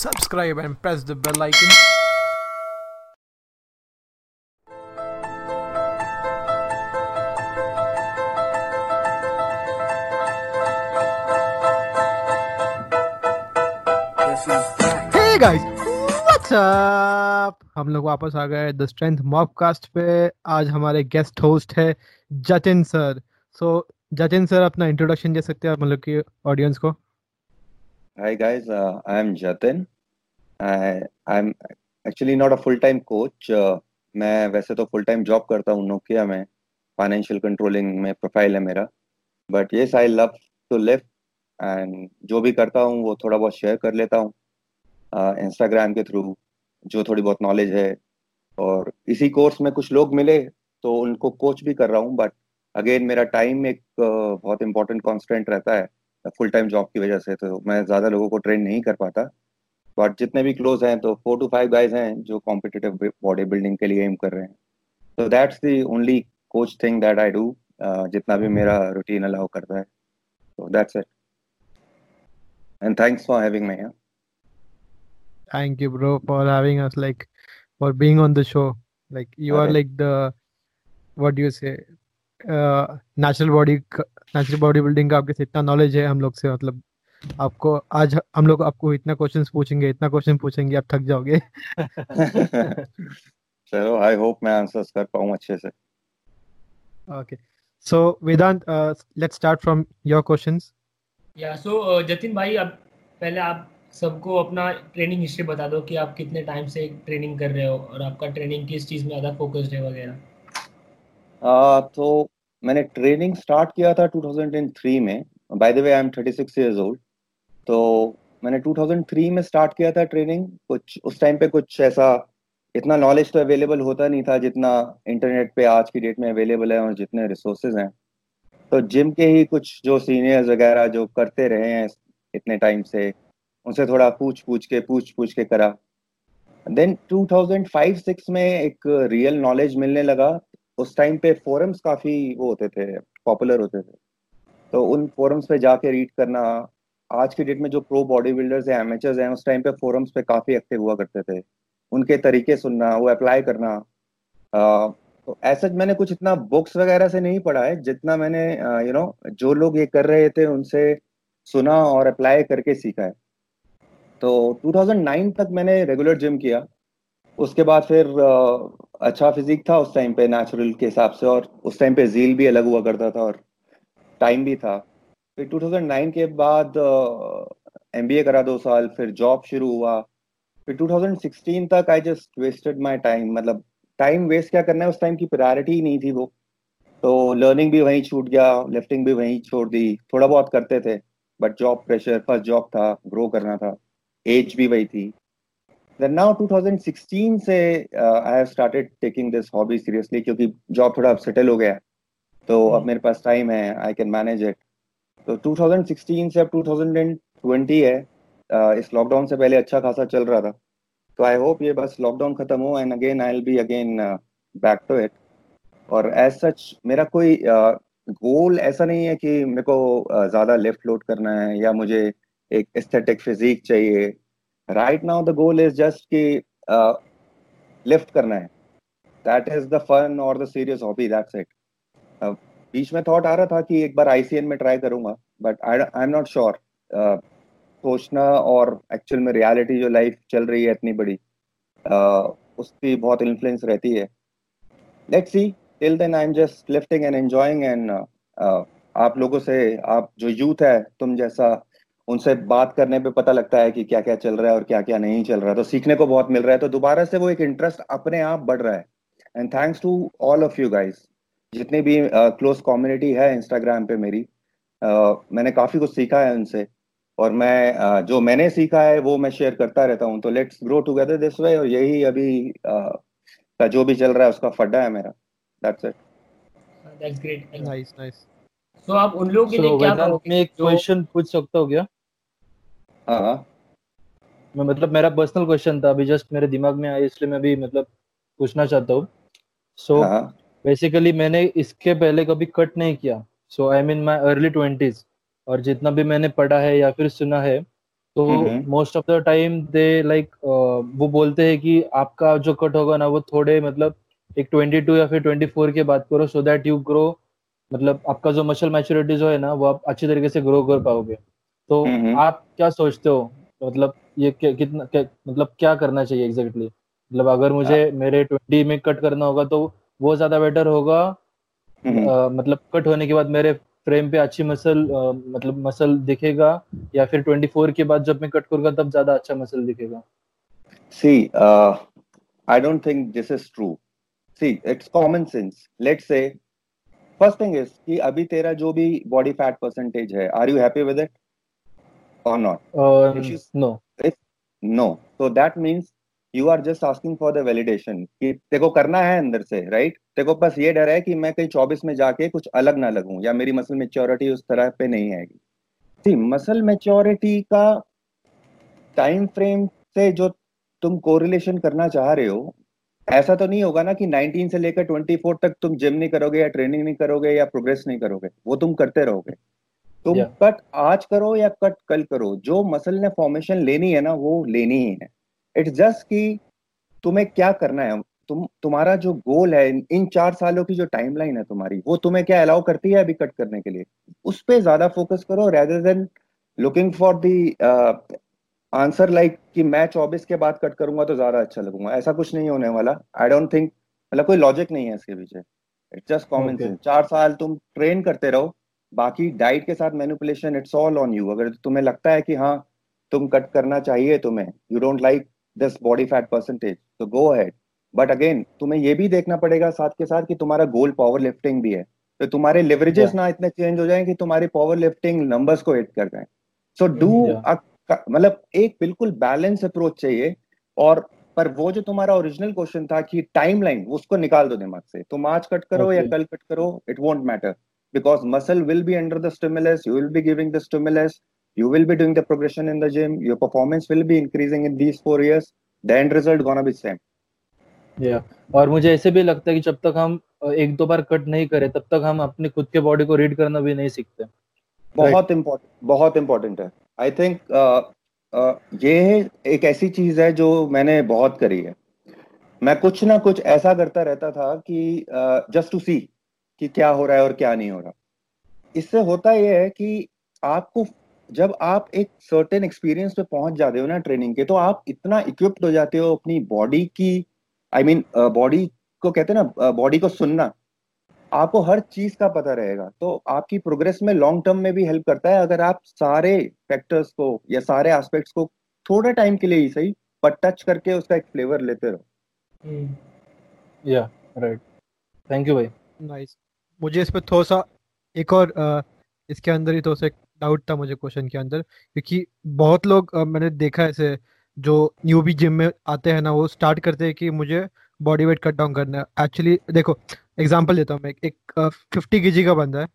subscribe and press the bell icon. Hey guys, what's up? हम लोग वापस आ गए द स्ट्रेंथ मॉबकास्ट पे आज हमारे गेस्ट होस्ट है Jatin sir so so, Jatin sir अपना इंट्रोडक्शन दे सकते हैं आप मतलब की ऑडियंस को Hi guys, uh, I'm Jatin. I, I'm actually not a full-time coach. Uh, मैं वैसे तो फुल टाइम जॉब करता हूँ नोकिया में। फाइनेंशियल कंट्रोलिंग में प्रोफ़ाइल है मेरा। But yes I love to live and जो भी करता हूँ वो थोड़ा बहुत शेयर कर लेता हूँ इंस्टाग्राम uh, के थ्रू जो थोड़ी बहुत नॉलेज है। और इसी कोर्स में कुछ लोग मिले तो उनको कोच भी कर रहा हूँ। बट अगेन मेरा टाइम एक uh, बहुत इंपॉर्टेंट कॉन्स्टेंट रहता है फुल टाइम जॉब की वजह से। तो मैं ज़्यादा लोगों को ट्रेन नहीं कर पाता। बट जितने भी क्लोज हैं तो फोर टू फाइव गाइज़ हैं जो कॉम्पिटिटिव बॉडी बिल्डिंग के लिए एम कर रहे हैं तो that's the only coach thing that I do जितना भी मेरा रूटीन अलाउ करता है तो that's it and thanks for having me Thank you, bro, for having us. Like, for being on the show. Like, you are Okay. like the, what do you say, uh, natural body, natural body building का आपके से इतना knowledge है हम लोग से मतलब आपको आज हम लोग आपको इतना क्वेश्चंस पूछेंगे इतना क्वेश्चन पूछेंगे आप थक जाओगे। चलो आई होप मैं आंसर्स कर पाऊँ अच्छे से। Okay. So vedant uh, let's start from your questions. या सो जतिन भाई अब पहले आप सबको अपना ट्रेनिंग हिस्ट्री बता दो कि आप कितने टाइम से ट्रेनिंग कर रहे हो और आपका ट्रेनिंग किस चीज़ में ज़्यादा फोकस्ड है वगैरह। तो मैंने ट्रेनिंग स्टार्ट किया था 2003 में। By the way I am 36 years old तो मैंने 2003 में स्टार्ट किया था ट्रेनिंग कुछ, उस टाइम पे कुछ ऐसा, इतना नॉलेज तो अवेलेबल होता नहीं था जितना इंटरनेट पे आज की डेट में अवेलेबल है और जितने रिसोर्सेज हैं। तो जिम के ही कुछ जो सीनियर्स वगैरह जो करते रहे हैं इतने टाइम से, उनसे थोड़ा पूछ पूछ के पूछ पूछ के करा देन 2005-6 में एक रियल नॉलेज मिलने लगा। उस टाइम पे फोरम्स काफ़ी वो होते थे पॉपुलर होते थे। तो उन फोरम्स पे जाके रीड करना आज की डेट में जो प्रो बॉडी बिल्डर्स हैं एमेचर्स हैं उस टाइम पे फोरम्स पे काफ़ी एक्टिव हुआ करते थे। उनके तरीके सुनना वो अप्लाई करना आ, तो ऐसा मैंने कुछ इतना बुक्स वगैरह से नहीं पढ़ा है जितना मैंने यू नो जो लोग ये कर रहे थे उनसे सुना और अप्लाई करके सीखा है। तो 2009 तक मैंने रेगुलर जिम किया। उसके बाद फिर अच्छा फिजिक था उस टाइम पे नेचुरल के हिसाब से और उस टाइम पे जील भी अलग हुआ करता था और टाइम भी था। फिर 2009 के बाद एमबीए करा दो साल फिर जॉब शुरू हुआ। फिर 2016 तक I just wasted my time मतलब टाइम वेस्ट क्या करना है उस टाइम की प्रायोरिटी ही नहीं थी वो। तो लर्निंग भी वहीं छूट गया लिफ्टिंग भी वहीं छोड़ दी थोड़ा बहुत करते थे but job pressure first job था ग्रो करना था एज भी वही थी। Then now 2016 से I have started taking this hobby seriously क्योंकि जॉब थोड़ा सेटल हो गया। तो अब मेरे पास टाइम है आई कैन मैनेज इट तो 2016 से अब 2020 है uh, इस लॉकडाउन से पहले अच्छा खासा चल रहा था। तो आई होप ये बस लॉकडाउन खत्म हो and again I will be again back to it और एज सच मेरा कोई गोल ऐसा नहीं है कि मेरे को uh, ज़्यादा लिफ्ट लोड करना है या मुझे एक एस्थेटिक फिजिक चाहिए। Right now the goal is just कि लिफ्ट करना है। दैट इज़ द फन और the serious hobby that's it बीच में थॉट आ रहा था कि एक बार आईसीएन में ट्राई करूँगा but I am not sure सोचना और एक्चुअल में रियलिटी जो लाइफ चल रही है इतनी बड़ी uh, उसकी बहुत इन्फ्लुएंस रहती है। Let's see till then I am just lifting and enjoying and आप लोगों से आप जो यूथ है तुम जैसा उनसे बात करने पे पता लगता है कि क्या क्या चल रहा है और क्या क्या नहीं चल रहा। है तो सीखने को बहुत मिल रहा है। तो दोबारा से वो एक इंटरेस्ट अपने आप बढ़ रहा है। And thanks to all of you guys जितनी भी क्लोज uh, कम्युनिटी है इंस्टाग्राम पे मेरी uh, मैंने काफ़ी कुछ सीखा है उनसे। और मैं uh, जो मैंने सीखा है वो मैं शेयर करता रहता हूँ। तो let's grow together this way और यही अभी uh, का जो भी चल रहा है उसका फड्डा है मेरा। That's it that's great nice nice. So आप उन लोगों के लिए क्या करोगे? मैं एक क्वेश्चन पूछ सकता हूँ क्या? हाँ हाँ। मैं मतलब मेरा पर्सनल क्वेश्चन था अभी जस्ट मेरे दिमाग में आया इसलिए मैं भी मतलब पूछना चाहता हूँ। सो हाँ। बेसिकली मैंने इसके पहले कभी कट नहीं किया so I mean my early twenties और जितना भी मैंने पढ़ा है या फिर सुना है तो हम्म। Most of the time they like वो बोलते हैं कि आपका जो कट होगा ना वो थोड़े मतलब एक 22 या फिर 24 के बाद करो सो दैट यू ग्रो मतलब आपका जो मसल मैच्योरिटी जो है ना वो आप अच्छी तरीके से ग्रो कर पाओगे तो हम्म। आप क्या सोचते हो मतलब ये कितना मतलब क्या करना चाहिए एग्जैक्टली exactly? मतलब अगर मुझे मेरे 20 में कट करना होगा तो वो ज़्यादा बेटर होगा हम्म। अ, मतलब कट होने के बाद मेरे फ्रेम पे अच्छी मसल मतलब मसल दिखेगा या फिर 24 के बाद जब मैं कट करूँगा तब ज़्यादा अच्छा मसल दिखेगा uh, I don't think this is true. See, it's common sense. Let's say, first thing is कि अभी तेरा जो भी body fat percentage है, happy with it or not? If you- no No. So that means you are just asking for the validation कि तेको करना है अंदर से, right? तेको बस ये डर है कि मैं कहीं 24 में जाके कुछ अलग ना लगूं या मेरी मसल मेच्योरिटी उस तरह पे नहीं आएगी. See, मसल मेच्योरिटी का टाइम फ्रेम से जो तुम कोरिलेशन करना चाह रहे हो ऐसा तो नहीं होगा ना कि 19 से लेकर 24 तक तुम जिम नहीं करोगे या ट्रेनिंग नहीं करोगे या प्रोग्रेस नहीं करोगे वो तुम करते रहोगे तुम Yeah. कट आज करो या कट कल करो जो मसल ने फॉर्मेशन लेनी है ना वो लेनी ही है इट्स जस्ट कि तुम्हें क्या करना है? तुम तुम्हारा जो गोल है इन, चार सालों की जो टाइमलाइन है तुम्हारी वो तुम्हें क्या अलाउ करती है अभी कट करने के लिए? उस पर ज़्यादा फोकस करो rather than looking for the answer like कि मैं 24 के बाद कट करूँगा तो ज़्यादा अच्छा लगूँगा। ऐसा कुछ नहीं होने वाला। आई डोंट थिंक मतलब कोई लॉजिक नहीं है इसके पीछे। It's just common. सेंस चार साल तुम ट्रेन करते रहो बाकी डाइट के साथ manipulation it's all on you अगर तुम्हें लगता है कि हाँ तुम कट करना चाहिए तुम्हें you don't like this body fat percentage तो गो अहेड बट अगेन तुम्हें ये भी देखना पड़ेगा साथ के साथ कि तुम्हारा गोल पावर लिफ्टिंग भी है। तो तुम्हारे लिवरेजेस Yeah. ना इतने चेंज हो जाएँ कि तुम्हारे पावर लिफ्टिंग नंबर्स को हिट कर जाएँ सो डू मतलब एक बिल्कुल बैलेंस अप्रोच चाहिए। और पर वो जो तुम्हारा ओरिजिनल क्वेश्चन था कि टाइमलाइन उसको निकाल दो दिमाग से। तुम आज कट करो okay. या कल कट करो it won't matter because muscle will be under the stimulus you will be giving the stimulus you will be doing the progression in the gym. Your performance will be increasing in these four years. The end result gonna be same. या और मुझे ऐसे भी लगता है कि जब तक हम एक दो बार कट नहीं करें तब तक हम अपने खुद के बॉडी को रीड करना भी नहीं सीखते। बहुत इम्पोर्टेंट बहुत इम्पोर्टेंट है। आई थिंक ये एक ऐसी चीज़ है जो मैंने बहुत करी है। मैं कुछ ना कुछ ऐसा करता रहता था कि जस्ट टू सी कि क्या हो रहा है और क्या नहीं हो रहा। इससे होता यह है कि आपको जब आप एक सर्टेन एक्सपीरियंस पे पहुँच जाते हो ना ट्रेनिंग के तो आप इतना इक्विप्ड हो जाते हो अपनी बॉडी की आई मीन बॉडी को कहते हैं ना बॉडी को सुनना। आपको हर चीज़ का पता रहेगा। तो आपकी प्रोग्रेस में लॉन्ग टर्म में भी हेल्प करता है अगर आप सारे फैक्टर्स को या सारे एस्पेक्ट्स को थोड़े टाइम के लिए ही सही पर टच करके उसका एक फ्लेवर लेते रहो। या राइट थैंक यू भाई नाइस मुझे इस पे थोड़ा सा एक और अ, इसके अंदर ही थोड़ा सा डाउट था मुझे क्वेश्चन के अंदर क्योंकि बहुत लोग अ, मैंने देखा है ऐसे जो न्यूबी जिम में आते हैं ना वो स्टार्ट करते हैं कि मुझे बॉडी वेट कट डाउन करना है। एक्चुअली देखो एग्जांपल देता हूँ मैं एक फिफ्टी के जी का बंदा है।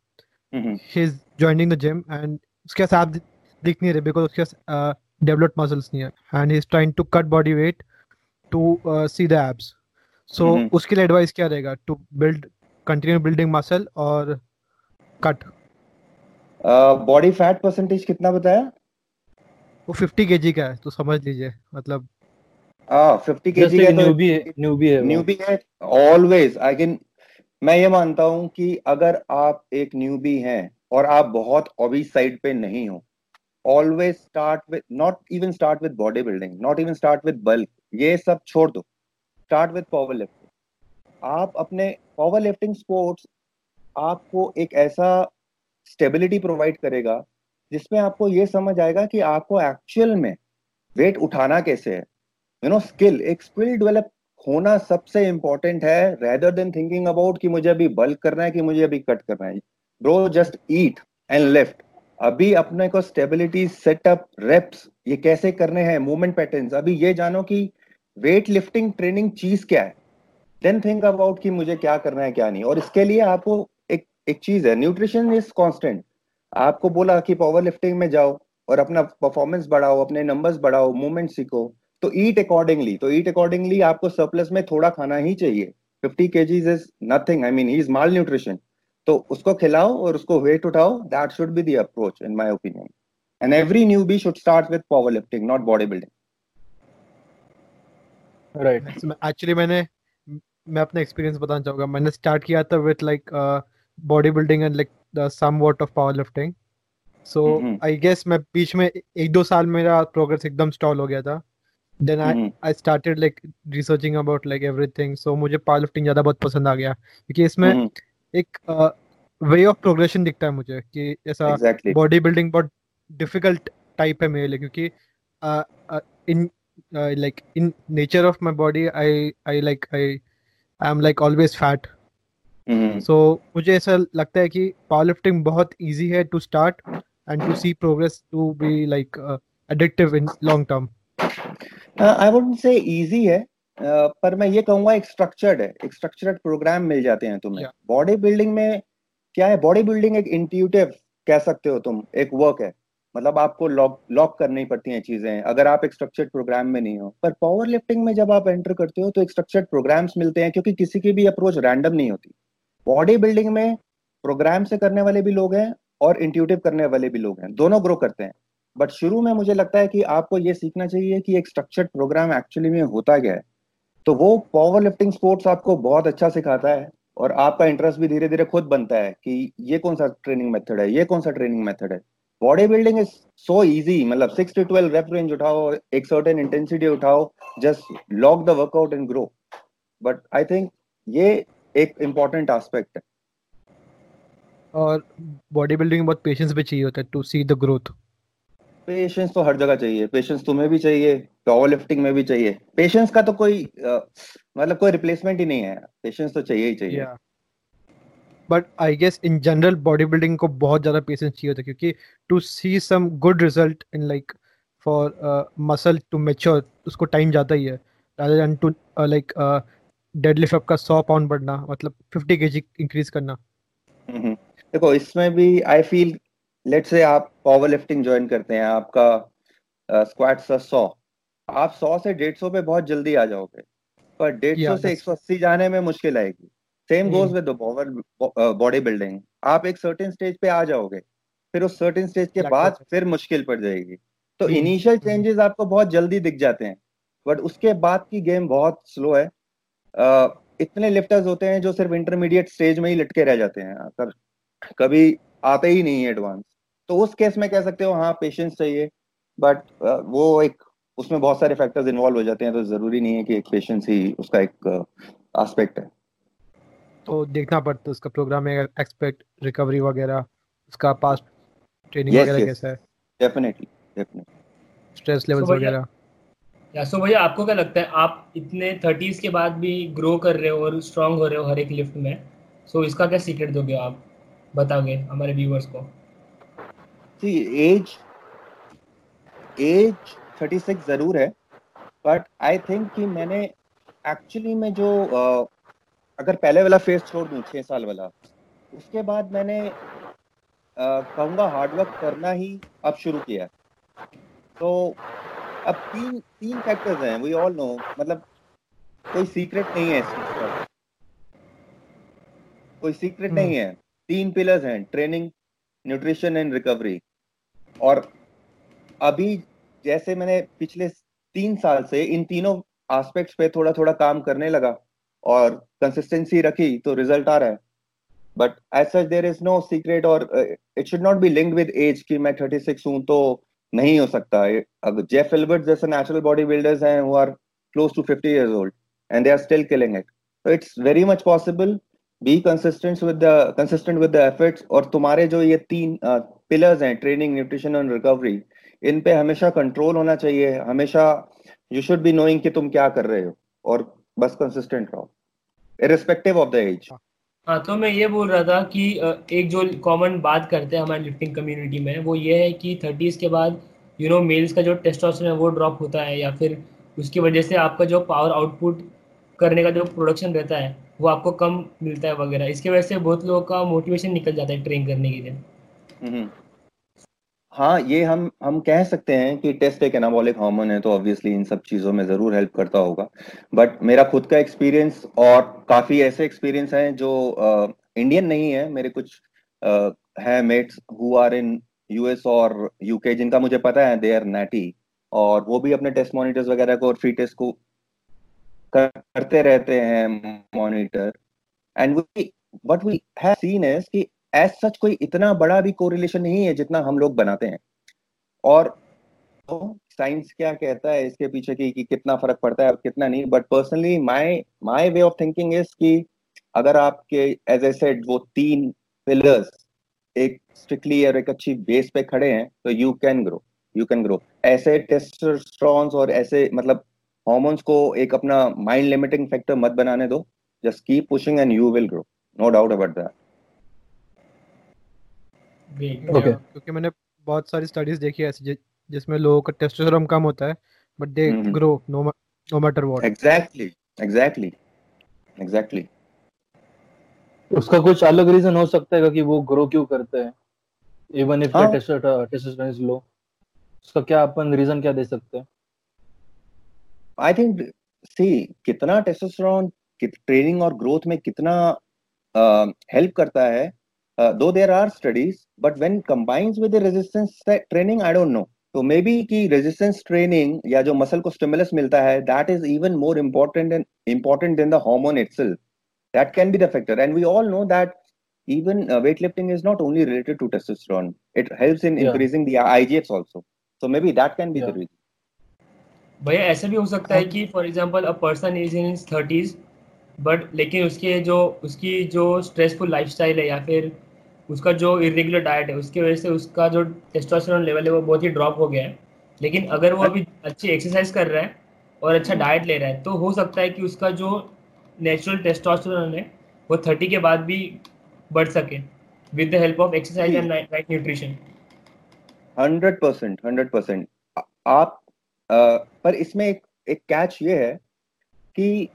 He is joining the gym and उसके आप दिख नहीं रहे बिकॉज़ उसके डेवलप्ड मसल्स नहीं है। And he is trying to cut body weight to see the abs so. उसके लिए एडवाइस क्या रहेगा? To build continue building muscle और कट बॉडी फैट परसेंटेज कितना बताया? वो 50 केजी का है तो समझ लीजिए मतलब। हाँ फिफ्टी के जी का तो न्यूबी है न्यूबी है न्यूबी है ऑलवेज आई कैन मैं ये मानता हूँ कि अगर आप एक न्यूबी हैं और आप बहुत ऑबीस साइड पे नहीं हो always start with not even start with bodybuilding not even start with bulk ये सब छोड़ दो स्टार्ट विद पावर लिफ्टिंग आप अपने पावर लिफ्टिंग स्पोर्ट्स आपको एक ऐसा स्टेबिलिटी प्रोवाइड करेगा, जिसमें आपको ये समझ आएगा कि आपको एक्चुअल में वेट उठाना कैसे है। यू नो स्किल एक स्किल डेवलप होना सबसे इंपॉर्टेंट है रेदर देन थिंकिंग अबाउट कि मुझे अभी बल्क करना है कि मुझे अभी कट करना है। Bro just eat and lift अभी अपने को स्टेबिलिटी सेटअप रेप्स ये कैसे करने हैं मूवमेंट पैटर्न्स अभी ये जानो कि वेट लिफ्टिंग ट्रेनिंग चीज़ क्या है। देन थिंक अबाउट कि मुझे क्या करना है, क्या नहीं। और इसके लिए आपको एक चीज़ है न्यूट्रिशन इज़ कांस्टेंट आपको बोला कि पावर लिफ्टिंग में जाओ और अपना परफॉर्मेंस बढ़ाओ अपने नंबर्स बढ़ाओ मूवमेंट सीखो तो ईट अकॉर्डिंगली तो ईट अकॉर्डिंगली आपको सरप्लस में थोड़ा खाना ही चाहिए. 50 kgs is nothing I mean he is malnutrition तो उसको खिलाओ और उसको वेट उठाओ that should be the approach in my opinion and every newbie should start with powerlifting not bodybuilding. Right. Actually मैंने मैं अपना एक्सपीरियंस बताना चाहूँगा. मैंने स्टार्ट किया था with like bodybuilding and like the somewhat of powerlifting so I guess मैं बीच में एक दो साल मेरा प्रोग्रेस एकदम स्टॉल हो गया था। Then I I started like researching about like everything so मुझे पावर लिफ्टिंग ज़्यादा बहुत पसंद आ गया। क्योंकि इसमें mm-hmm. एक वे ऑफ़ प्रोग्रेशन दिखता है मुझे कि ऐसा बॉडी बिल्डिंग बहुत डिफ़िकल्ट टाइप है मेरे लिए। क्योंकि in like in nature of my body I I like I I am like always fat so so, मुझे ऐसा लगता है कि पावर लिफ्टिंग बहुत इजी है to start and to see progress to be like addictive in long term I wouldn't say easy है uh, पर मैं ये कहूँगा एक स्ट्रक्चर्ड है एक स्ट्रक्चर्ड प्रोग्राम मिल जाते हैं तुम्हें। बॉडी बिल्डिंग में क्या है बॉडी बिल्डिंग एक इंट्यूटिव कह सकते हो तुम एक वर्क है। मतलब आपको लॉक लॉक करनी पड़ती हैं चीज़ें अगर आप एक स्ट्रक्चर्ड प्रोग्राम में नहीं हो। पर पावर लिफ्टिंग में जब आप एंटर करते हो तो एक स्ट्रक्चर्ड प्रोग्राम्स मिलते हैं क्योंकि किसी की भी अप्रोच रैंडम नहीं होती। बॉडी बिल्डिंग में प्रोग्राम से करने वाले भी लोग हैं और इंट्यूटिव करने वाले भी लोग हैं। दोनों ग्रो करते हैं। बट शुरू में मुझे लगता है कि आपको ये सीखना चाहिए कि एक स्ट्रक्चर्ड प्रोग्राम एक्चुअली में होता क्या है। तो वो पावर लिफ्टिंग स्पोर्ट्स आपको बहुत अच्छा सिखाता है और आपका इंटरेस्ट भी धीरे धीरे खुद बनता है कि ये कौन सा ट्रेनिंग मेथड है, ये कौन सा ट्रेनिंग मेथड है। Body building is so easy मतलब six to twelve rep range उठाओ, एक सर्टेन इंटेंसिटी उठाओ just lock the workout and grow but I think ये एक इम्पोर्टेंट एस्पेक्ट है। और बॉडी बिल्डिंग में बहुत पेशेंस भी चाहिए होता है to see the growth patience तो हर जगह चाहिए पेशेंस तुम्हें भी चाहिए पावर लिफ्टिंग में भी चाहिए। पेशेंस का तो कोई मतलब कोई रिप्लेसमेंट ही नहीं है पेशेंस तो चाहिए ही चाहिए। But I guess in general body building को बहुत ज़्यादा पेशेंस चाहिए होता है क्योंकि to see some good result in like for muscle to mature उसको टाइम जाता ही है। Rather than to like deadlift आपका 100 पाउंड बढ़ना मतलब 50 केजी इंक्रीज करना। हम्म, देखो इसमें भी आई फील लेट्स से आप पावर लिफ्टिंग ज्वाइन करते हैं आपका स्क्वाट uh, सौ। आप सौ से डेढ़ सौ पे बहुत जल्दी आ जाओगे पर डेढ़ सौ से एक सौ अस्सी जाने में मुश्किल आएगी। Same goes with power body building आप एक सर्टेन स्टेज पे आ जाओगे फिर उस सर्टेन स्टेज के बाद फिर मुश्किल पड़ जाएगी। तो इनिशियल हम्म। चेंजेस आपको बहुत जल्दी दिख जाते हैं बट उसके बाद की गेम बहुत स्लो है। इतने लिफ्टर्स होते हैं जो सिर्फ़ इंटरमीडिएट स्टेज में ही लटके रह जाते हैं सर कभी आते ही नहीं है एडवांस तो उस केस में कह सकते हो हाँ पेशेंस चाहिए बट uh, वो एक उसमें बहुत सारे फैक्टर्स इन्वॉल्व हो जाते हैं तो ज़रूरी नहीं है कि एक पेशेंस ही उसका एक एस्पेक्ट है। तो देखना पड़ता है उसका प्रोग्राम में एक्सपेक्ट रिकवरी वगैरह उसका पास्ट ट्रेनिंग वगैरह कैसा है? डेफिनेटली डेफिनेटली स्ट्रेस लेवल्स वगैरह। या सो भैया आपको क्या लगता है आप इतने थर्टीज के बाद भी ग्रो कर रहे हो और स्ट्रांग हो रहे हो हर एक लिफ्ट में सो इसका क्या सीक्रेट दोगे आप? बताओगे हमारे व्यूअर्स को। एज एज 36 ज़रूर है बट आई थिंक कि मैंने एक्चुअली में जो uh, अगर पहले वाला फ़ेज़ छोड़ दूँ छह साल वाला उसके बाद मैंने uh, कहूँगा हार्डवर्क करना ही अब शुरू किया तो अब तीन तीन फैक्टर्स हैं वी ऑल नो मतलब कोई सीक्रेट नहीं है इस कोई सीक्रेट hmm. नहीं है। तीन पिलर्स हैं ट्रेनिंग न्यूट्रिशन एंड रिकवरी और अभी जैसे मैंने पिछले तीन साल से इन तीनों एस्पेक्ट्स पे थोड़ा थोड़ा काम करने लगा और कंसिस्टेंसी रखी तो रिज़ल्ट आ रहा है। But as such there is no secret और it should not be linked with age कि मैं 36 हूँ तो नहीं हो सकता। अब जेफ एल्बर्ट जैसे नेचुरल बॉडी बिल्डर्स हैं who are close to 50 years old and they are still killing it so it's very much possible. Be consistent with the, consistent with the efforts, और तुम्हारे जो ये तीन पिलर्स हैं training nutrition और recovery इन पे हमेशा कंट्रोल होना चाहिए। हमेशा यू शुड बी नोइंग कि तुम क्या कर रहे हो, और बस कंसिस्टेंट रहो इरिस्पेक्टिव ऑफ़ द एज हाँ तो मैं ये बोल रहा था कि एक जो कॉमन बात करते हैं हमारे लिफ्टिंग कम्युनिटी में, वो ये है कि थर्टीज़ के बाद यू नो मेल्स का जो टेस्टोस्टेरोन है वो ड्रॉप होता है या फिर उसकी वजह से आपका जो पावर आउटपुट करने का जो प्रोडक्शन रहता है, वो आपको कम मिलता है वगैरह इसके वजह से बहुत लोगों का मोटिवेशन निकल जाता है ट्रेन करने के लिए हम्म। हाँ ये हम हम कह सकते हैं कि टेस्ट एक एनाबॉलिक हार्मोन है तो ऑब्वियसली इन सब चीज़ों में ज़रूर हेल्प करता होगा। बट मेरा खुद का एक्सपीरियंस और काफ़ी ऐसे एक्सपीरियंस हैं जो इंडियन नहीं है। मेरे कुछ है mates who are in US और यूके जिनका मुझे पता है दे आर नैटी और वो भी अपने टेस्ट मॉनिटर्स वगैरह को और फ्री टेस्ट को करते रहते हैं monitor and we what we have seen is कि एज सच कोई इतना बड़ा भी कोरिलेशन नहीं है जितना हम लोग बनाते हैं। और तो साइंस क्या कहता है इसके पीछे की, कि कितना फ़र्क पड़ता है और कितना नहीं but personally my my way of thinking is कि अगर आपके एज ए सेड वो तीन पिलर्स एक स्ट्रिक्टली और एक अच्छी बेस पे खड़े हैं तो you can grow you can grow ऐसे टेस्टोस्टेरोन्स और ऐसे मतलब हॉर्मोन्स को एक अपना माइंड लिमिटिंग फैक्टर मत बनाने दो just keep pushing and you will grow no doubt about that okay क्योंकि मैंने बहुत सारी स्टडीज़ देखी है ऐसी जिसमें लोगों का टेस्टोस्टेरोन कम होता है but they grow no no matter what exactly exactly exactly उसका कुछ अलग रीजन हो सकता है कि वो ग्रो क्यों करते हैं? Even if testosterone is low उसका क्या अपन रीजन क्या दे सकते हैं? आई थिंक सी कितना टेस्टोस्टेरोन ट्रेनिंग और ग्रोथ में कितना हेल्प uh, करता है though there are studies but when combines with resistance training I don't know तो मे बी की रेजिस्टेंस ट्रेनिंग या जो मसल को स्टिमुलस मिलता है that is even more important and important than the hormone itself that can be the factor and we all know that even uh, weightlifting is not only related to testosterone. It helps in yeah. increasing the igfs also. So maybe that can be yeah. the reason. भैया ऐसा भी हो सकता है कि for example a person is in his 30s but लेकिन उसके जो उसकी जो स्ट्रेसफुल लाइफस्टाइल है या फिर उसका जो इरेगुलर डाइट है उसकी वजह से उसका जो टेस्टोस्टेरोन लेवल है वो बहुत ही ड्रॉप हो गया है। लेकिन अगर वो अभी अच्छी एक्सरसाइज कर रहा है और अच्छा डाइट ले रहा है तो हो सकता है कि उसका जो नेचुरल टेस्टोस्टेरोन है वो थर्टी के बाद भी बढ़ सके with the help of exercise and right nutrition hundred percent hundred percent. आप आ, पर इसमें एक एक कैच ये है कि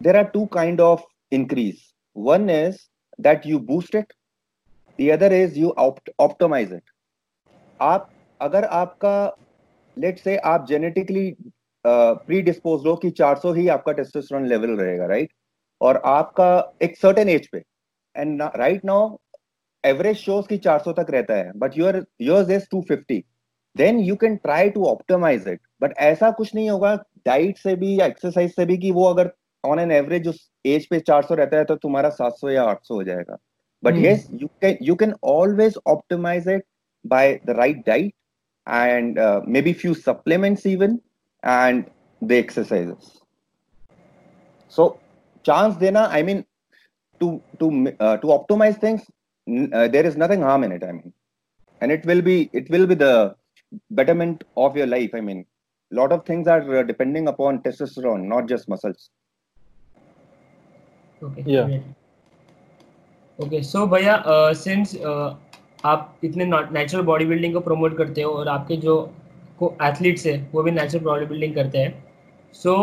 there are two kind of increase one is that you boost it the other is you opt, optimize it. आप अगर आपका लेट से आप जेनेटिकली प्री डिस्पोज हो कि 400 ही आपका टेस्टोस्टेरोन लेवल रहेगा राइट और आपका एक सर्टेन एज पे and right now average shows की 400 तक रहता है but your yours is 250 then you can try to optimize it but ऐसा कुछ नहीं होगा डाइट से भी या एक्सरसाइज से भी कि वो अगर ऑन एन एवरेज उस एज पे 400 रहता है तो तुम्हारा 700 या 800 हो जाएगा। But mm. yes you can you can always optimize it by the right diet and uh, maybe few supplements even and the exercises. So chance dena i mean to to uh, to optimize things uh, there is nothing harm in it i mean. And it will be it will be the betterment of your life i mean. A lot of things are uh, depending upon testosterone not just muscles. Okay. Yeah okay so भैया since आप इतने natural body building को promote करते हो और आपके जो को एथलीट्स है वो भी नेचुरल बॉडी बिल्डिंग करते हैं so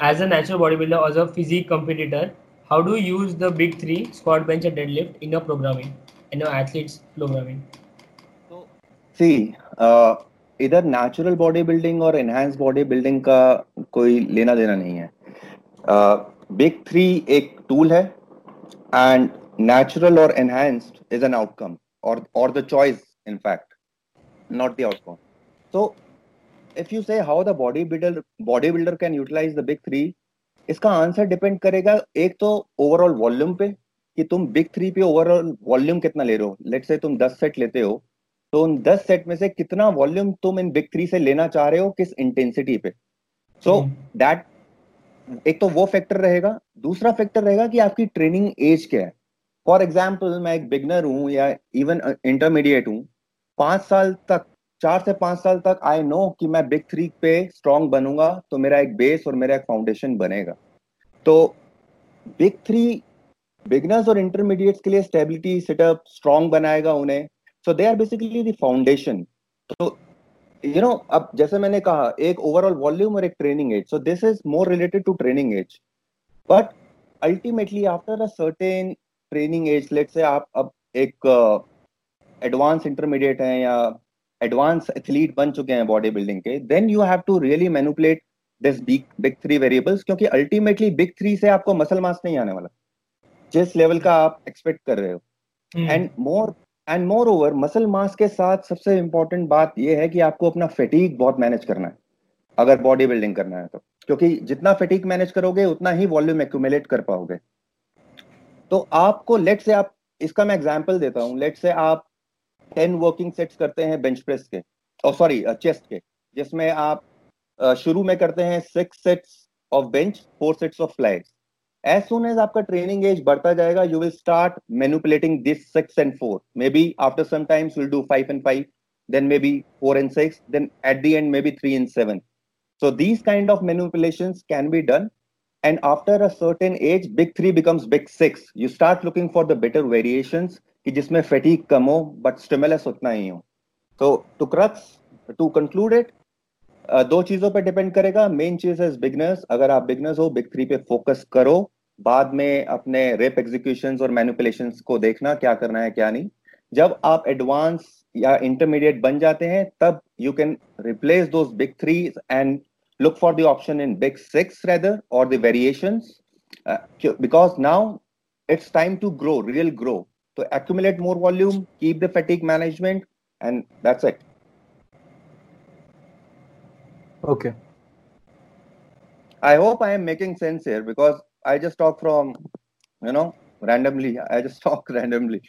as a natural body builder as a physique competitor how do use the big three squat bench and deadlift in your programming in your athletes programming see इधर natural body building और enhance body building का कोई लेना देना नहीं है। Big uh, three एक tool है and natural or enhanced is an outcome or or the choice in fact not the outcome so if you say how the bodybuilder bodybuilder can utilize the big three इसका answer depend करेगा एक तो overall volume पे कि तुम big three पे overall volume कितना ले रहे हो लेट से तुम 10 सेट लेते हो तो उन 10 सेट में से कितना वॉल्यूम तुम इन बिग थ्री से लेना चाह रहे हो किस इंटेंसिटी पे सो so, दैट एक तो वो फैक्टर रहेगा, दूसरा फैक्टर रहेगा कि आपकी ट्रेनिंग एज क्या है। फॉर एग्ज़ाम्पल मैं एक बिगनर हूँ या इवन इंटरमीडिएट हूँ। पाँच साल तक, चार से पाँच साल तक आई नो कि मैं बिग थ्री पे स्ट्रॉन्ग बनूँगा तो मेरा एक बेस और मेरा एक फाउंडेशन बनेगा। तो बिग थ्री बिगनर्स और इंटरमीडिएट्स के लिए स्टेबिलिटी सेटअप स्ट्रॉन्ग बनाएगा उन्हें। So they are basically the foundation तो यू नो अब जैसे मैंने कहा एक ओवरऑल वॉल्यूम और एक training age so this is more related to training age but ultimately after a certain training age let say आप अब एक एडवांस uh, इंटरमीडिएट हैं या एडवांस एथलीट बन चुके हैं बॉडी बिल्डिंग के then you have to really manipulate this big big three variables क्योंकि अल्टीमेटली बिग थ्री से आपको मसल मास नहीं आने वाला। जिस लेवल का आप एक्सपेक्ट कर रहे हो। And more and more over muscle mass के साथ सबसे इंपॉर्टेंट बात यह है कि आपको अपना फेटीक बहुत मैनेज करना है अगर बॉडी बिल्डिंग करना है तो। क्योंकि जितना फेटीक मैनेज करोगे उतना ही वॉल्यूम एक्यूमुलेट कर पाओगे। तो आपको लेट से आप इसका मैं एग्ज़ाम्पल देता हूँ। लेट से आप टेन वर्किंग सेट्स करते हैं बेंच प्रेस के और सॉरी चेस्ट के जिसमें आप uh, शुरू में करते हैं six sets of bench four sets of flags as soon as आपका ट्रेनिंग एज बढ़ता जाएगा you will start manipulating this six and four maybe after some times will do five and five then maybe four and six then at the end maybe three and seven so these kind of manipulation can be done and after a certain age big three becomes big six you start looking for the better variation की जिसमें फेटी कम हो but stimulus उतना ही हो। तो to crux to conclude it दो चीज़ों पर डिपेंड करेगा। मेन चीज़ है बिगनर्स अगर आप बिगनर्स हो बिग थ्री पे फोकस करो। बाद में अपने रेप एग्जीक्यूशन और मैनुपुलेशन को देखना क्या करना है क्या नहीं। जब आप एडवांस या इंटरमीडिएट बन जाते हैं तब you can replace those big three and look for the option in big six rather और variation because now it's time to grow real grow तो accumulate more volume keep the fatigue management and that's it okay I hope I am making sense here because i just talk from you know randomly i just talk randomly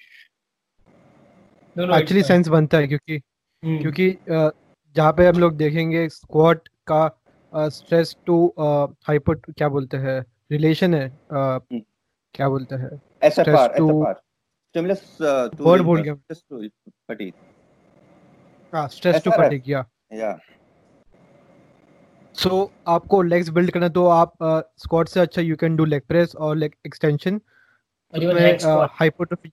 no, no, actually sense बनता है क्योंकि. Hmm. क्योंकि अ, जहाँ पे हम लोग देखेंगे squat का स्ट्रेस टू हाइपर क्या बोलते हैं रिलेशन है अ, क्या बोलते हैं SFR, to- SFR. Stimulus uh, to Word the- भूल गया। stimulus to fatigue. हाँ स्ट्रेस टू. फटीग या Yeah. सो आपको लेग्स बिल्ड करना तो आप स्क्वाट से अच्छा you can do leg press और लेग एक्सटेंशन. हाइपोट्रोफी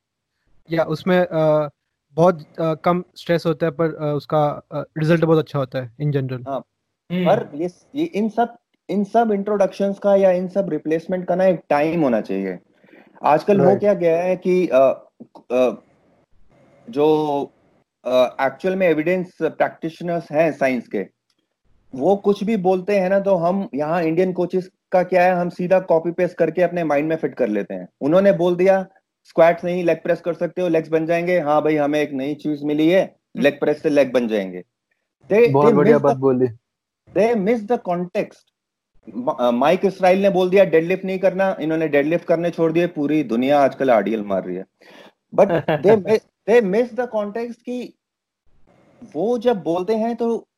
या उसमें अ, बहुत अ, कम स्ट्रेस होता है पर अ, उसका रिज़ल्ट बहुत अच्छा होता है इन जनरल Hmm. पर ये ये इन सब इन सब इंट्रोडक्शंस का या इन सब रिप्लेसमेंट का ना एक टाइम होना चाहिए। आजकल हो क्या गया है कि अ, अ, जो एक्चुअल में एविडेंस प्रैक्टिशनर्स हैं साइंस के वो कुछ भी बोलते हैं ना तो हम यहाँ इंडियन कोचेस का क्या है हम सीधा कॉपी पेस्ट करके अपने माइंड में फिट कर लेते हैं। उन्होंने बोल दिया स्क्वाट्स नहीं लेग प्रेस कर सकते हो लेग्स बन जाएँगे। हाँ भाई हमें एक नई चीज़ मिली है लेग प्रेस से लेग बन जाएँगे। They- बहुत बढ़िया बात बोली। they miss the context Mike Israel ने बोल दिया डेडलिफ्ट नहीं करना। इन्होंने डेडलिफ्ट करने छोड़ दिए पूरी दुनिया आजकल आरडीएल मार रही है। But they they miss the context कि वो जब बोलते हैं तो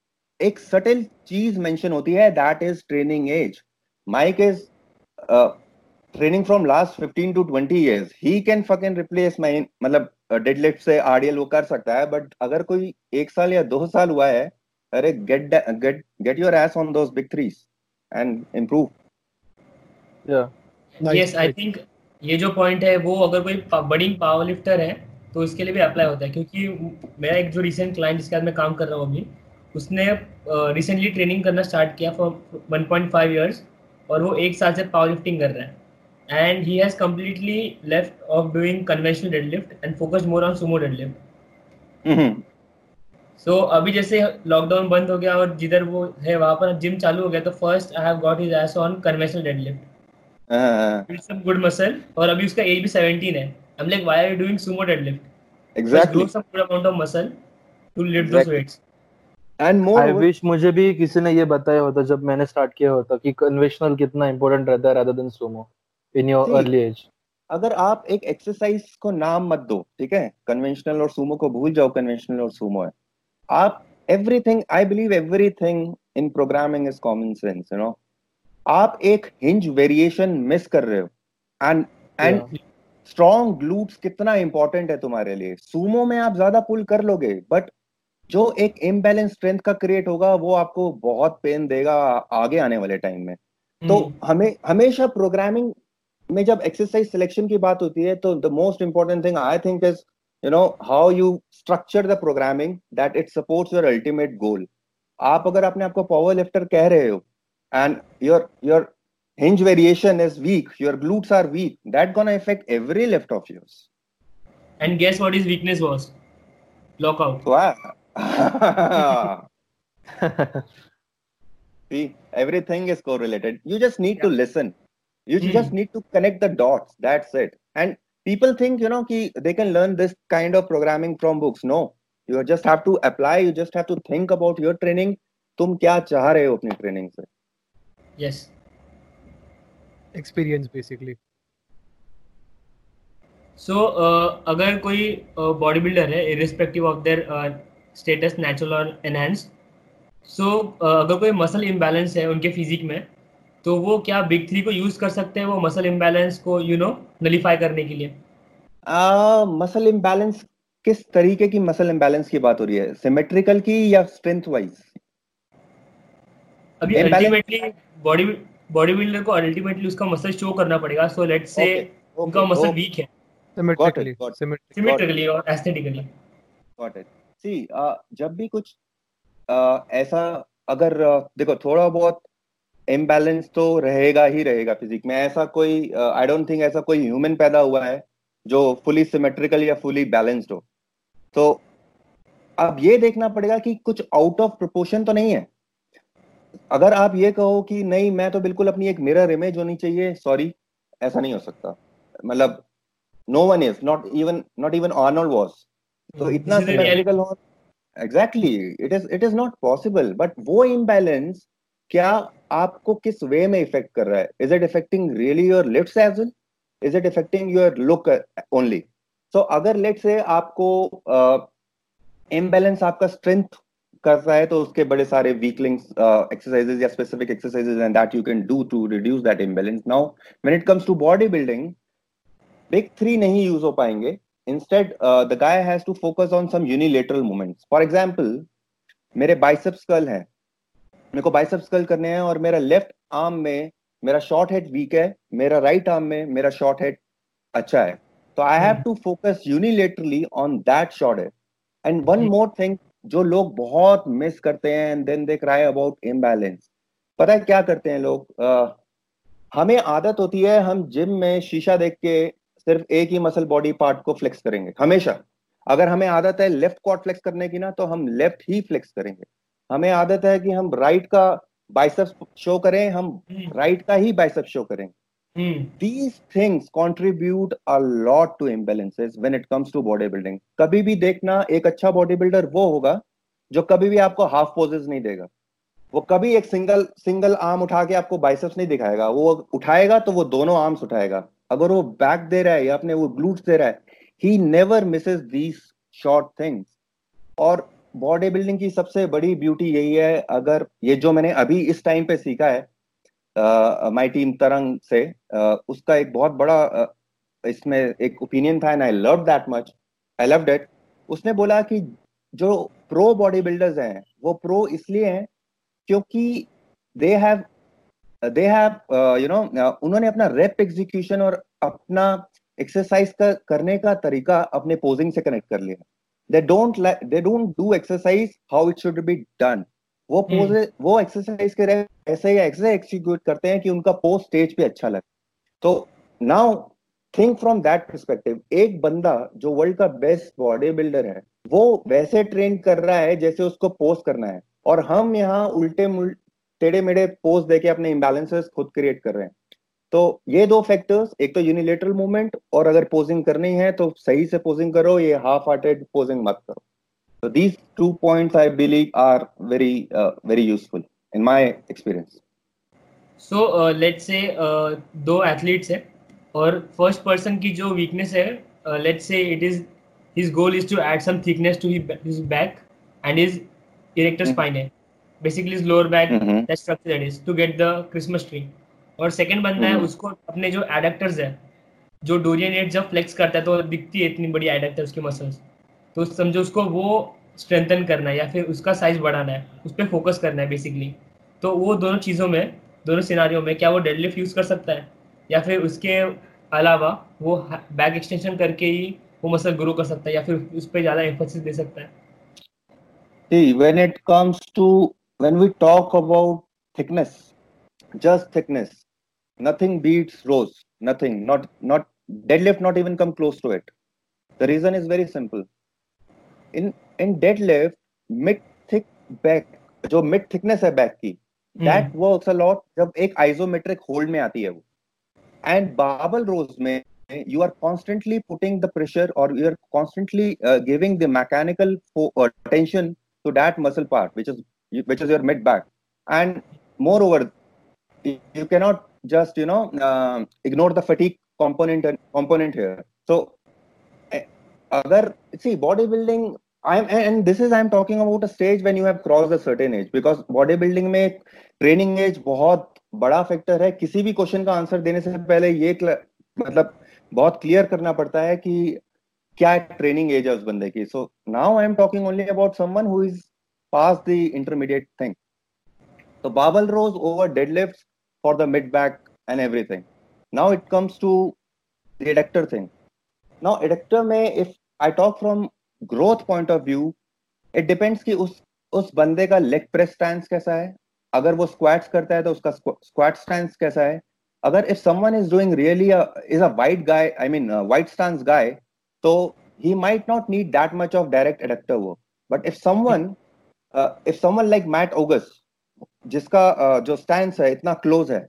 एक सटल चीज़ मेंशन होती है that is training age Mike is training from last 15 to 20 years he can fucking replace my मतलब डेडलिफ्ट से आरडीएल वो कर सकता है बट अगर कोई एक साल या दो साल हुआ है अरे get get get your ass on those big threes and improve या यस आई थिंक ये जो पॉइंट है वो अगर कोई बड़ी पावर लिफ्टर है तो इसके लिए भी अप्लाई होता है क्योंकि मेरा एक जो रिसेंट क्लाइंट जिसके साथ मैं काम कर रहा हूँ अभी उसने रिसेंटली ट्रेनिंग करना स्टार्ट किया फॉर 1.5 इयर्स और वो एक साल से पावर लिफ्टिंग कर रहा है। And he has completely left off doing conventional deadlift and focus more on sumo deadlift so अभी जैसे लॉकडाउन बंद हो गया और जिधर वो है वहाँ पर जिम चालू हो गया तो first I have got his ass on conventional deadlift build some good muscle और अभी उसका एज भी 17 है। I'm like why are you doing sumo deadlift? Just exactly grow some good amount of muscle to lift those Exactly. And I wish मुझे भी किसी ने ये बताया होता जब मैंने स्टार्ट किया होता कि कन्वेंशनल कितना इंपॉर्टेंट रहता है rather than sumo in your early age अगर आप एक एक्सरसाइज को नाम मत दो ठीक है? कन्वेंशनल और सुमो को भूल जाओ कन्वेंशनल और सुमो है। आप everything I believe everything in programming is common sense you know आप एक हिंज वेरिएशन मिस कर रहे हो। एंड एंड स्ट्रॉन्ग ग्लूट्स कितना इंपॉर्टेंट है तुम्हारे लिए? सुमो में आप ज़्यादा पुल कर लोगे बट जो एक इम्बैलेंस स्ट्रेंथ का क्रिएट होगा वो आपको बहुत पेन देगा आगे आने वाले टाइम में। तो Hmm. हमें हमेशा प्रोग्रामिंग में जब एक्सरसाइज सिलेक्शन की बात होती है तो the most important thing I think is you know how you structure the programming that it supports your ultimate goal आप अगर अपने आपको पावर लिफ्टर कह रहे हो and your your hinge variation is weak your glutes are weak that gonna affect every lift of yours. And guess what his weakness was? Lockout. Wow. See everything is correlated you just need yeah. to listen you Hmm. just need to connect the dots that's it and people think you know ki they can learn this kind of programming from books no you just have to apply you just have to think about your training तुम क्या चाह रहे हो अपनी training से yes experience basically सो so, uh, अगर कोई body uh, builder है irrespective of their status natural और एनहेंस सो अगर कोई मसल इम्बैलेंस है उनके फिजिक में तो वो क्या बिग थ्री को यूज़ कर सकते हैं वो मसल इम्बैलेंस को यू नो नलीफाई करने के लिए? मसल uh, इम्बैलेंस किस तरीके की मसल इम्बैलेंस की बात हो रही है? सिमेट्रिकल की या स्ट्रेंथ वाइज अभी अल्टीमेटली बॉडी बॉडी बिल्डर को अल्टीमेटली उसका मसल शो करना पड़ेगा। सो लेट्स से उनका मसल वीक है। Symmetrically. Symmetrically और aesthetically got it. Uh, जब भी कुछ uh, ऐसा अगर देखो थोड़ा बहुत इम्बैलेंस तो रहेगा ही रहेगा फिजिक में। ऐसा कोई आई डोंट थिंक ऐसा कोई ह्यूमन पैदा हुआ है जो फुली सिमेट्रिकल या फुली बैलेंस्ड हो। तो अब ये देखना पड़ेगा कि कुछ आउट ऑफ़ प्रोपोर्शन तो नहीं है। अगर आप ये कहो कि नहीं मैं तो बिल्कुल अपनी एक मिरर इमेज होनी चाहिए सॉरी ऐसा नहीं हो सकता। मतलब no one is not even not even Arnold was तो hmm. इतना सिमेट्रिकल हो exactly it is it is not possible but वो इम्बैलेंस क्या आपको किस वे में इफ़ेक्ट कर रहा है? Is it affecting really your lifts as well is it affecting your look only so अगर लेट से आपको इम्बैलेंस uh, आपका स्ट्रेंथ कर रहा है तो उसके बड़े सारे वीकलिंग्स एक्सरसाइजेस या specific exercises and that you can do to reduce that imbalance now when it comes to body building big three नहीं यूज़ हो पाएँगे. Instead the guy has to focus on some unilateral movements for example मेरे biceps curl है। मेरे को biceps curl करने हैं और मेरा लेफ़्ट आर्म में मेरा शॉर्ट हेड वीक है मेरा राइट right आर्म में मेरा शॉर्ट हेड अच्छा है। तो I have to focus unilaterally on that short head and one more thing जो लोग बहुत मिस करते हैं and then they cry about imbalance पता है क्या करते हैं लोग? Uh, हमें आदत होती है हम जिम में शीशा देख के सिर्फ़ एक ही मसल बॉडी पार्ट को फ्लेक्स करेंगे हमेशा। अगर हमें आदत है लेफ़्ट क्वाड फ्लेक्स करने की ना तो हम लेफ़्ट ही फ्लेक्स करेंगे। हमें आदत है कि हम राइट का बाइसेप्स शो करें हम राइट हम्म। का ही बाइसेप्स शो करें। these things contribute a lot to imbalances when it comes to body building कभी भी देखना एक अच्छा बॉडी बिल्डर वो होगा जो कभी भी आपको हाफ़ पोजेस नहीं देगा। वो कभी एक सिंगल सिंगल आर्म उठा के आपको बाइसेप्स नहीं दिखाएगा। वो उठाएगा तो वो दोनों आर्म्स उठाएगा। अगर वो बैक दे रहा है या अपने वो ग्लूट्स दे रहा है he never misses these short things और बॉडी बिल्डिंग की सबसे बड़ी ब्यूटी यही है अगर ये जो मैंने अभी इस टाइम पे सीखा है माय टीम तरंग से uh, उसका एक बहुत बड़ा uh, इसमें एक ओपिनियन था and I love that much I love that उसने बोला कि जो प्रो बॉडी बिल्डर्स हैं वो प्रो इसलिए हैं क्योंकि they have they have you know उन्होंने अपना रेप एग्जीक्यूशन और अपना एक्सरसाइज का करने का तरीका अपने पोजिंग से कनेक्ट कर लिया। They don't they don't do exercise how it should be done वो पोज hmm. वो एक्सरसाइज के ऐसे ही ऐसे एक्सिक्यूट करते हैं कि उनका पोज स्टेज पे अच्छा लगे। तो now think from that perspective एक बंदा जो वर्ल्ड का बेस्ट बॉडी बिल्डर है वो वैसे ट्रेन कर रहा है जैसे उसको पोज करना है। और हम यहाँ उल्टे टेढ़े मेढ़े पोज देके अपने इम्बैलेंसेस खुद क्रिएट कर रहे हैं। तो ये दो फैक्टर्स एक तो यूनिलेटरल मूवमेंट और अगर पोजिंग करनी है तो सही से पोजिंग करो ये हाफ़ हार्टेड पोजिंग मत करो। तो these two points I believe are very very useful in my experience so let's say दो एथलीट्स है और फ़र्स्ट पर्सन की जो वीकनेस है let's say it is his goal is to add some thickness to his back and his erector spine है। Basically lower back that structure that is to get the Christmas tree और second बंदा है mm-hmm. उसको अपने जो एडेक्टर्स है जो Dorian eight जब फ्लेक्स करता है तो दिखती है इतनी बड़ी एडेक्टर उसकी मसल्स तो समझो उसको वो स्ट्रेंथन करना है या फिर उसका साइज़ बढ़ाना है उस पर फोकस करना है बेसिकली तो वो दोनों चीज़ों में दोनों सिनारियों में क्या वो डेडलिफ्ट यूज़ कर सकता है या फिर उसके अलावा वो बैक एक्सटेंशन करके ही वो मसल ग्रो कर सकता है या फिर उस पर ज़्यादा एम्फोसिस दे सकता है। See, when it comes to when we talk about thickness, just thickness, nothing beats rows. Nothing. Not not deadlift. Not even come close to it. The reason is very simple. In in deadlift, mid thick back, जो mid thickness है back की, hmm. that works a lot जब एक isometric hold में आती है वो. And barbell rows में you are constantly putting the pressure or you are constantly uh, giving the mechanical fo- uh, tension to that muscle part which is which is your mid back and moreover you cannot just you know uh, ignore the fatigue component and component here so agar see bodybuilding I'm and this is I'm talking about a stage when you have crossed a certain age because bodybuilding में training age बहुत बड़ा factor है किसी भी question का answer देने से पहले ये मतलब बहुत क्लियर करना पड़ता है कि क्या ट्रेनिंग एज है उस बंदे की so now I am talking only about someone who is pass the intermediate thing तो barbell rows over deadlift for the mid back and everything now it comes to the adductor thing now adductor में if I talk from growth point of view it depends कि उस उस बंदे का leg press stand कैसा है। अगर वो स्क्वाट्स करता है तो उसका स्क्वाट स्टैंड कैसा है। अगर if someone is doing really is a wide guy I mean wide stand guy तो he might not need that much of direct adductor work but if someone If someone like Matt Ogus जिसका uh, जो stand है इतना close है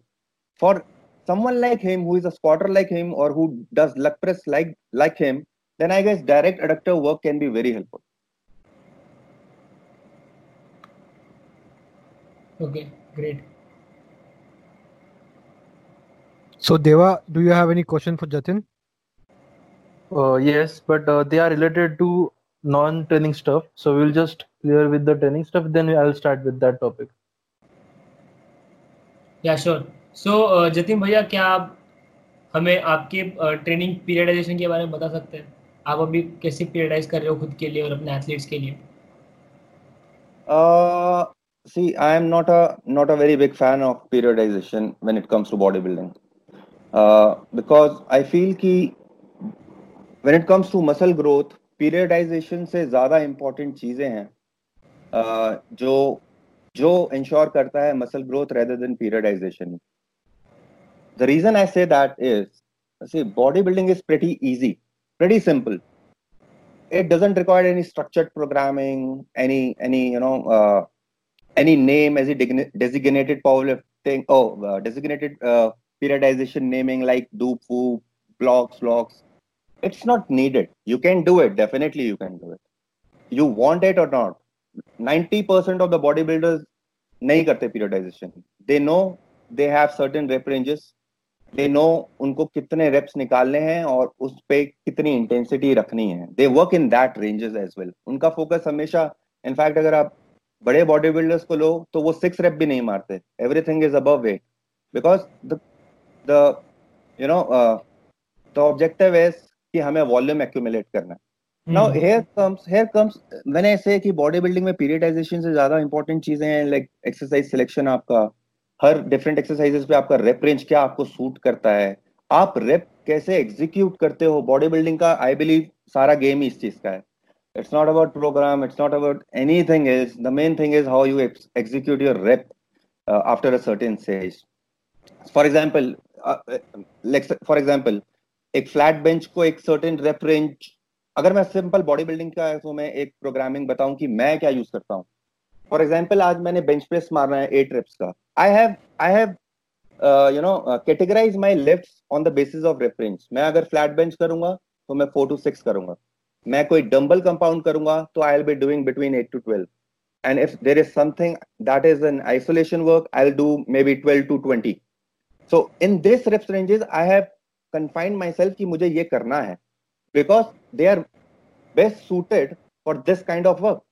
for someone like him who is a squatter like him or who does leg press like like him then I guess direct adductor work can be very helpful. Okay, great. So Deva, do you have any question for Jatin? Uh, yes, but uh, they are related to non-training stuff. So we'll just clear with the training stuff. Then I'll start with that topic. Yeah, sure. So uh, Jatin भैया क्या आप हमें आपके training periodisation के बारे में बता सकते हैं आप अभी कैसे पीरियडाइज कर रहे हो खुद के लिए और अपने एथलीट्स के लिए uh, see i am not a not a very big fan of periodization when it comes to bodybuilding uh, because i feel ki when it comes to muscle growth periodization से ज़्यादा important चीज़ें हैं जो जो ensure करता है muscle growth rather than periodization the reason I say that is body building is pretty easy pretty simple it doesn't require any structured programming any any you know any name as designated power lifting designated periodization naming like DUP blocks blocks it's not needed you can do it definitely you can do it you want it or not 90% of the bodybuilders nahi karte periodization they know they have certain rep ranges they know उनको कितने wraps निकालने हैं और उस पे कितनी intensity रखनी है they work in that ranges as well उनका फोकस हमेशा इनफैक्ट अगर आप बड़े बॉडी बिल्डर्स को लो तो वो सिक्स रेप भी नहीं मारते everything is above weight because the you know the objective is कि हमें वॉल्यूम एक्यूमुलेट करना है। Now here comes here comes मैंने ऐसे कि बॉडी बिल्डिंग में पीरियडाइजेशन से ज़्यादा इंपॉर्टेंट चीज़ें हैं लाइक एक्सरसाइज सिलेक्शन आपका हर डिफरेंट एक्सरसाइजेस पे आपका रेप रेंज क्या आपको सूट करता है। आप रेप कैसे एग्जीक्यूट करते हो? बॉडी बिल्डिंग का आई बिलीव सारा गेम ही इस चीज़ का है। It's not about program it's not about anything is the main thing is how you execute your rep after a certain stage for example for example एक flat bench को एक certain rape range अगर मैं simple body building का तो मैं एक programming बताऊँ कि मैं क्या यूज़ करता हूँ। फॉर एग्ज़ाम्पल आज मैंने बेंच प्रेस मारना है एट रेप्स का। I have I have you know categorize my lift on the basis of reference मैं अगर फ्लैट बेंच करूँगा तो मैं फोर टू सिक्स करूँगा। मैं कोई डंबल कंपाउंड करूँगा तो I will be doing between eight to twelve and if there is something that is an isolation work, i'll do maybe 12 to 20 so, in this reps ranges, i have confined myself कि मुझे ये करना है। Because they are best suited for this kind of work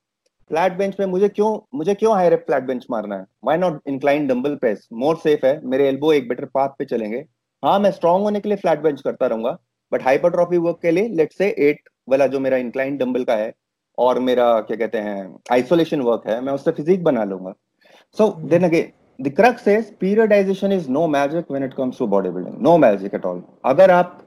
flat bench पे मुझे क्यों मुझे क्यों हाई रेप फ्लैट बेंच मारना है? Why not incline dumbbell press more safe है। मेरे एल्बो एक बेटर पाथ पे चलेंगे। हाँ मैं स्ट्रॉन्ग होने के लिए फ्लैट बेंच करता रहूँगा। बट हाइपरट्रॉफी वर्क के लिए लेट से एट वाला जो मेरा इंक्लाइन डंबल का है और मेरा, क्या कहते हैं आइसोलेशन वर्क है, मैं उससे फिजिक बना लूँगा। So then again the crux is periodization is no magic when it comes to bodybuilding. No magic at all. अगर आप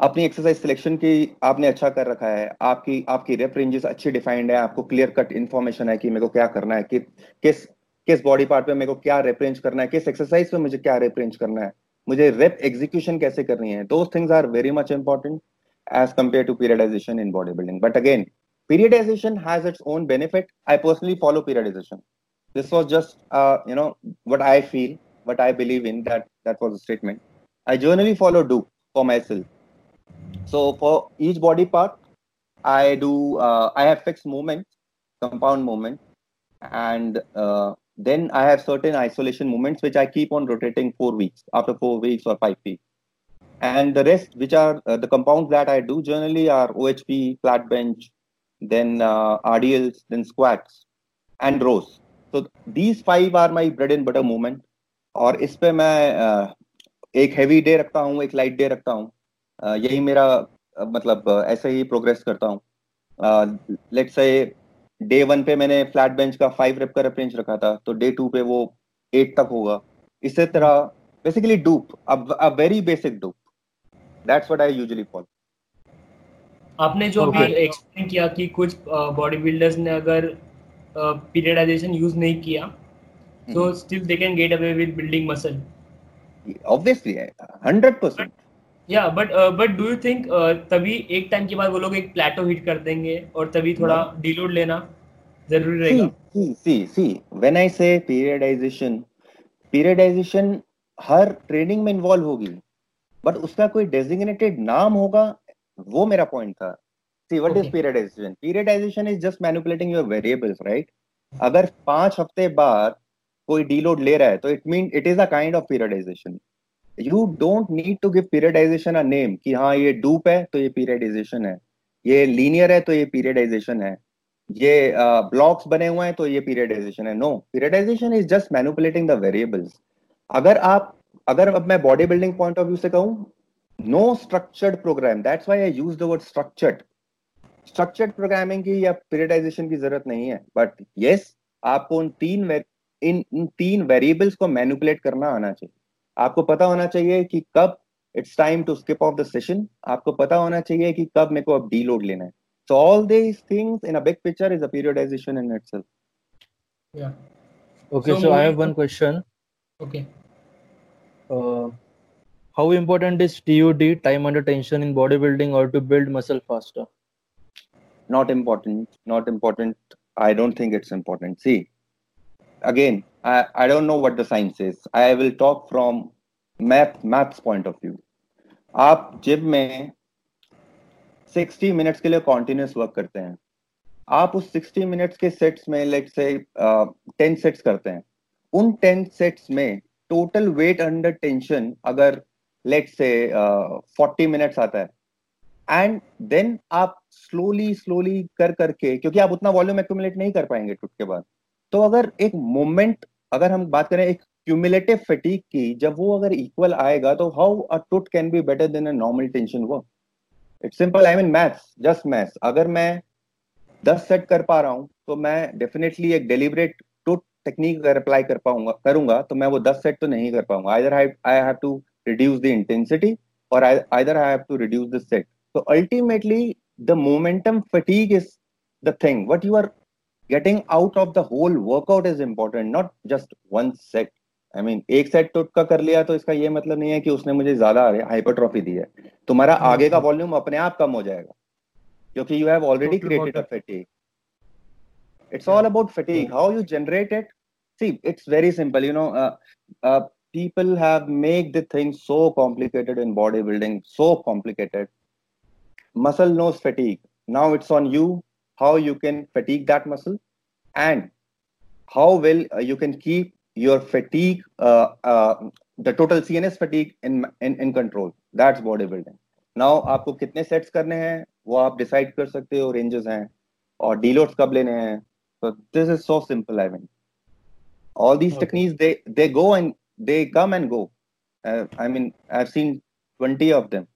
अपनी एक्सरसाइज सिलेक्शन की आपने अच्छा कर रखा है, आपकी आपकी रेप रेंजेस अच्छी डिफाइंड है, आपको क्लियर कट इन्फॉर्मेशन है कि मेरे को क्या करना है, कि, किस किस बॉडी पार्ट पे मेरे को क्या रेप रेंज करना है, किस एक्सरसाइज पे मुझे क्या रेप रेंज करना है, मुझे रेप एग्जीक्यूशन कैसे करनी है those things are very much important as compare to periodization in body building but again periodization has its own benefit. I personally follow periodization. This was just uh, you know what i feel what i believe in that that was a statement i generally follow do for myself So for each body part, I do uh, I have fixed movements, compound movement, and uh, then I have certain isolation movements which I keep on rotating four weeks after four weeks or five weeks. And the rest, which are uh, the compounds that I do generally, are OHP, flat bench, then uh, RDLs, then squats, and rows. So these five are my bread and butter movement. और इस पे मैं uh, एक heavy day रखता हूँ एक light day रखता हूँ। uh, यही मेरा uh, मतलब uh, ऐसे ही प्रोग्रेस करता हूँ। लेट्स से डे वन पे मैंने फ्लैट बेंच का फाइव रेप का रेफरेंस रखा था तो डे टू पे वो एट तक होगा। इसी तरह basically DUP a very basic DUP that's what I usually follow आपने जो अभी एक्सप्लेन किया कि कुछ बॉडी बिल्डर्स ने अगर पीरियडाइजेशन यूज़ नहीं किया तो still they can get away with building muscle obviously 100% या but but do you think तभी एक टाइम के बाद वो लोग एक प्लेटो हिट कर देंगे और तभी थोड़ा डीलोड लेना ज़रूरी रहेगा? सी सी see when I say periodization periodization her training में इन्वॉल्व होगी बट उसका कोई डेजिग्नेटेड नाम होगा वो मेरा पॉइंट था। See what is periodization periodization is just manipulating your variables right अगर पाँच हफ़्ते बाद कोई डीलोड ले रहा है तो it mean it is a kind of periodization you don't need to give periodization a name कि हाँ ये डूप है तो ये पीरियडाइजेशन है. ये लीनियर है तो ये पीरियडाइजेशन है. ये ब्लॉक्स uh, बने हुए हैं तो ये पीरियडाइजेशन है. No periodization is just manipulating the variables अगर आप अगर अब मैं body building point of view से कहूँ no structured program that's why I use the word structured structured programming की या पीरियडाइजेशन की ज़रूरत नहीं है बट यस आपको उन तीन इन, इन तीन वेरिएबल्स को मैनिपुलेट करना आना चाहिए आपको पता होना चाहिए कि कब it's time to skip of the session आपको पता होना चाहिए कि कब मेरे को अब डी लोड लेना है so all these things in a big picture is a periodization in itself yeah okay so, so i have one question okay uh, how important is TUD time under tension in bodybuilding or to build muscle faster not important not important i don't think it's important see again I, I don't know what the science is. I will talk from math maths point of view. आप gym में 60 minutes के लिए continuous work करते हैं आप उस 60 minutes के sets में लेट से टेन सेट्स करते हैं उन 10 सेट्स में टोटल वेट अंडर टेंशन अगर लेट से फोर्टी मिनट्स आता है एंड देन आप स्लोली स्लोली कर करके, क्योंकि आप उतना वॉल्यूम एक्यूमुलेट नहीं कर पाएँगे टूट के बाद। तो अगर एक मोमेंट अगर हम बात करें एक क्यूमुलेटिव फटीक की, जब वो अगर इक्वल आएगा तो how a TUT can be better than a normal tension work it's simple I mean maths just maths अगर मैं दस सेट कर पा रहा हूँ तो मैं डेफिनेटली एक डेलिबरेट टूट टेक्निक अगर अप्लाई कर पाऊँगा, करूँगा तो मैं वो दस सेट तो नहीं कर पाऊँगा। Either I have to reduce the intensity और either I have to reduce the set तो ultimately the momentum fatigue is the thing what you are getting out of the whole workout is important not just one set I mean एक set TUT का कर लिया तो इसका ये मतलब नहीं है कि उसने मुझे ज़्यादा हाइपरट्रॉफी दी है तुम्हारा आगे का वॉल्यूम अपने आप कम हो जाएगा क्योंकि you have already created a fatigue it's all about fatigue how you generate it see it's very simple you know uh, uh, people have made the thing so complicated in bodybuilding so complicated muscle knows fatigue now it's on you how you can fatigue that muscle and how well uh, you can keep your fatigue uh, uh, the total cns fatigue in, in in control that's bodybuilding now आपको कितने sets करने हैं वो आप decide कर सकते हो ranges हैं और डीलोड्स कब लेने हैं so this is so simple i mean all these okay. techniques they they go and they come and go uh, i mean i've seen 20 of them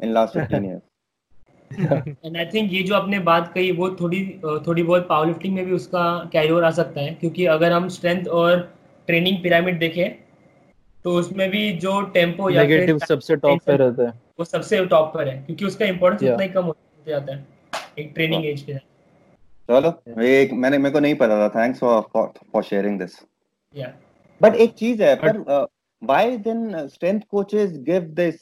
in last 15 years and I think ये जो आपने बात कही वो थोड़ी थोड़ी बहुत power lifting में भी उसका कैरी ओवर आ सकता है क्योंकि अगर हम स्ट्रेंथ और ट्रेनिंग पिरामिड देखें तो उसमें भी जो टेंपो या नेगेटिव सबसे टॉप पे रहता है। वो सबसे टॉप पर है क्योंकि उसका इंपॉर्टेंस yeah. उतना ही कम हो जाता है एक ट्रेनिंग एज पे चलो एक मैंने मेरे को नहीं पता था thanks for for sharing this yeah but एक चीज़ है पर why then strength coaches give this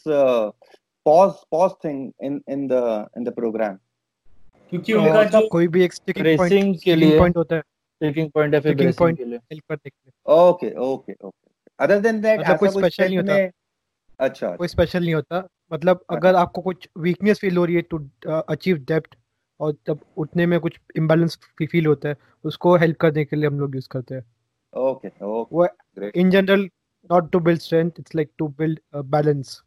pause pause thing in in the in the program. क्योंकि उनका जो कोई भी एक स्टिकिंग पॉइंट के लिए पॉइंट होता है। स्टिकिंग पॉइंट है फिर पॉइंट के लिए। हेल्प कर देखते okay okay okay other than that मतलब कोई स्पेशल नहीं होता। अच्छा कोई स्पेशल नहीं होता। मतलब अगर आपको कुछ वीकनेस फील हो रही है टू अचीव डेप्थ और जब उठने में कुछ इम्बैलेंस फील होता है उसको हेल्प करने के लिए हम लोग यूज़ करते हैं। Okay okay great in general not to build strength it's like to build balance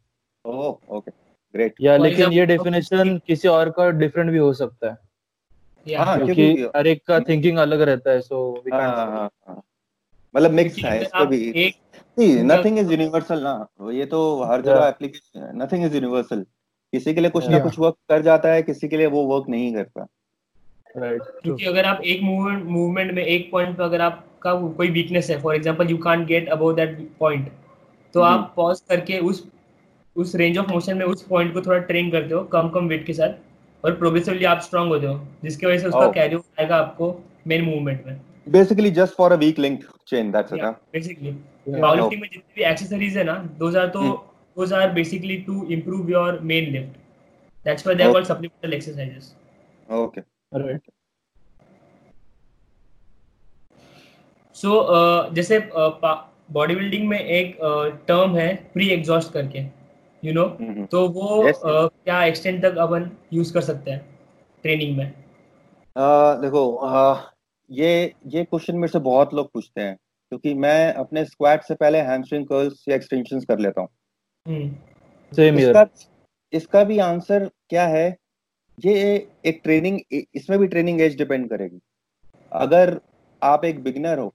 oh okay great yeah लेकिन ये डेफिनेशन किसी और का डिफरेंट भी हो सकता है। हाँ, क्योंकि हर एक का थिंकिंग अलग रहता है सो वी हाँ, हाँ। मतलब मिक्स है अगर इस पे आप भी। नहीं नथिंग इज़ यूनिवर्सल ना। ये तो हर जगह एप्लीकेशन नथिंग इज़ यूनिवर्सल किसी के लिए कुछ ना कुछ वर्क कर जाता है किसी के लिए वो वर्क नहीं करता। राइट क्योंकि अगर आप एक मूवमेंट मूवमेंट में एक पॉइंट पे अगर आपका कोई वीकनेस है for example you can't get above that point तो हम्म। आप पॉज करके उस उस रेंज ऑफ़ मोशन में उस पॉइंट को थोड़ा ट्रेन करते हो कम कम वेट के साथ और प्रोग्रेसिवली आप स्ट्रांग होते हो जिसकी वजह से उसका Oh. कैरी आएगा आपको मेन मूवमेंट में। Basically just for a weak link chain that's it basically. Power में जितनी भी एक्सेसरीज है ना दोज आर तो. Those are basically to improve your main lift that's why they are called supplemental exercises okay right so uh, जैसे body building में एक term है प्री एग्जॉस्ट करके। यू नो हम्म, तो वो Yes, uh, क्या extent तक अपन यूज़ कर सकते हैं ट्रेनिंग में? देखो uh, ये ये क्वेश्चन मेरे से बहुत लोग पूछते हैं क्योंकि मैं अपने स्क्वाट से पहले हैमस्ट्रिंग कर्ल्स या एक्सटेंशंस कर लेता हूँ। हम्म, सेम हियर इसका इसका भी आंसर क्या है? ये एक ट्रेनिंग इसमें भी ट्रेनिंग एज डिपेंड करेगी। अगर आप एक बिगनर हो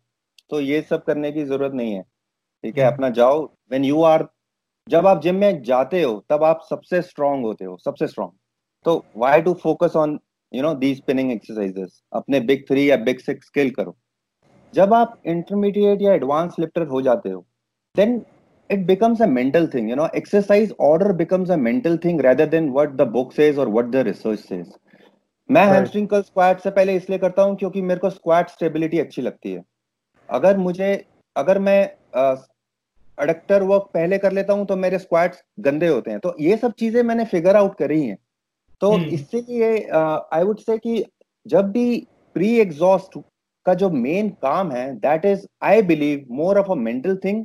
तो ये सब करने की ज़रूरत नहीं है। ठीक है हम्म। अपना जाओ व्हेन यू आर जब आप जिम में जाते हो तब आप सबसे स्ट्रांग होते हो सबसे स्ट्रांग तो why to focus on you know the spinning exercises अपने बिग थ्री या बिग सिक्स स्किल करो। जब आप इंटरमीडिएट या एडवांस लिफ्टर हो जाते हो then it becomes a mental thing you know exercise order becomes a mental thing rather than what the book says or what the research says. मैं. Hamstring curl squat से पहले इसलिए करता हूँ क्योंकि मेरे को स्क्वाट स्टेबिलिटी अच्छी लगती है। अगर मुझे अगर मैं अडक्टर वर्क पहले कर लेता हूँ तो मेरे स्क्वाट्स गंदे होते हैं। तो ये सब चीज़ें मैंने फिगर आउट करी हैं। तो हम्म। इससे ये आई वुड से कि जब भी प्री एग्जॉस्ट का जो मेन काम है that is I believe more of a mental thing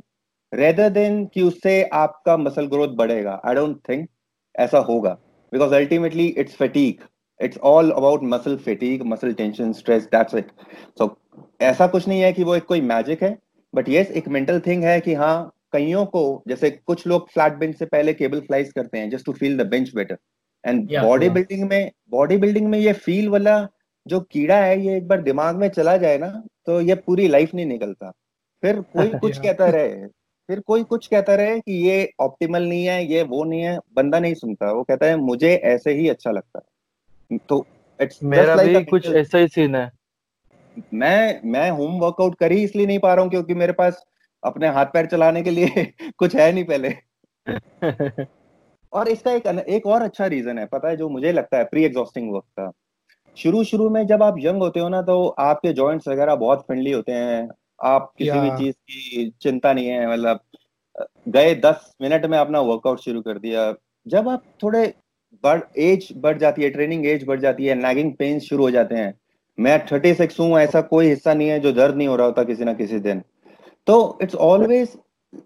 rather than कि उससे आपका मसल ग्रोथ बढ़ेगा। आई डोंट थिंक ऐसा होगा। Because ultimately it's fatigue it's all about muscle fatigue muscle tension stress that's it so ऐसा कुछ नहीं है कि वो एक कोई मैजिक है। बट यस एक मेंटल थिंग है कि हाँ कईयों को जैसे कुछ लोग फ्लैट बेंच से पहले केबल फ्लाइज करते हैं just to feel the bench better and body building में बॉडी बिल्डिंग में ये फील वाला जो कीड़ा है ये एक बार दिमाग में चला जाए ना तो ये पूरी लाइफ नहीं निकलता। फिर कोई कुछ कहता रहे फिर कोई कुछ कहता रहे कि ये ऑप्टिमल नहीं है ये वो नहीं है बंदा नहीं सुनता। वो कहता है मुझे ऐसे ही अच्छा लगता है। तो इट्स मेरा भी कुछ ऐसा ही सीन है। मैं मैं होम वर्कआउट कर ही इसलिए नहीं पा रहा हूँ क्योंकि मेरे पास अपने हाथ पैर चलाने के लिए कुछ है नहीं पहले। और इसका एक एक और अच्छा रीजन है पता है जो मुझे लगता है प्री एग्जॉस्टिंग वर्क का। शुरू शुरू में जब आप यंग होते हो ना तो आपके जॉइंट्स वगैरह बहुत फ्रेंडली होते हैं। आप किसी भी चीज़ की चिंता नहीं है मतलब गए दस मिनट में अपना वर्कआउट शुरू कर दिया। जब आप थोड़े बढ़ एज बढ़ जाती है ट्रेनिंग एज बढ़ जाती है नैगिंग पेन शुरू हो जाते हैं। मैं थर्टी सिक्स हूँ ऐसा कोई हिस्सा नहीं है जो दर्द नहीं हो रहा होता किसी ना किसी दिन। तो it's always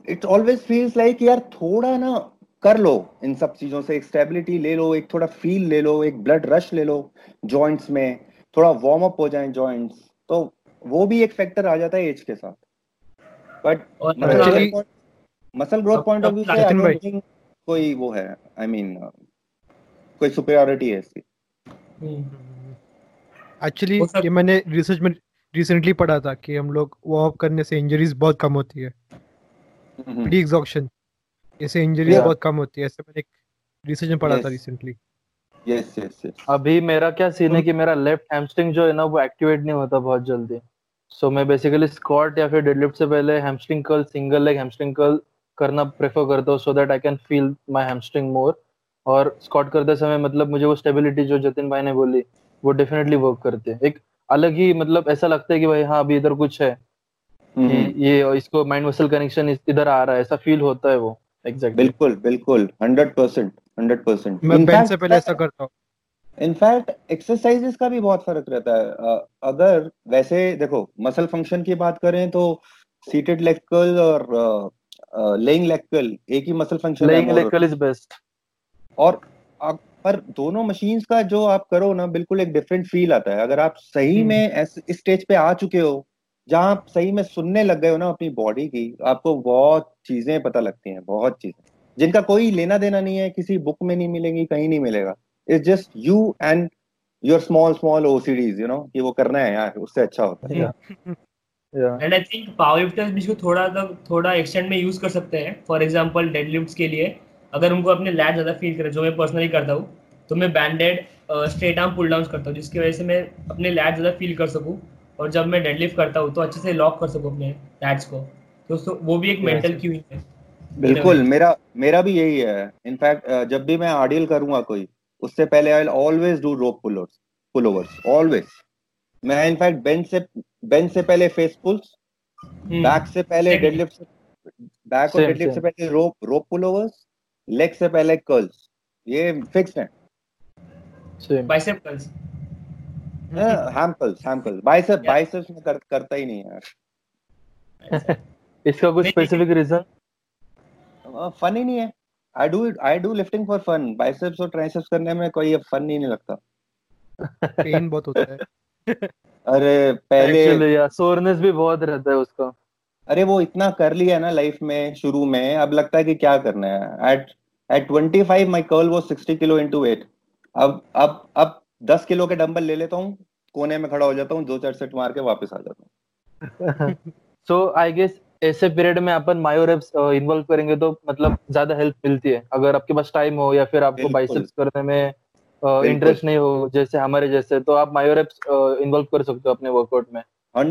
it's always feels like यार थोड़ा ना कर लो इन सब चीज़ों से एक स्टेबिलिटी ले लो एक थोड़ा फील ले लो एक ब्लड रश ले लो जॉइंट्स में थोड़ा वार्म अप हो जाए जॉइंट्स तो वो भी एक फैक्टर आ जाता है एज के साथ। But muscle growth point of view से आई डोंट थिंक कोई वो है आई I मीन mean, कोई सुपीरियरिटी है इसकी। एक्चुअली ये मैंने रिसर्च में रिसेंटली पढ़ा था कि हम लोग वार्म अप करने से इंजरीज बहुत कम होती है। हम्म, प्री एग्जॉक्शन इससे इंजरीज बहुत कम होती है ऐसे मैंने एक रिसर्च में पढ़ा था रिसेंटली यस यस यस अभी मेरा क्या सीन है कि मेरा लेफ़्ट हैमस्ट्रिंग जो है ना वो एक्टिवेट नहीं होता बहुत जल्दी। सो मैं बेसिकली स्क्वाट या फिर डेडलिफ्ट से पहले hamstring curl single leg hamstring curl करना प्रेफर करता हूँ so that I can feel my hamstring more और स्क्वाट करते समय मतलब मुझे वो स्टेबिलिटी जो जतिन भाई ने बोली वो डेफिनेटली वर्क करते हैं। एक अलग ही मतलब ऐसा लगता है कि भाई हाँ अभी इधर कुछ है। हम्म, ये इसको माइंड मसल कनेक्शन इधर आ रहा है ऐसा फील होता है वो। एग्जैक्टली बिल्कुल बिल्कुल हंड्रेड परसेंट हंड्रेड परसेंट मैं बेंच से पहले ऐसा करता हूँ। इनफैक्ट एक्सरसाइजेस का भी बहुत फ़र्क रहता है। अ, अगर वैसे देखो मसल फ़ंक्शन की बात करें तो सीटेड लेग कर्ल और लेइंग लेग कर्ल एक ही मसल फ़ंक्शन है lying leg curl is best और पर दोनों मशीन्स का जो आप करो ना बिल्कुल एक डिफरेंट फील आता है। अगर आप सही हम्म। में इस स्टेज पे आ चुके हो जहाँ आप सही में सुनने लग गए हो ना अपनी बॉडी की आपको बहुत चीज़ें पता लगती हैं बहुत चीज़ें। जिनका कोई लेना देना नहीं है किसी बुक में नहीं मिलेंगी कहीं नहीं मिलेगा। It's just you and your small small OCDs you know कि वो करना है यार उससे अच्छा होता है। And I think power lifters भी इसको थोड़ा थोड़ा एक्सटेंड में यूज़ कर सकते हैं। फॉर एग्जांपल डेडलिफ्ट्स के लिए। अगर उनको अपने लैट ज़्यादा फील करे जो मैं पर्सनली करता हूँ तो मैं banded straight arm pull down करता हूँ जिसकी वजह से मैं अपने लैट ज़्यादा फील कर सकूँ और जब मैं डेडलिफ्ट करता हूँ तो अच्छे से लॉक कर सकूँ अपने लैट्स को। तो, वो भी एक मेंटल क्यूइंग है बिल्कुल मेरा मेरा भी यही है। इनफैक्ट जब भी मैं आर्डियल करूँगा कोई उससे पहले I always do rope pullers pullovers always मैं इनफैक्ट बेंच से बेंच से पहले फेस पुल्स बैक से पहले डेडलिफ्ट से बैक और डेडलिफ्ट से पहले रोप रोप पुलोवर्स लेग से पहले कर्ल्स ये फिक्स्ड है. Bicep curls ham curls ham curls bicep biceps में कर, करता ही नहीं यार. इसका कुछ स्पेसिफिक रीजन फन ही नहीं है. I do I do lifting for fun biceps और ट्राइसेप्स करने में कोई फन ही नहीं लगता. पेन बहुत होता है. अरे पहले या सोरनेस भी बहुत रहता है उसका. अरे वो इतना कर लिया ना लाइफ में शुरू में अब लगता है कि क्या करना है? Eight eight twenty five my curl वो सिक्सटी किलो इंटू वेट अब अब अब दस किलो के डंबल ले लेता हूँ कोने में खड़ा हो जाता हूँ दो चार सेट मार के वापस आ जाता हूँ। सो आई गेस ऐसे पीरियड में अपन मायो रेप्स इन्वॉल्व करेंगे तो मतलब ज़्यादा हेल्प मिलती है। अगर आपके पास टाइम हो या फिर आपको बाइसेप्स करने में इंटरेस्ट नहीं हो जैसे हमारे जैसे तो आप मायो रेप्स इन्वॉल्व कर सकते हो अपने वर्कआउट में।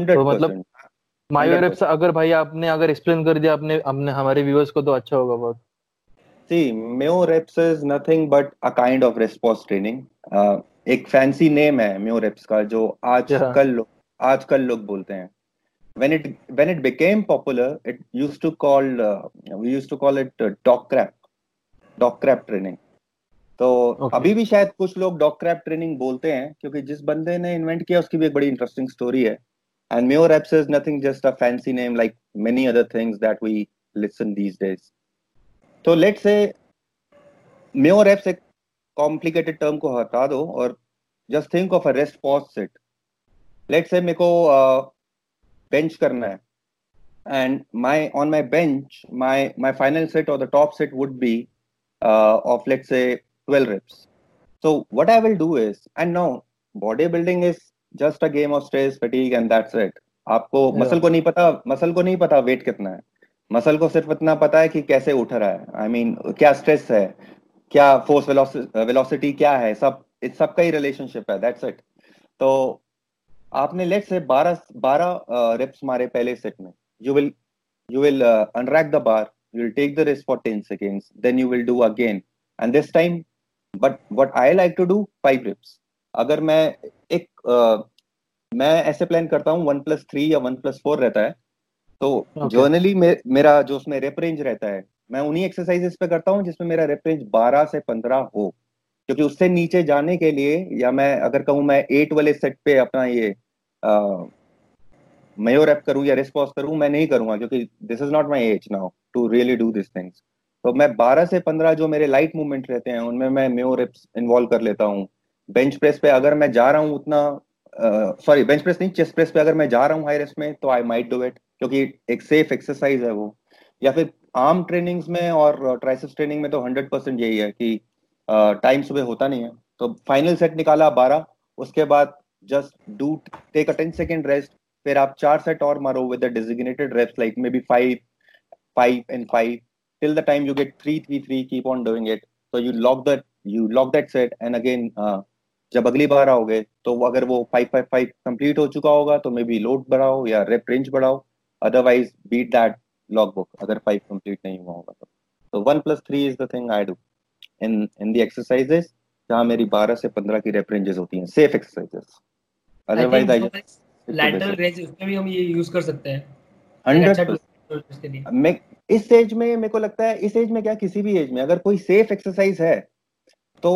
तो मतलब मायो रेप्स अगर भाई आपने अगर एक्सप्लेन कर दिया अपने हमने हमारे व्यूअर्स को तो अच्छा होगा बहुत। See myo reps is nothing but a kind of response training एक फैंसी नेम है म्यो रेप्स का जो आजकल लोग आजकल लोग बोलते हैं। When it when it became popular it used to call uh, we used to call it uh, dog crap dog crap training. तो okay. अभी भी शायद कुछ लोग डॉग क्रैप ट्रेनिंग बोलते हैं क्योंकि जिस बंदे ने इन्वेंट किया उसकी भी एक बड़ी इंटरेस्टिंग स्टोरी है। and myo reps is nothing just a fancy name like many other things that we listen these days तो लेट से म्योर एप्स एक कॉम्प्लिकेटेड टर्म को हटा दो और just think of a rest pause set let say मेरे को bench करना है and my on my bench my my final set or the top set would be uh, of let's say 12 reps so what i will do is and now bodybuilding is just a game of stress fatigue and that's it. आपको muscle को नहीं पता muscle को नहीं पता wait कितना है। Muscle को सिर्फ़ इतना पता है कि कैसे उठ रहा है। आई I मीन mean, क्या स्ट्रेस है क्या फोर्स वेलोसिटी क्या है सब इस सब का ही रिलेशनशिप है दैट्स इट तो आपने लेट से 12 12 रेप्स मारे पहले सेट में। You will you will unrack the bar you will take the rest for 10 seconds then you will do again. And this time but what i like to do five reps. अगर मैं एक uh, मैं ऐसे plan करता हूँ one plus three या one plus four रहता है तो जर्नली okay. मे, मेरा जो उसमें रेप रेंज रहता है मैं उन्हीं एक्सरसाइजेस पे करता हूँ जिसमें मेरा रेप रेंज बारह से पंद्रह हो। क्योंकि उससे नीचे जाने के लिए या मैं अगर कहूँ मैं एट वाले सेट पे अपना ये मेयो रेप करूँ या रिस्पॉस करूँ मैं नहीं करूँगा क्योंकि this is not my age now to really do this things तो मैं 12 से 15 जो मेरे लाइट मूवमेंट रहते हैं उनमें मैं मेयो रेप्स इन्वॉल्व कर लेता हूँ। बेंच प्रेस पे अगर मैं जा रहा हूँ उतना सॉरी बेंच प्रेस नहीं चेस्ट प्रेस पे अगर मैं जा रहा हूँ हाई रेस्ट में तो आई माइट डू इट क्योंकि एक सेफ़ एक्सरसाइज है वो। या फिर आर्म ट्रेनिंग्स में और ट्राइसेप्स ट्रेनिंग में तो हंड्रेड परसेंट यही है कि टाइम सुबह होता नहीं है। तो फाइनल सेट निकाला बारह उसके बाद just do take a 10 second rest फिर आप चार सेट और मारो with the designated reps like maybe five five and five till the time you get three three three keep on doing it so you lock that you lock that set and again uh, जब अगली बार आओगे तो अगर वो five five five complete हो चुका होगा तो मे बी लोड बढ़ाओ या रेप रेंज बढ़ाओ। Otherwise beat that log book अगर फाइव कंप्लीट नहीं हुआ होगा तो। तो one plus three is the thing I do in in the exercises जहाँ मेरी बारह से पंद्रह की रेप रेंजेस होती हैं। Safe exercises otherwise I lateral range उसमें भी हम ये यूज़ कर सकते हैं। 100 मैं इस एज में मेरे को लगता है इस एज में क्या किसी भी एज में अगर कोई सेफ़ एक्सरसाइज है तो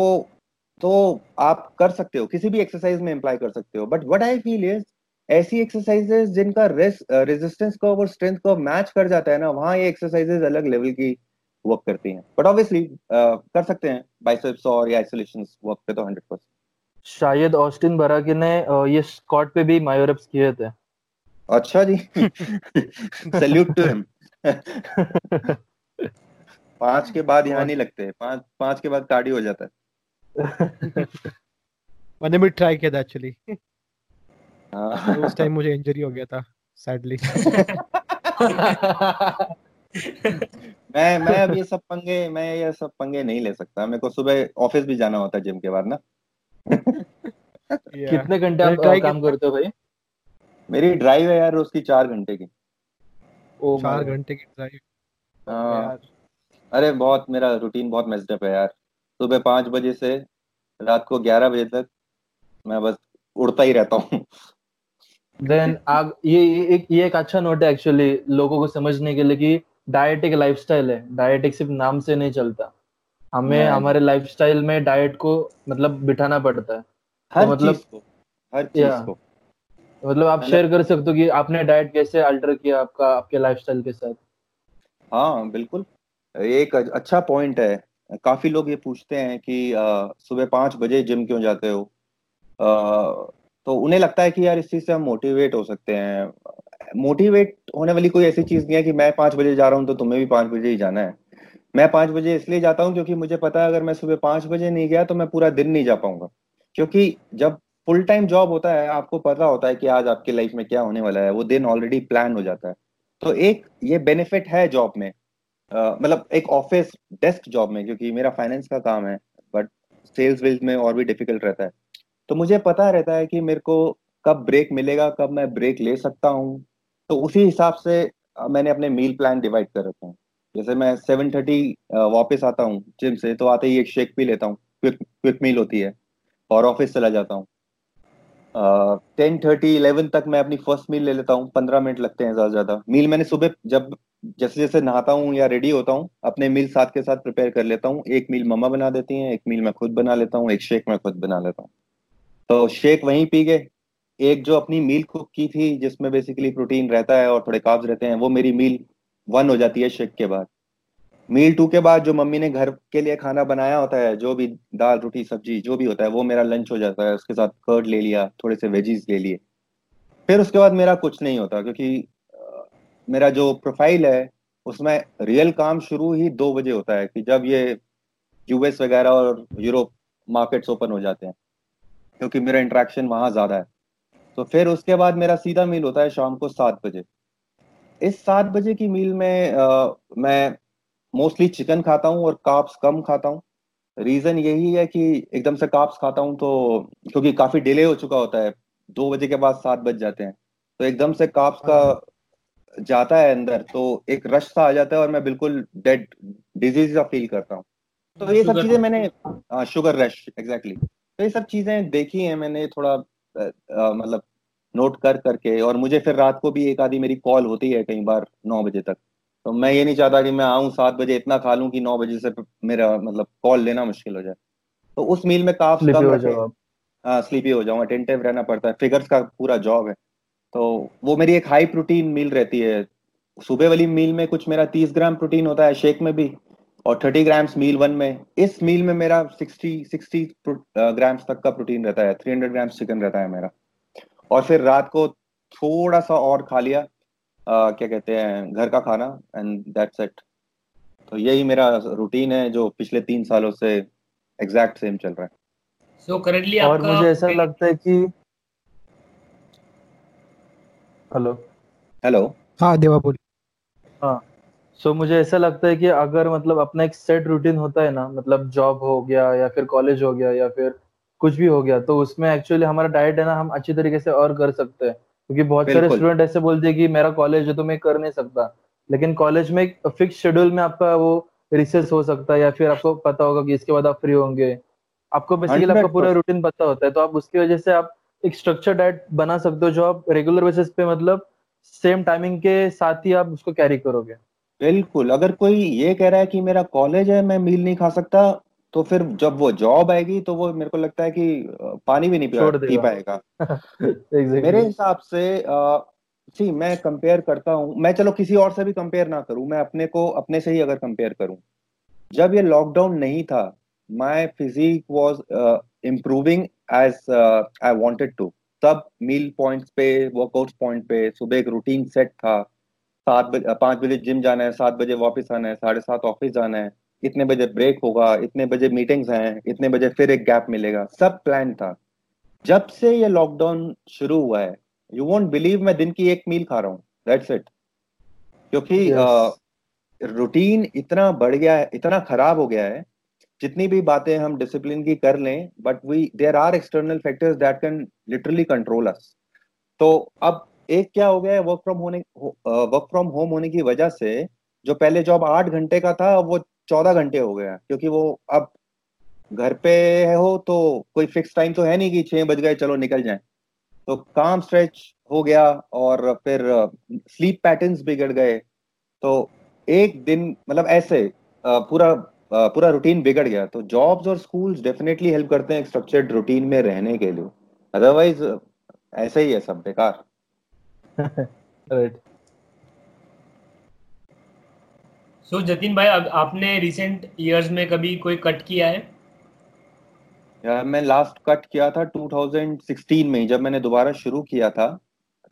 तो आप कर सकते हो किसी भी एक्सरसाइज में अप्लाई कर सकते हो। But what I feel is ऐसी एक्सरसाइजेस जिनका रेजिस्टेंस कर्व और स्ट्रेंथ कर्व मैच कर जाता है ना वहाँ ये एक्सरसाइजेस अलग लेवल की वर्क करती हैं। बट ऑब्वियसली कर सकते हैं बाइसेप्स और या आइसोलेशन वर्क पे तो हंड्रेड परसेंट शायद ऑस्टिन बराकी ने ये स्कॉट पे भी मायोरेप्स किए थे। अच्छा जी। सैल्यूट टू हिम पाँच के बाद यहाँ नहीं लगते पाँच पाँच के बाद कार्डियो हो जाता है। मैंने भी ट्राई किया था एक्चुअली हाँ। उस टाइम मुझे इंजरी हो गया था सैडली मैं मैं अब ये सब पंगे मैं ये सब पंगे नहीं ले सकता। मेरे को सुबह ऑफ़िस भी जाना होता है जिम के बाद ना। कितने घंटे आप काम करते हो भाई? मेरी ड्राइव है यार रोज की चार घंटे की। ओ चार घंटे की ड्राइव हाँ, अरे बहुत मेरा रूटीन बहुत मेस्ड अप है यार। सुबह पाँच बजे से रात को ग्यारह बजे तक मैं बस उड़ता ही रहता हूँ। देन आग ये एक ये एक अच्छा नोट है एक्चुअली लोगों को समझने के लिए कि डाइट एक लाइफस्टाइल है। डाइट एक सिर्फ़ नाम से नहीं चलता। हमें। हमारे लाइफस्टाइल में डाइट को मतलब बिठाना पड़ता है। हर तो मतलब- को हर चीज़ को। मतलब आप शेयर कर सकते हो कि आपने डाइट कैसे अल्टर किया आपका आपके लाइफस्टाइल के साथ? हाँ बिल्कुल। एक अच्छा पॉइंट है। काफ़ी लोग ये पूछते हैं कि सुबह पाँच बजे जिम क्यों जाते हो? तो उन्हें लगता है कि यार इस चीज़ से हम मोटिवेट हो सकते हैं। मोटिवेट होने वाली कोई ऐसी चीज़ नहीं है कि मैं पाँच बजे जा रहा हूँ तो तुम्हें भी पाँच बजे ही जाना है। मैं पाँच बजे इसलिए जाता हूँ क्योंकि मुझे पता है अगर मैं सुबह पाँच बजे नहीं गया तो मैं पूरा दिन नहीं जा पाऊँगा। क्योंकि जब फुल टाइम जॉब होता है, आपको पता होता है कि आज आपकी लाइफ में क्या होने वाला है, वो दिन ऑलरेडी प्लान हो जाता है। तो एक ये बेनिफिट है जॉब में मतलब एक ऑफ़िस डेस्क जॉब में, क्योंकि मेरा फाइनेंस का काम है बट सेल्स वेल्स में और भी डिफ़िकल्ट रहता है। तो मुझे पता रहता है कि मेरे को कब ब्रेक मिलेगा, कब मैं ब्रेक ले सकता हूँ। तो उसी हिसाब से मैंने अपने मील प्लान डिवाइड कर रखे हैं। जैसे मैं सेवन थर्टी वापस आता हूँ जिम से तो आते ही एक शेक पी लेता हूँ। क्विक मील होती है और ऑफ़िस चला जाता हूँ। टेन थर्टी इलेवन तक मैं अपनी फ़र्स्ट मील ले लेता हूँ। पंद्रह मिनट लगते हैं ज़्यादा ज़्यादा। मील मैंने सुबह, जब जैसे जैसे नहाता हूँ या रेडी होता हूँ, अपने मील साथ के साथ प्रिपेयर कर लेता हूँ। एक मील मम्मा बना देती हैं, एक मील मैं खुद बना लेता हूँ, एक शेक मैं खुद बना लेता हूँ। तो शेक वहीं पी गए। एक जो अपनी मील कुक की थी, जिसमें बेसिकली प्रोटीन रहता है और थोड़े कार्ब्स रहते हैं, वो मेरी मील वन हो जाती है शेक के बाद। मील टू के बाद जो मम्मी ने घर के लिए खाना बनाया होता है, जो भी दाल, रोटी, सब्ज़ी, जो भी होता है, वो मेरा लंच हो जाता है। उसके साथ कर्ड ले लिया, थोड़े से वेजीज ले लिए। फिर उसके बाद मेरा कुछ नहीं होता, क्योंकि मेरा जो प्रोफ़ाइल है उसमें रियल काम शुरू ही दो बजे होता है कि जब ये यूएस वगैरह और यूरोप मार्केट्स ओपन हो जाते हैं क्योंकि मेरा इंट्रैक्शन वहाँ ज़्यादा है। तो फिर उसके बाद मेरा सीधा मील होता है शाम को सात बजे। इस सात बजे की मील में अ, मैं मोस्टली चिकन खाता हूँ और काप्स कम खाता हूँ। रीजन यही है कि एकदम से काप्स खाता हूँ तो क्योंकि काफ़ी डिले हो चुका होता है दो बजे के बाद सात बज जाते हैं। तो एकदम से काप्स का जाता है अंदर तो एक रश सा आ जाता है और मैं बिल्कुल डेड डिज़ीज़ सा फील करता हूँ। तो ये सब चीज़ें मैंने हाँ शुगर रश एग्जैक्टली तो ये सब चीज़ें देखी हैं मैंने थोड़ा मतलब नोट कर करके। और मुझे फिर रात को भी एक आधी मेरी कॉल होती है कई बार नौ बजे तक। तो मैं ये नहीं चाहता कि मैं आऊँ सात बजे इतना खा लूँ कि नौ बजे से मेरा मतलब कॉल लेना मुश्किल हो जाए। तो उस मील में काफ स्लिपी हो जाओ हाँ स्लीपी हो जाऊँ अटेंटिव रहना पड़ता है। फिगर्स का पूरा जॉब है। तो वो मेरी एक हाई प्रोटीन मील रहती है। सुबह वाली मील में कुछ मेरा तीस ग्राम प्रोटीन होता है शेक में भी और थर्टी ग्राम्स मील वन में। इस मील में मेरा सिक्सटी सिक्सटी ग्राम्स तक का प्रोटीन रहता है थ्री हंड्रेड ग्राम्स चिकन रहता है मेरा। और फिर रात को थोड़ा सा और खा लिया अ, क्या कहते हैं घर का खाना एंड दैट्स इट तो यही मेरा रूटीन है जो पिछले तीन सालों से एग्जैक्ट सेम चल रहा है। सो करेंटली और मुझे ऐसा लगता है कि हेलो। हेलो। हाँ देवा बोल। हाँ सो मुझे ऐसा लगता है कि अगर मतलब अपना एक सेट रूटीन होता है ना मतलब जॉब हो गया या फिर कॉलेज हो गया या फिर कुछ भी हो गया तो उसमें एक्चुअली हमारा डाइट है ना हम अच्छी तरीके से और कर सकते हैं। क्योंकि बहुत सारे स्टूडेंट ऐसे बोलते हैं कि मेरा कॉलेज है तो मैं कर नहीं सकता। लेकिन कॉलेज में एक फिक्स शेड्यूल में आपका वो रिसेस हो सकता है या फिर आपको पता होगा कि इसके बाद आप फ्री होंगे। आपको बेसिकली आपका पूरा रूटीन पता होता है तो आप उसकी वजह से आप एक स्ट्रक्चर डाइट बना सकते हो जो आप रेगुलर बेसिस पे मतलब सेम टाइमिंग के साथ ही आप उसको कैरी करोगे। बिल्कुल अगर कोई ये कह रहा है कि मेरा कॉलेज है मैं मील नहीं खा सकता तो फिर जब वो जॉब आएगी तो वो मेरे को लगता है कि पानी भी नहीं पी। पाएगा। मेरे हिसाब से सी मैं कंपेयर करता हूँ। मैं चलो किसी और से भी कंपेयर ना करूँ मैं अपने को अपने से ही अगर कंपेयर करूँ। जब ये लॉकडाउन नहीं था my physique was improving as I wanted to तब मील पॉइंट्स पे वर्कआउट पॉइंट पे सुबह एक रूटीन सेट था। सात बजे पाँच बजे जिम जाना है सात बजे वापस आना है साढ़े सात ऑफ़िस जाना है इतने बजे ब्रेक होगा इतने बजे मीटिंग्स हैं इतने बजे फिर एक गैप मिलेगा। सब प्लान था। जब से ये लॉकडाउन शुरू हुआ है यू वोंट बिलीव मैं दिन की एक मील खा रहा हूँ। दैट्स इट क्योंकि रूटीन yes. uh, इतना बढ़ गया है इतना खराब हो गया है जितनी भी बातें हम डिसिप्लिन की कर लें but we there are external factors that can literally control us तो अब एक क्या हो गया है वर्क फ्रॉम होने वर्क फ्रॉम होम होने की वजह से जो पहले जॉब आठ घंटे का था वो चौदह घंटे हो गया क्योंकि वो अब घर पे हो तो कोई फिक्स टाइम तो है नहीं कि छह बज गए, चलो निकल जाए। तो काम स्ट्रेच हो गया और फिर स्लीप पैटर्न्स बिगड़ गए। तो एक दिन मतलब ऐसे पूरा पूरा रूटीन बिगड़ गया। तो जॉब्स और स्कूल्स डेफिनेटली हेल्प करते हैं स्ट्रक्चर्ड रूटीन में रहने के लिए। अदरवाइज़ ऐसे ही है सब बेकार। राइट सो जतिन भाई आपने रिसेंट इयर्स में कभी कोई कट किया है? यार मैं लास्ट कट किया था 2016 में जब मैंने दोबारा शुरू किया था।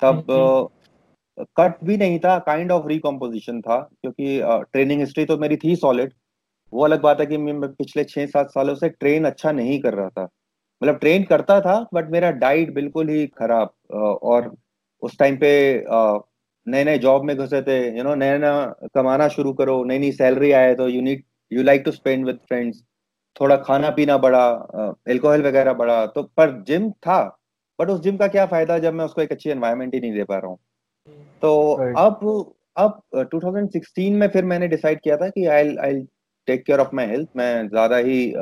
तब कट हम्म, हम्म। भी नहीं था काइंड ऑफ़ रिकम्पोजिशन था क्योंकि ट्रेनिंग uh, हिस्ट्री तो मेरी थी सॉलिड वो अलग बात है कि मैं पिछले छह सात सालों से ट्रेन अच्छा नहीं कर रहा था। मतलब ट्रेन करता था बट मेरा डाइट बिल्कुल ही खराब और उस टाइम पे नए नए जॉब में घुसे थे यू नो नया नया कमाना शुरू करो नई नई सैलरी आए तो you need you like to spend with friends थोड़ा खाना पीना बढ़ा एल्कोहल वगैरह बढ़ा तो पर जिम था बट उस जिम का क्या फ़ायदा जब मैं उसको एक अच्छी एनवायरमेंट ही नहीं दे पा रहा हूँ। तो right. अब अब 2016 में फिर मैंने डिसाइड किया था कि I I take care of my health मैं ज़्यादा ही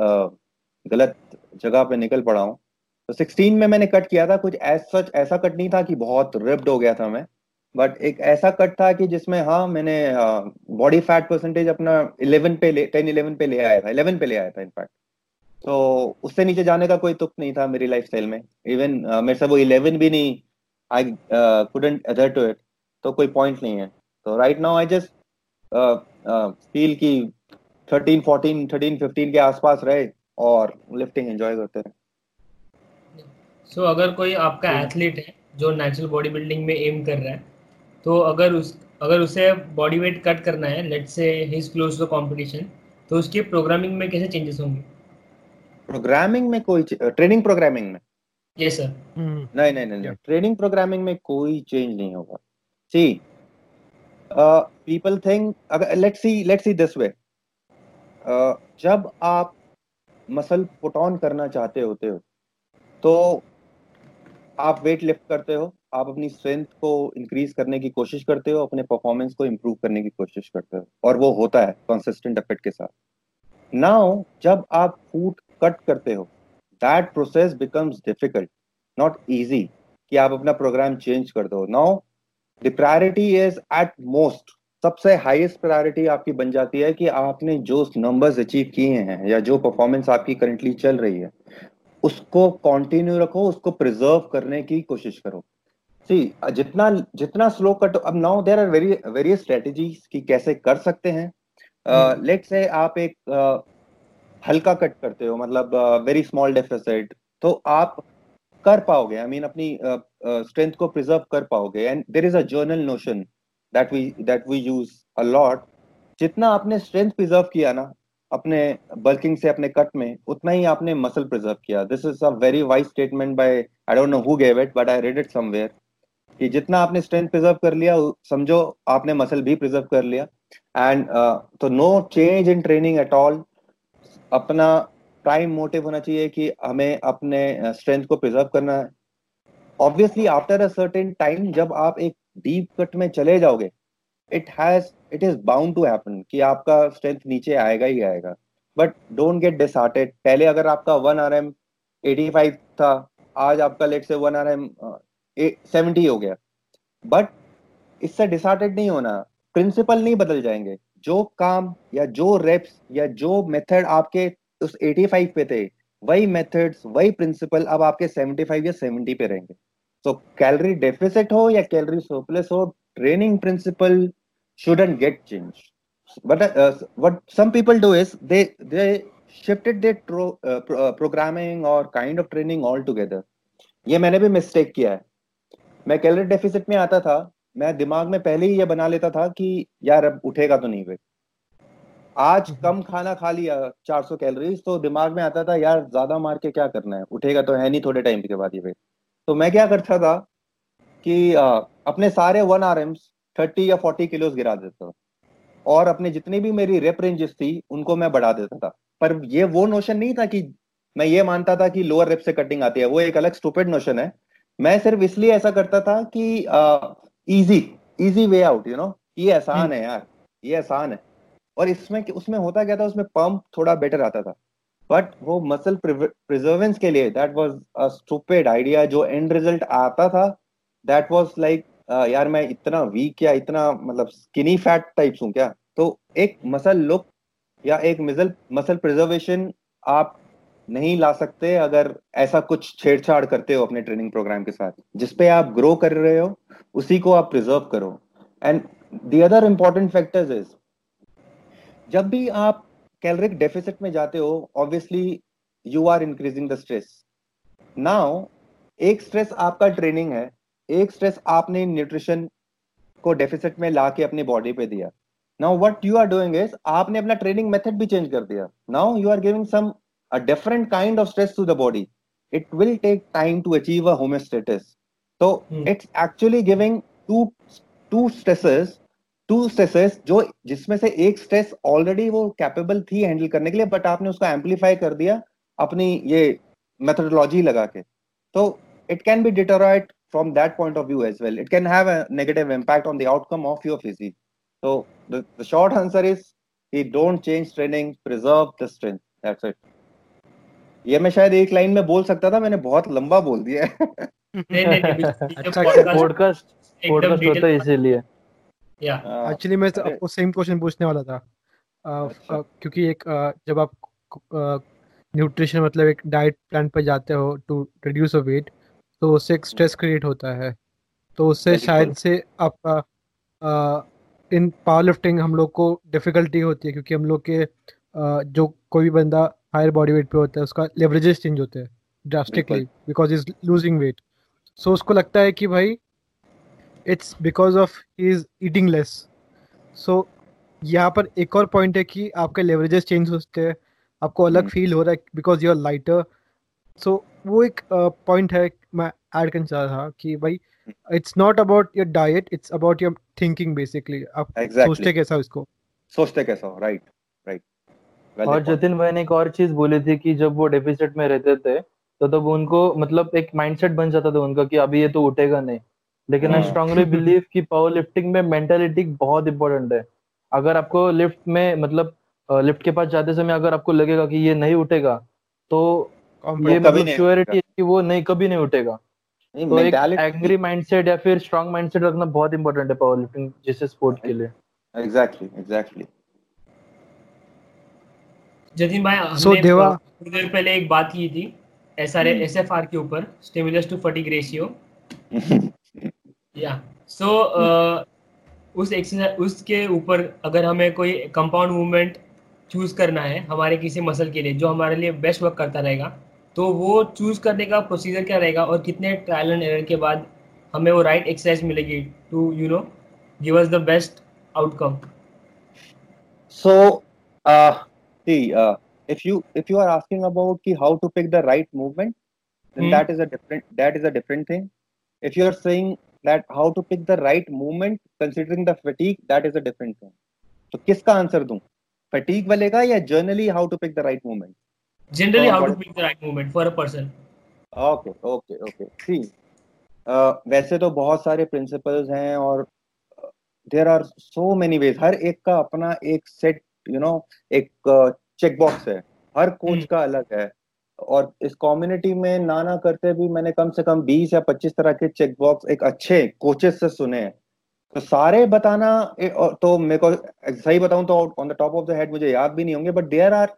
गलत जगह पे निकल पड़ा हूँ। तो 16 में मैंने कट किया था, कुछ एज सच ऐसा कट नहीं था कि बहुत रिप्ड हो गया था मैं बट एक ऐसा कट था कि जिसमें हाँ मैंने बॉडी फैट परसेंटेज अपना 11 पे 10 11 पे ले आया था 11 पे ले आया था इनफैक्ट तो उससे नीचे जाने का कोई तुक नहीं था मेरी लाइफ स्टाइल में इवन मेरे से वो 11 भी नहीं I couldn't adhere to it तो कोई पॉइंट नहीं है। तो right now I just feel की 13 14 13 15 के आसपास रहे और लिफ्टिंग एंजॉय करते रहे। सो so, अगर कोई आपका एथलीट है जो नेचुरल बॉडी बिल्डिंग में एम कर रहा है तो अगर उस अगर उसे बॉडी वेट कट करना है let's say he is close to competition तो उसके प्रोग्रामिंग में कैसे चेंजेस होंगे? प्रोग्रामिंग में कोई ट्रेनिंग प्रोग्रामिंग में? यस सर नहीं नहीं नहीं ट्रेनिंग प्रोग्रामिंग में कोई चेंज नहीं होगा। सी पीपल थिंक अगर let's see let's see this way जब आप मसल पुट ऑन करना चाहते होते हो तो आप वेट लिफ्ट करते हो, आप अपनी स्ट्रेंथ को इंक्रीज करने की कोशिश करते हो, अपने परफॉर्मेंस को इम्प्रूव करने की कोशिश करते हो, और वो होता है कंसिस्टेंट एफर्ट के साथ। नाउ जब आप फ़ूड कट करते हो that process becomes difficult not easy कि आप अपना प्रोग्राम चेंज कर दो। Now the priority is at most सबसे हाईएस्ट प्रायोरिटी आपकी बन जाती है कि आपने जो नंबर्स अचीव किए हैं या जो परफॉर्मेंस आपकी करंटली चल रही है उसको कंटिन्यू रखो उसको प्रिजर्व करने की कोशिश करो। सी जितना जितना स्लो कट अब now there are very various strategies कि कैसे कर सकते हैं। लेट uh, से हम्म। आप एक uh, हल्का कट करते हो मतलब वेरी स्मॉल डेफिसिट तो आप कर पाओगे आई I मीन mean, अपनी स्ट्रेंथ uh, uh, को प्रिजर्व कर पाओगे। And there is a general notion that we that we use a lot जितना आपने स्ट्रेंथ प्रिजर्व किया ना अपने बल्किंग से अपने कट में उतना ही आपने मसल प्रिजर्व किया। This is a very wise statement by I don't know who gave it but I read it somewhere कि जितना आपने स्ट्रेंथ प्रिजर्व कर लिया समझो आपने मसल भी प्रिजर्व कर लिया। एंड uh, तो no change in training at all अपना प्राइम मोटिव होना चाहिए कि हमें अपने स्ट्रेंथ uh, को प्रिजर्व करना है। Obviously after a certain time जब आप एक डीप कट में चले जाओगे it has it is bound to happen कि आपका स्ट्रेंथ नीचे आएगा ही आएगा। बट डोंट गेट डिसहार्टेड पहले अगर आपका one R M eighty five था, आज आपका लेट से वन आर एम सेवेंटी हो गया। बट इससे डिसार्टेड नहीं होना। प्रिंसिपल नहीं बदल जाएँगे। जो काम या जो रेप्स या जो मेथड आपके उस 85 पे थे, वही मेथड्स वही प्रिंसिपल अब आपके 75 या 70 पे रहेंगे। तो कैलोरी डेफिसिट हो या कैलोरी सरप्लस हो training principle shouldn't get change but uh, what some people do is they they shifted their tro- uh, pro- uh, programming or kind of training altogether. ये मैंने भी मिस्टेक किया है। मैं calorie deficit में आता था मैं दिमाग में पहले ही ये बना लेता था कि यार अब उठेगा तो नहीं वेट आज कम खाना खा लिया 400 कैलोरीज तो दिमाग में आता था यार ज़्यादा मार के क्या करना है? उठेगा तो है नहीं थोड़े टाइम के बाद ये वेट तो मैं क्या करता था कि आ, अपने सारे वन आर एम्स थर्टी या फोर्टी किलोज गिरा देता था। और अपने जितनी भी मेरी रेप रेंजेस थी उनको मैं बढ़ा देता था। पर ये वो नोशन नहीं था कि मैं ये मानता था कि लोअर रेप से कटिंग आती है। वो एक अलग स्टूपेड नोशन है। मैं सिर्फ़ इसलिए ऐसा करता था कि easy easy way out you know ये आसान है यार ये आसान है। और इसमें उसमें होता क्या था? उसमें पंप थोड़ा बेटर आता था। बट वो मसल प्रिजर्वेंस के लिए that was a stupid idea जो एंड रिज़ल्ट आता था. दैट वाज लाइक यार मैं इतना वीक या इतना मतलब स्किनी फैट टाइप्स हूँ क्या? तो एक मसल लुक या एक मिसल मसल प्रिजर्वेशन आप नहीं ला सकते अगर ऐसा कुछ छेड़छाड़ करते हो अपने ट्रेनिंग प्रोग्राम के साथ। जिसपे आप ग्रो कर रहे हो, उसी को आप प्रिजर्व करो। And the other important factors is जब भी आप कैलोरिक डेफिसिट में जाते हो obviously you are increasing the stress now एक स्ट्रेस आपका ट्रेनिंग है एक स्ट्रेस आपने न्यूट्रिशन को डेफिसिट में ला के अपनी बॉडी पे दिया। Now what you are doing is आपने अपना ट्रेनिंग मेथड भी चेंज कर दिया। Now you are giving some a different kind of stress to the body. It will take time to achieve a homeostasis. So hmm. it's actually giving two two stresses two stresses जो जिसमें से एक stress already वो capable थी handle करने के लिए but आपने उसको एम्पलीफाई कर दिया अपनी ये मेथडोलॉजी लगा के। तो it can be deteriorate from that point of view as well it can have negative impact on the outcome of your physique तो the short answer is he don't change training preserve the strength that's it ये मैं शायद एक line में बोल सकता था मैंने बहुत लंबा बोल दिया। नहीं नहीं पॉडकास्ट अच्छा, पॉडकास्ट होता है इसीलिए। या एक्चुअली मैं आपको सेम क्वेश्चन पूछने वाला था। अच्छा। क्योंकि एक जब आप न्यूट्रिशन मतलब एक डाइट प्लान पर जाते हो टू रिड्यूस अ वेट तो उससे एक स्ट्रेस क्रिएट होता है। तो उससे शायद से आपका इन पावर लिफ्टिंग हम लोग को डिफिकल्टी होती है क्योंकि हम लोग के जो कोई भी बंदा हायर बॉडी वेट पे होता है उसका लेवरेजेस चेंज होते हैं drastically because is losing weight so उसको लगता है कि भाई it's because of is eating less so यहाँ पर एक और पॉइंट है कि आपके लेवरेजेस चेंज होते हैं आपको अलग फील hmm. हो रहा है because you are lighter so वो एक पॉइंट uh, है मैं ऐड करना चाह रहा कि भाई it's not about your diet it's about your thinking basically आप exactly. सोचते कैसा इसको? सोचते कैसा राइट राइट और जतिन भाई ने एक और चीज़ बोली थी कि जब वो डेफिसिट में रहते थे तो तब तो उनको मतलब एक माइंडसेट बन जाता था उनका कि अभी ये तो उठेगा नहीं। लेकिन आई स्ट्रांगली बिलीव कि पावर लिफ्टिंग में मेंटालिटी बहुत इंपॉर्टेंट है। अगर आपको लिफ्ट में मतलब लिफ्ट के पास जाते समय अगर आपको लगेगा कि ये नहीं उठेगा तो ये मतलब श्योरिटी है कि वो नहीं कभी नहीं उठेगा। तो एक एंग्री माइंडसेट या फिर स्ट्रांग माइंडसेट रखना बहुत इंपॉर्टेंट है पावर लिफ्टिंग जैसे स्पोर्ट के लिए। एग्जैक्टली एग्जैक्टली जतिन भाई हमने देवा देर पहले एक बात की थी एसआर एसएफआर के ऊपर स्टिमुलस टू फटीग रेशियो या सो उस एक्सरसाइज उसके ऊपर अगर हमें कोई कंपाउंड मूवमेंट चूज़ करना है हमारे किसी मसल के लिए जो हमारे लिए बेस्ट वर्क करता रहेगा तो वो चूज़ करने का प्रोसीजर क्या रहेगा और कितने ट्रायल एंड एरर के बाद हमें वो राइट एक्सरसाइज मिलेगी to you know give us the best outcome uh, see uh, if you if you are asking about ki how to pick the right movement then hmm. that is a different that is a different thing. If you are saying that how to pick the right movement considering the fatigue that is a different thing तो किसका answer दूँ fatigue वाले का या generally how to pick the right movement generally how to pick the right movement for a person okay okay okay see uh, वैसे तो बहुत सारे प्रिंसिपल्स हैं और there are so many ways हर एक का अपना एक सेट यू नो एक चेक बॉक्स है हर कोच hmm. का अलग है और इस कम्युनिटी में ना ना करते भी मैंने कम से कम 20 या 25 तरह के चेक बॉक्स एक अच्छे कोचेस से सुने तो सारे बताना तो मेरे को सही बताऊँ तो on the top of the head मुझे याद भी नहीं होंगे बट देयर आर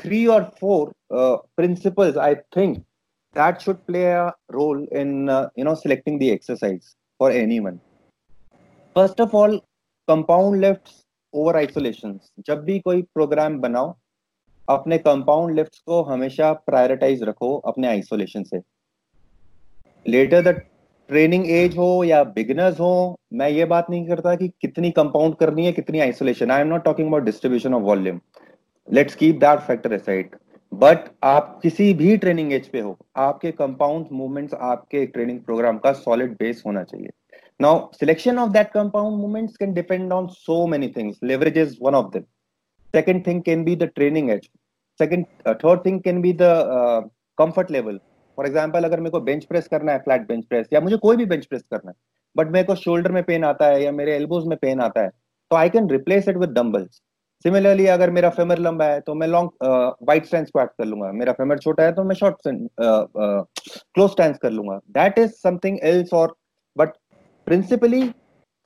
थ्री और four principles I think that should play a role in you know selecting the exercise for anyone first of all compound lift over isolation जब भी कोई programme बनाओ अपने कंपाउंड लिफ्ट को हमेशा prioritise रखो अपने आइसोलेशन से। लेटर द ट्रेनिंग एज हो या बिगिनर्स हो, मैं ये बात नहीं करता कि कितनी कंपाउंड करनी है, कितनी isolation I am not talking about distribution of volume let's keep that factor aside but आप किसी भी ट्रेनिंग एज पे हो, आपके कंपाउंड मूवमेंट्स आपके ट्रेनिंग प्रोग्राम का सॉलिड बेस होना चाहिए। Now selection of that compound movements can depend on so many things leverage is one of them second thing can be the training edge. Second uh, third thing can be the uh, comfort level. For example अगर मेरे को bench press करना है flat bench press या मुझे कोई भी bench press करना है बट मेरे को शोल्डर में पेन आता है या मेरे एल्बोज में पेन आता है तो I can replace it with dumbbells similarly अगर मेरा फेमर लंबा है तो मैं लॉन्ग वाइट स्टैंड स्क्वाट कर लूँगा। मेरा फेमर छोटा है तो मैं शॉर्ट क्लोज स्टैंड कर लूँगा। दैट इज़ समथिंग एल्स और but principally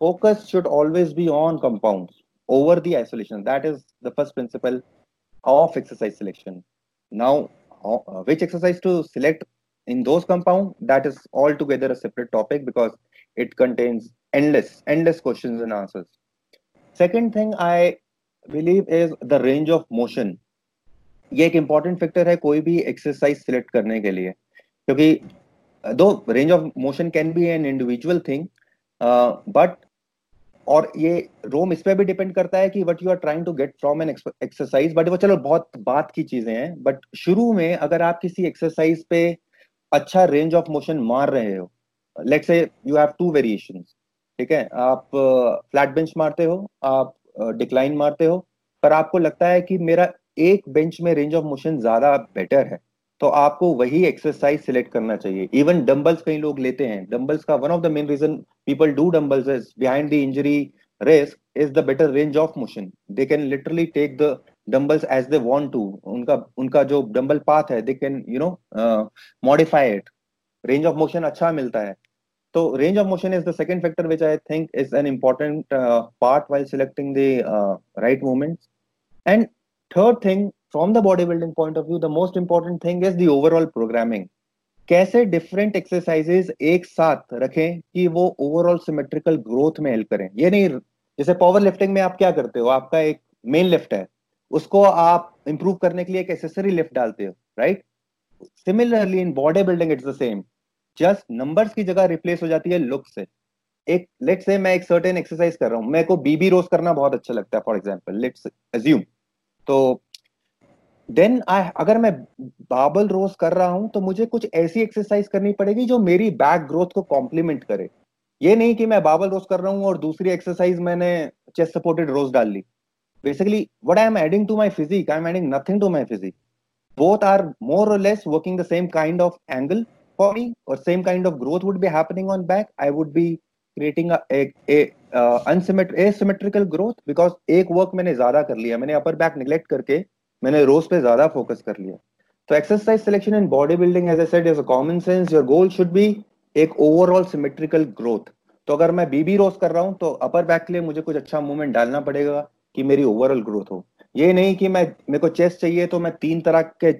focus should always be on compounds. over the isolation that is the first principle of exercise selection now uh, which exercise to select in those compound that is altogether a separate topic because it contains endless endless questions and answers second thing i believe is the range of motion ये एक important factor है कोई भी exercise select करने के लिए क्योंकि दो range of motion can be an individual thing but और ये रोम इस पर भी डिपेंड करता है कि what you are trying to get from an exercise but वो चलो बहुत बात की चीज़ें हैं बट शुरू में अगर आप किसी एक्सरसाइज पे अच्छा रेंज ऑफ़ मोशन मार रहे हो let's say you have two variation ठीक है? आप फ्लैट uh, बेंच मारते हो आप डिक्लाइन uh, मारते हो पर आपको लगता है कि मेरा एक बेंच में रेंज ऑफ़ मोशन ज़्यादा बेटर है। तो आपको वही एक्सरसाइज सिलेक्ट करना चाहिए। इवन डंबल्स कई लोग लेते हैं। डम्बल्स का one of the main reason people do dumbbells is behind the injury risk is the better range of motion they can literally take the dumbbells as they want to उनका उनका जो dumbbell path है they can you know modify it range of motion अच्छा मिलता है। तो range of motion is the second factor which I think is an important part while selecting the right movements and third thing from the bodybuilding point of view, the most important thing is the overall programming. कैसे different exercises एक साथ रखें कि वो overall symmetrical growth में help करें? ये नहीं, जैसे पावर लिफ्टिंग में आप क्या करते हो? आपका एक मेन लिफ्ट है। उसको आप इंप्रूव करने के लिए एक एसेसरी लिफ्ट डालते हो right similarly in body building it's the same just numbers की जगह रिप्लेस हो जाती है लुक से। एक लेट्स से मैं एक सर्टेन एक्सरसाइज कर रहा हूँ। मेरे को बीबी रोज करना बहुत अच्छा लगता है फॉर एग्ज़ाम्पल लेट्स एज्यूम तो देन आई अगर मैं बाबल रोज कर रहा हूँ तो मुझे कुछ ऐसी एक्सरसाइज करनी पड़ेगी जो मेरी बैक ग्रोथ को कॉम्प्लीमेंट करे। ये नहीं कि मैं बाबल रोज कर रहा हूँ और दूसरी एक्सरसाइज मैंने चेस्ट सपोर्टेड रोज डाल ली। Basically what I am adding to my physique I am adding nothing to my physique less working the same kind of angle for me or same kind of growth would be happening on back. I would be creating a, a, a uh, asymmetrical growth because एक work मैंने ज़्यादा कर लिया। मैंने upper back neglect करके मैंने रोज पे ज़्यादा फोकस कर लिया। तो exercise selection in body building as I said is a common sense your goal should be एक ओवरऑल सिमेट्रिकल ग्रोथ तो अगर मैं बीबी रोज कर रहा हूँ तो अपर बैक के लिए मुझे कुछ अच्छा मूवमेंट डालना पड़ेगा कि मेरी ओवरऑल ग्रोथ हो। ये नहीं कि मैं मेरे को चेस्ट चाहिए तो मैं तीन तरह के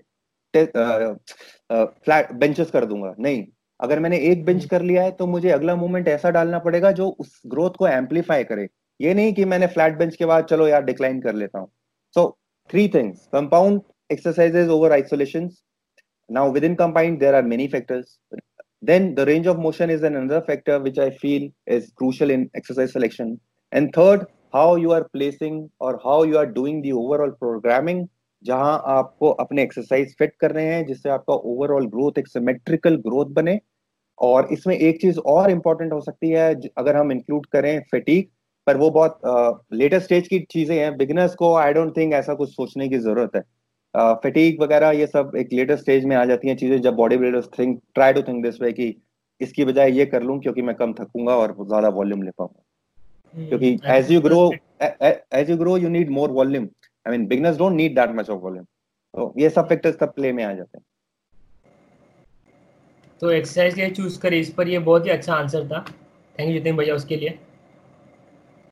फ्लैट बेंचेस कर दूँगा। नहीं। अगर मैंने एक बेंच कर लिया है तो मुझे अगला मूवमेंट ऐसा डालना पड़ेगा जो उस ग्रोथ को एम्पलीफाई करे। ये नहीं कि मैंने फ्लैट बेंच के बाद चलो यार डिक्लाइन कर लेता हूँ। सो so, Three things compound exercises over isolations. Now, within combined, there are many factors. Then, the range of motion is another factor which I feel is crucial in exercise selection. And third, how you are placing or how you are doing the overall programming जहाँ आपको अपने exercise fit कर रहे हैं जिससे आपका overall growth एक symmetrical growth बने और इसमें एक चीज़ और इंपॉर्टेंट हो सकती है अगर हम इंक्लूड करें फेटिक पर वो बहुत लेटर uh, स्टेज की चीज़ें हैं। बिगनर्स को आई डोंट थिंक ऐसा कुछ सोचने की ज़रूरत है। फेटीक uh, वगैरह ये सब एक लेटर स्टेज में आ जाती हैं चीज़ें। जब body builders think try to think this way कि इसकी बजाय ये कर लूँ क्योंकि मैं कम थकूँगा और ज़्यादा वॉल्यूम ले पाऊँगा। क्योंकि as you grow as you grow you need more volume I mean beginners don't need that much of volume तो ये सब फैक्टर्स तब प्ले में आ जाते हैं। तो एक्सरसाइज ये चूज़ करें इस पर ये बहुत ही अच्छा आंसर था। थैंक यू जितिन भैया उसके लिए।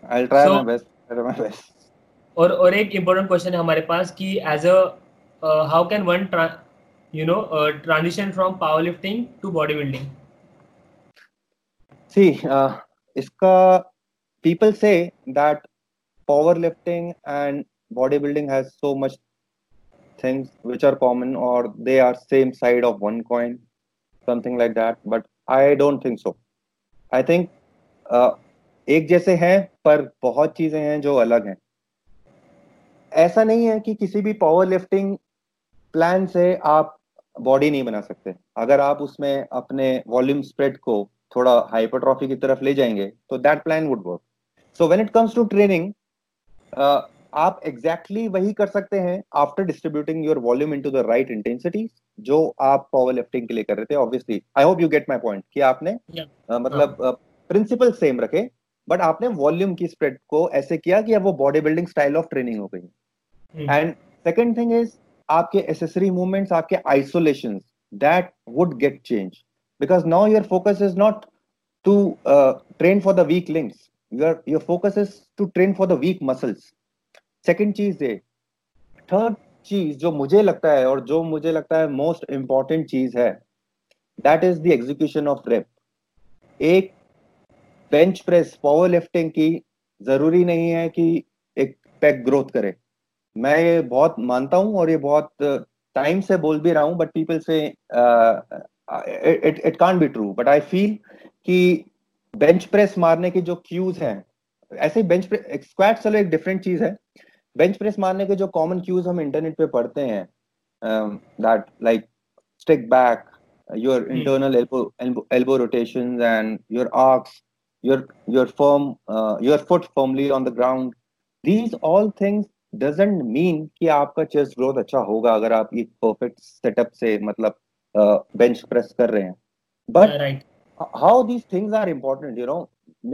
I'll try so, my best. Try my best. और और एक इम्पोर्टेंट क्वेश्चन है हमारे पास कि as a how can one you know transition from power lifting to body building see इसका people say that powerlifting and bodybuilding has so much things which are common or they are same side of one coin something like that but i don't think so i think uh, एक जैसे हैं पर बहुत चीज़ें हैं जो अलग हैं। ऐसा नहीं है कि किसी भी पावर लिफ्टिंग प्लान से आप बॉडी नहीं बना सकते। अगर आप उसमें अपने वॉल्यूम स्प्रेड को थोड़ा हाइपरट्रॉफी की तरफ़ ले जाएँगे तो that plan would work so when it comes to training आप एग्जैक्टली exactly वही कर सकते हैं after distributing your volume into the right intensity जो आप पावर लिफ्टिंग के लिए कर रहे थे obviously I hope you get my point कि आपने yeah. uh, मतलब प्रिंसिपल uh, सेम रखे बट आपने वॉल्यूम की स्प्रेड को ऐसे किया कि अब वो body building style of training हो गई। एंड सेकेंड थिंग इज़ आपके एसेसरी मूवमेंट्स आपके isolation that would get change because now your focus is not to train for the weak links your your focus is to train for the weak muscles second चीज़ है। Third चीज़ जो मुझे लगता है और जो मुझे लगता है मोस्ट इंपॉर्टेंट चीज़ है that is the execution of rep एक बेंच प्रेस पावर लिफ्टिंग की ज़रूरी नहीं है कि एक पैक ग्रोथ करे। मैं ये बहुत मानता हूँ और ये बहुत टाइम से बोल भी रहा हूँ but people say it it can't be true but I feel कि बेंच प्रेस मारने के जो क्यूज हैं ऐसे बेंच प्रेस स्क्वाट चलो एक डिफरेंट चीज़ है। बेंच प्रेस मारने के जो कॉमन क्यूज हम इंटरनेट पे पढ़ते हैं that like stick back your internal elbow elbow rotations and your arcs your your firm uh, your foot firmly on the ground. These all things doesn't mean कि आपका chest growth अच्छा होगा अगर आप ये परफेक्ट सेटअप से मतलब bench uh, press कर रहे हैं। But how these things are important you know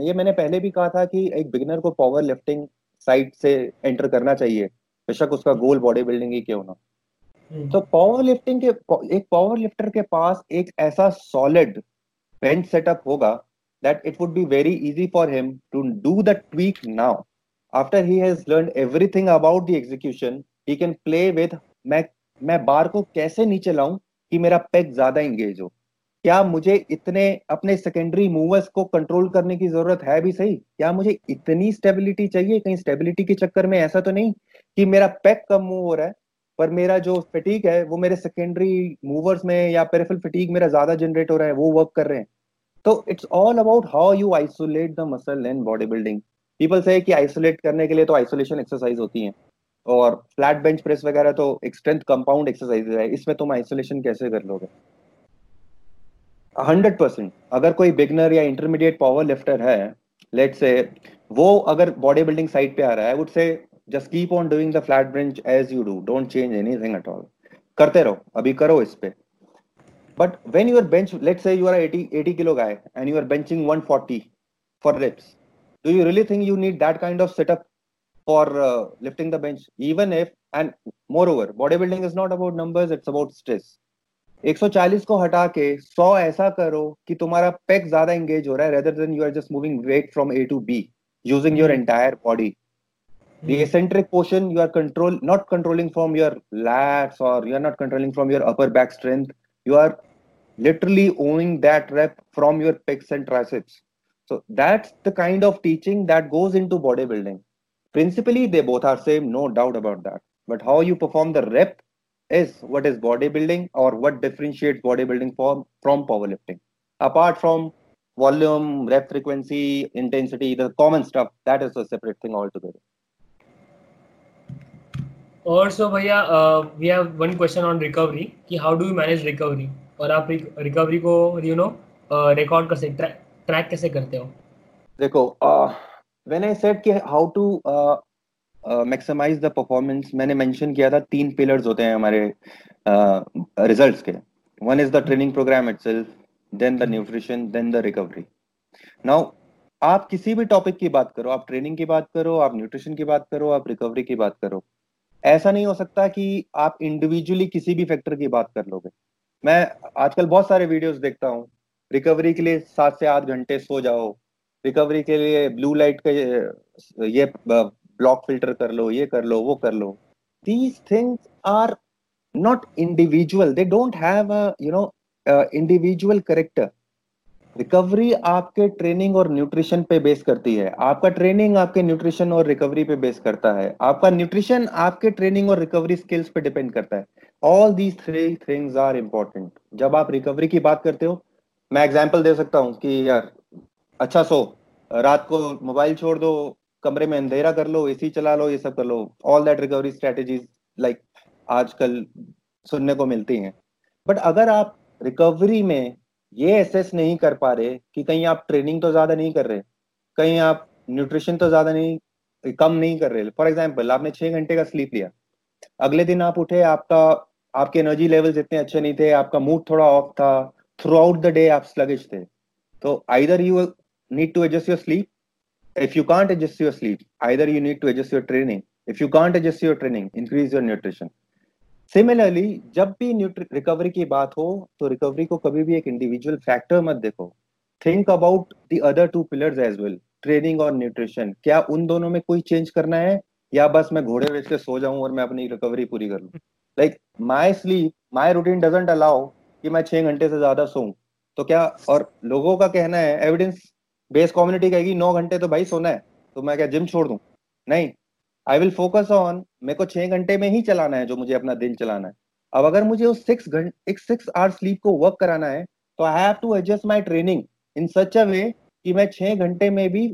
ये मैंने पहले भी कहा था कि एक बिगिनर को पावर लिफ्टिंग साइड से एंटर करना चाहिए। बेशक उसका गोल बॉडी बिल्डिंग ही क्यों ना हम्म। तो पावर लिफ्टिंग के एक पावर लिफ्टर के पास एक ऐसा सॉलिड बेंच सेटअप होगा that it would be very easy for him to do the tweak now. After he has learned everything about the execution, he can play with मैं बार को कैसे नीचे लाऊं कि मेरा पेग ज़्यादा इंगेज हो? क्या मुझे इतने अपने सेकेंडरी मूवर्स को कंट्रोल करने की ज़रूरत है भी सही? क्या मुझे इतनी स्टेबिलिटी चाहिए? कहीं स्टेबिलिटी के चक्कर में ऐसा तो नहीं कि मेरा पैक कम मूव हो रहा है पर मेरा जो फटीक है वो मेरे सेकेंडरी मूवर्स में या पेरिफल फटीक मेरा ज़्यादा जनरेट हो रहा है वो वर्क कर रहे हैं। तो it's all about how you isolate the muscle in body building people say कि आइसोलेट करने के लिए तो आइसोलेशन एक्सरसाइज होती है। और फ्लैट बेंच प्रेस वगैरह तो एक स्ट्रेंथ कंपाउंड एक्सरसाइज है। इसमें तुम आइसोलेशन कैसे कर लोगे? हंड्रेड परसेंट अगर कोई बिगनर या इंटरमीडिएट पावर लिफ्टर है लेट से वो अगर बॉडी बिल्डिंग साइड पे आ रहा है would say just keep on doing the flat bench as you do don't change anything at all करते रहो। अभी करो इस पे। But when you are bench, let's say you are 80, 80 kilo guy and you are benching 140 for reps, do you really think you need that kind of setup for uh, lifting the bench? Even if, and moreover, bodybuilding is not about numbers, it's about stress. 140 को हटा के 100 ऐसा करो कि तुम्हारा pack ज्यादा engage हो रहा है rather than you are just moving weight from A to B using your entire body. The eccentric portion you are control not controlling from your lats or you are not controlling from your upper back strength. You are literally owning that rep from your pecs and triceps. So that's the kind of teaching that goes into bodybuilding. Principally, they both are same, no doubt about that. But how you perform the rep is what is bodybuilding or what differentiates bodybuilding from, from powerlifting. Apart from volume, rep frequency, intensity, the common stuff, that is a separate thing altogether. Also, uh, we have one question on recovery. How do you manage recovery? और आप recovery को you no record कर सकते track कैसे करते हो? देखो when I said कि how to maximize the performance मैंने मेंशन किया था तीन पिलर्स होते हैं हमारे रिजल्ट्स uh, के। One is the training program itself then the nutrition then the recovery now आप किसी भी टॉपिक की बात करो आप ट्रेनिंग की बात करो आप न्यूट्रिशन की बात करो आप रिकवरी की बात करो। ऐसा नहीं हो सकता कि आप इंडिविजुअली किसी भी फैक्टर की बात कर लोगे। मैं आजकल बहुत सारे वीडियोस देखता हूँ। रिकवरी के लिए सात से आठ घंटे सो जाओ। रिकवरी के लिए ब्लू लाइट का ये ब्लॉक फ़िल्टर कर लो, ये कर लो, वो कर लो। These things are not individual they don't have you know individual character recovery आपके ट्रेनिंग और न्यूट्रिशन पे बेस करती है। आपका ट्रेनिंग आपके न्यूट्रिशन और रिकवरी पे बेस करता है। आपका न्यूट्रिशन आपके ट्रेनिंग और रिकवरी स्किल्स पे डिपेंड करता है। All these three things are important जब आप रिकवरी की बात करते हो, मैं एग्ज़ाम्पल दे सकता हूँ कि यार अच्छा सो, रात को मोबाइल छोड़ दो, कमरे में अंधेरा कर लो एसी चला लो, ये सब कर लो। All that recovery strategies like आजकल सुनने को मिलती हैं। बट अगर आप रिकवरी में ये एसेस नहीं कर पा रहे कि कहीं आप ट्रेनिंग तो ज़्यादा नहीं कर रहे, कहीं आप न्यूट्रिशन तो ज़्यादा नहीं, कम नहीं कर रहे। फॉर एग्ज़ाम्पल आपने छह घंटे का स्लीप लिया, अगले दिन आप उठे, आपका, आपके एनर्जी लेवल्स इतने अच्छे नहीं थे, आपका मूड थोड़ा ऑफ़ था थ्रू आउट द डे आप स्लगिश थे। तो either you need to adjust your sleep if you can't adjust your sleep either you need to adjust your training if you can't adjust your training increase your nutrition similarly जब भी recovery की बात हो तो recovery को कभी भी एक इंडिविजुअल फैक्टर मत देखो। Think about the other two pillars as well training और न्यूट्रिशन क्या उन दोनों में कोई चेंज करना है? या बस मैं घोड़े बेच के सो जाऊँ और मैं अपनी रिकवरी पूरी कर लूँ? Like my sleep my routine doesn't allow कि मैं छह घंटे से ज़्यादा सोऊं। तो क्या, और लोगों का कहना है एविडेंस बेस कम्युनिटी कहेगी, नौ घंटे तो भाई सोना है तो मैं क्या जिम छोड़ दूँ? नहीं आई विल फोकस ऑन मेरे को छह घंटे में ही चलाना है जो मुझे अपना दिन चलाना है। अब अगर मुझे उस सिक्स घंटे एक सिक्स आवर स्लीप को वर्क कराना है तो I have to adjust my training in such a way कि मैं छह घंटे में भी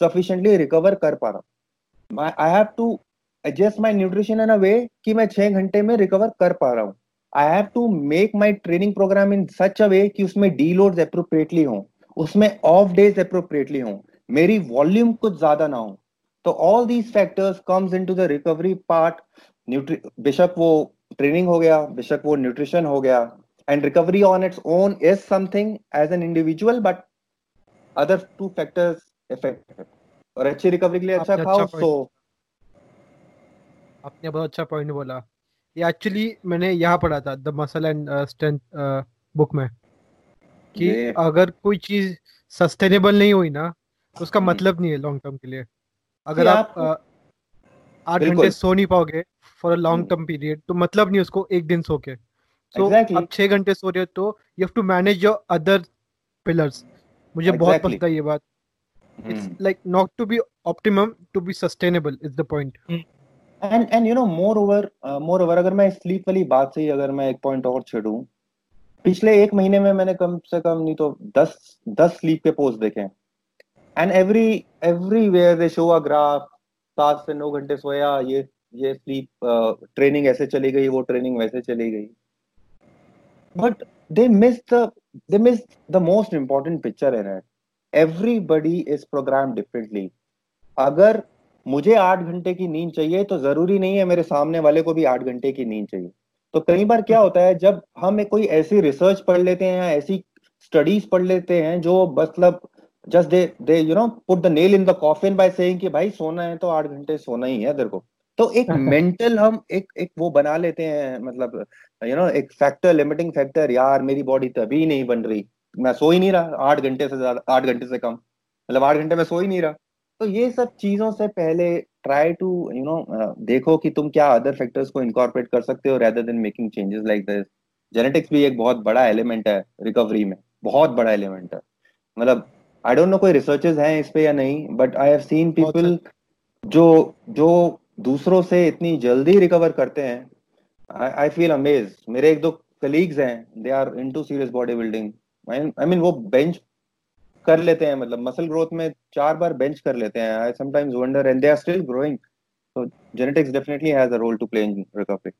सफिशियंटली रिकवर कर पा रहा हूँ। I have to adjust my nutrition in a way कि मैं छह घंटे में रिकवर कर पा रहा हूँ। I have to make my training program in such a way कि उसमें डी लोड अप्रोप्रिएटली हो, उसमें ऑफ़ डेज़ अप्रोप्रिएटली हो, मेरी वॉल्यूम कुछ ज़्यादा ना हो। तो all these factors comes into the recovery part nutri बेशक वो ट्रेनिंग हो गया बेशक वो न्यूट्रिशन हो गया and recovery on its own is something as an individual but other two factors effect और अच्छी रिकवरी के लिए अच्छा खाओ अच्छा सो आपने बहुत अच्छा पॉइंट बोला। ये एक्चुअली मैंने यहाँ पढ़ा था the muscle and strength book में कि अगर कोई चीज़ सस्टेनेबल नहीं हुई ना तो उसका हम्म। मतलब नहीं है लॉन्ग टर्म के लिए। अगर आप आठ घंटे सो नहीं पाओगे for a long term period तो मतलब नहीं उसको एक दिन सो के। सो exactly. आप छह घंटे सो रहे हो तो you have to manage your other pillars मुझे exactly. बहुत पसंद है ये बात। It's like not to be optimum to be sustainable is the point and and you know moreover moreover अगर मैं स्लीप वाली बात से ही अगर मैं एक पॉइंट और छेड़ूं पिछले एक महीने में मैंने कम से कम नहीं तो दस दस स्लीप के पोस्ट देखे हैं। And every everywhere they show a graph सात से नौ घंटे सोया, ये ये स्लीप ट्रेनिंग ऐसे चली गई, वो ट्रेनिंग वैसे चली गई। But they miss the miss the most important picture in it everybody is program differently अगर मुझे आठ घंटे की नींद चाहिए तो ज़रूरी नहीं है मेरे सामने वाले को भी आठ घंटे की नींद चाहिए। तो कई बार क्या होता है, जब हम कोई ऐसी रिसर्च पढ़ लेते हैं या ऐसी स्टडीज़ पढ़ लेते हैं, जो मतलब just they they you know put the nail in the coffin by saying कि भाई सोना है तो आठ घंटे सोना ही है तेरे को। तो एक मेंटल हम एक एक वो बना लेते हैं मतलब यू नो एक फैक्टर लिमिटिंग फैक्टर यार मेरी बॉडी तभी नहीं बन रही। मैं सो ही नहीं रहा आठ घंटे से ज़्यादा आठ घंटे से कम। मतलब आठ घंटे में सो ही नहीं रहा। तो ये सब चीज़ों से पहले ट्राई टू यू नो देखो कि तुम क्या अदर फैक्टर्स को इनकॉर्पोरेट कर सकते हो rather than making changes like this genetics भी एक बहुत बड़ा एलिमेंट है रिकवरी में। बहुत बड़ा एलिमेंट है। मतलब आई डोंट नो कोई रिसर्चेस हैं इस पे या नहीं but I have seen people जो जो दूसरों से इतनी जल्दी रिकवर करते हैं। आई फील अमेज मेरे एक दो कलीग्स हैं they are into serious body building I mean वो बेंच कर लेते हैं मतलब मसल ग्रोथ में चार बार बेंच कर लेते हैं। I sometimes wonder and they are still growing so genetics definitely has a role to play in recovery.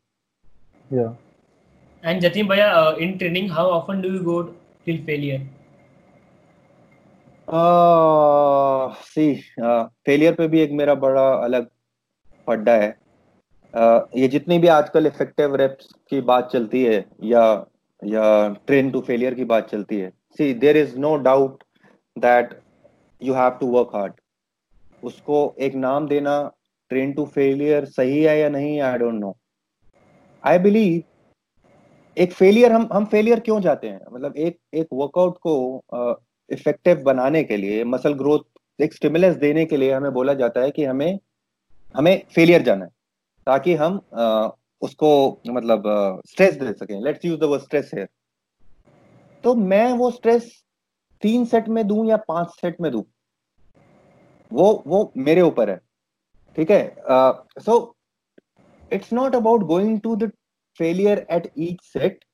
Yeah. And jatin bhaiya uh, in training how often do you go till failure? See failure पे भी एक मेरा बड़ा अलग पड्डा है। Uh, ये जितनी भी आजकल इफ़ेक्टिव रेप्स की बात चलती है या या ट्रेन टू फेलियर की बात चलती है see there is no doubt that you have to work hard उसको एक नाम देना ट्रेन टू फेलियर सही है या नहीं I don't know I believe एक फेलियर हम हम फेलियर क्यों जाते हैं? मतलब एक एक वर्कआउट को इफ़ेक्टिव बनाने के लिए मसल ग्रोथ एक स्टिमुलस देने के लिए हमें बोला जाता है कि हमें हमें फेलियर जाना है ताकि हम आ, उसको मतलब स्ट्रेस दे सकें। Let's use the word stress here तो मैं वो स्ट्रेस तीन सेट में दूँ या पाँच सेट में दूँ? वो वो मेरे ऊपर है। ठीक है? So it's not about going to the failure at each set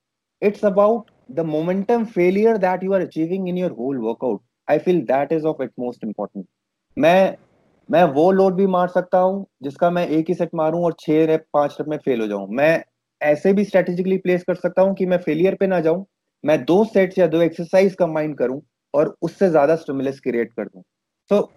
it's about momentum failure that you are achieving in your whole workout I feel that is of it most important मैं मैं वो load भी मार सकता हूँ, जिसका मैं एक ही सेट मारूं और छह रेप पाँच रेप में फेल हो जाऊँ। मैं ऐसे भी स्ट्रेटेजिकली प्लेस कर सकता हूँ कि मैं फेलियर पे ना जाऊँ, मैं दो सेट्स या दो एक्सरसाइज कंबाइन करूँ और उससे ज़्यादा स्टिमुलस क्रिएट कर दूँ। सो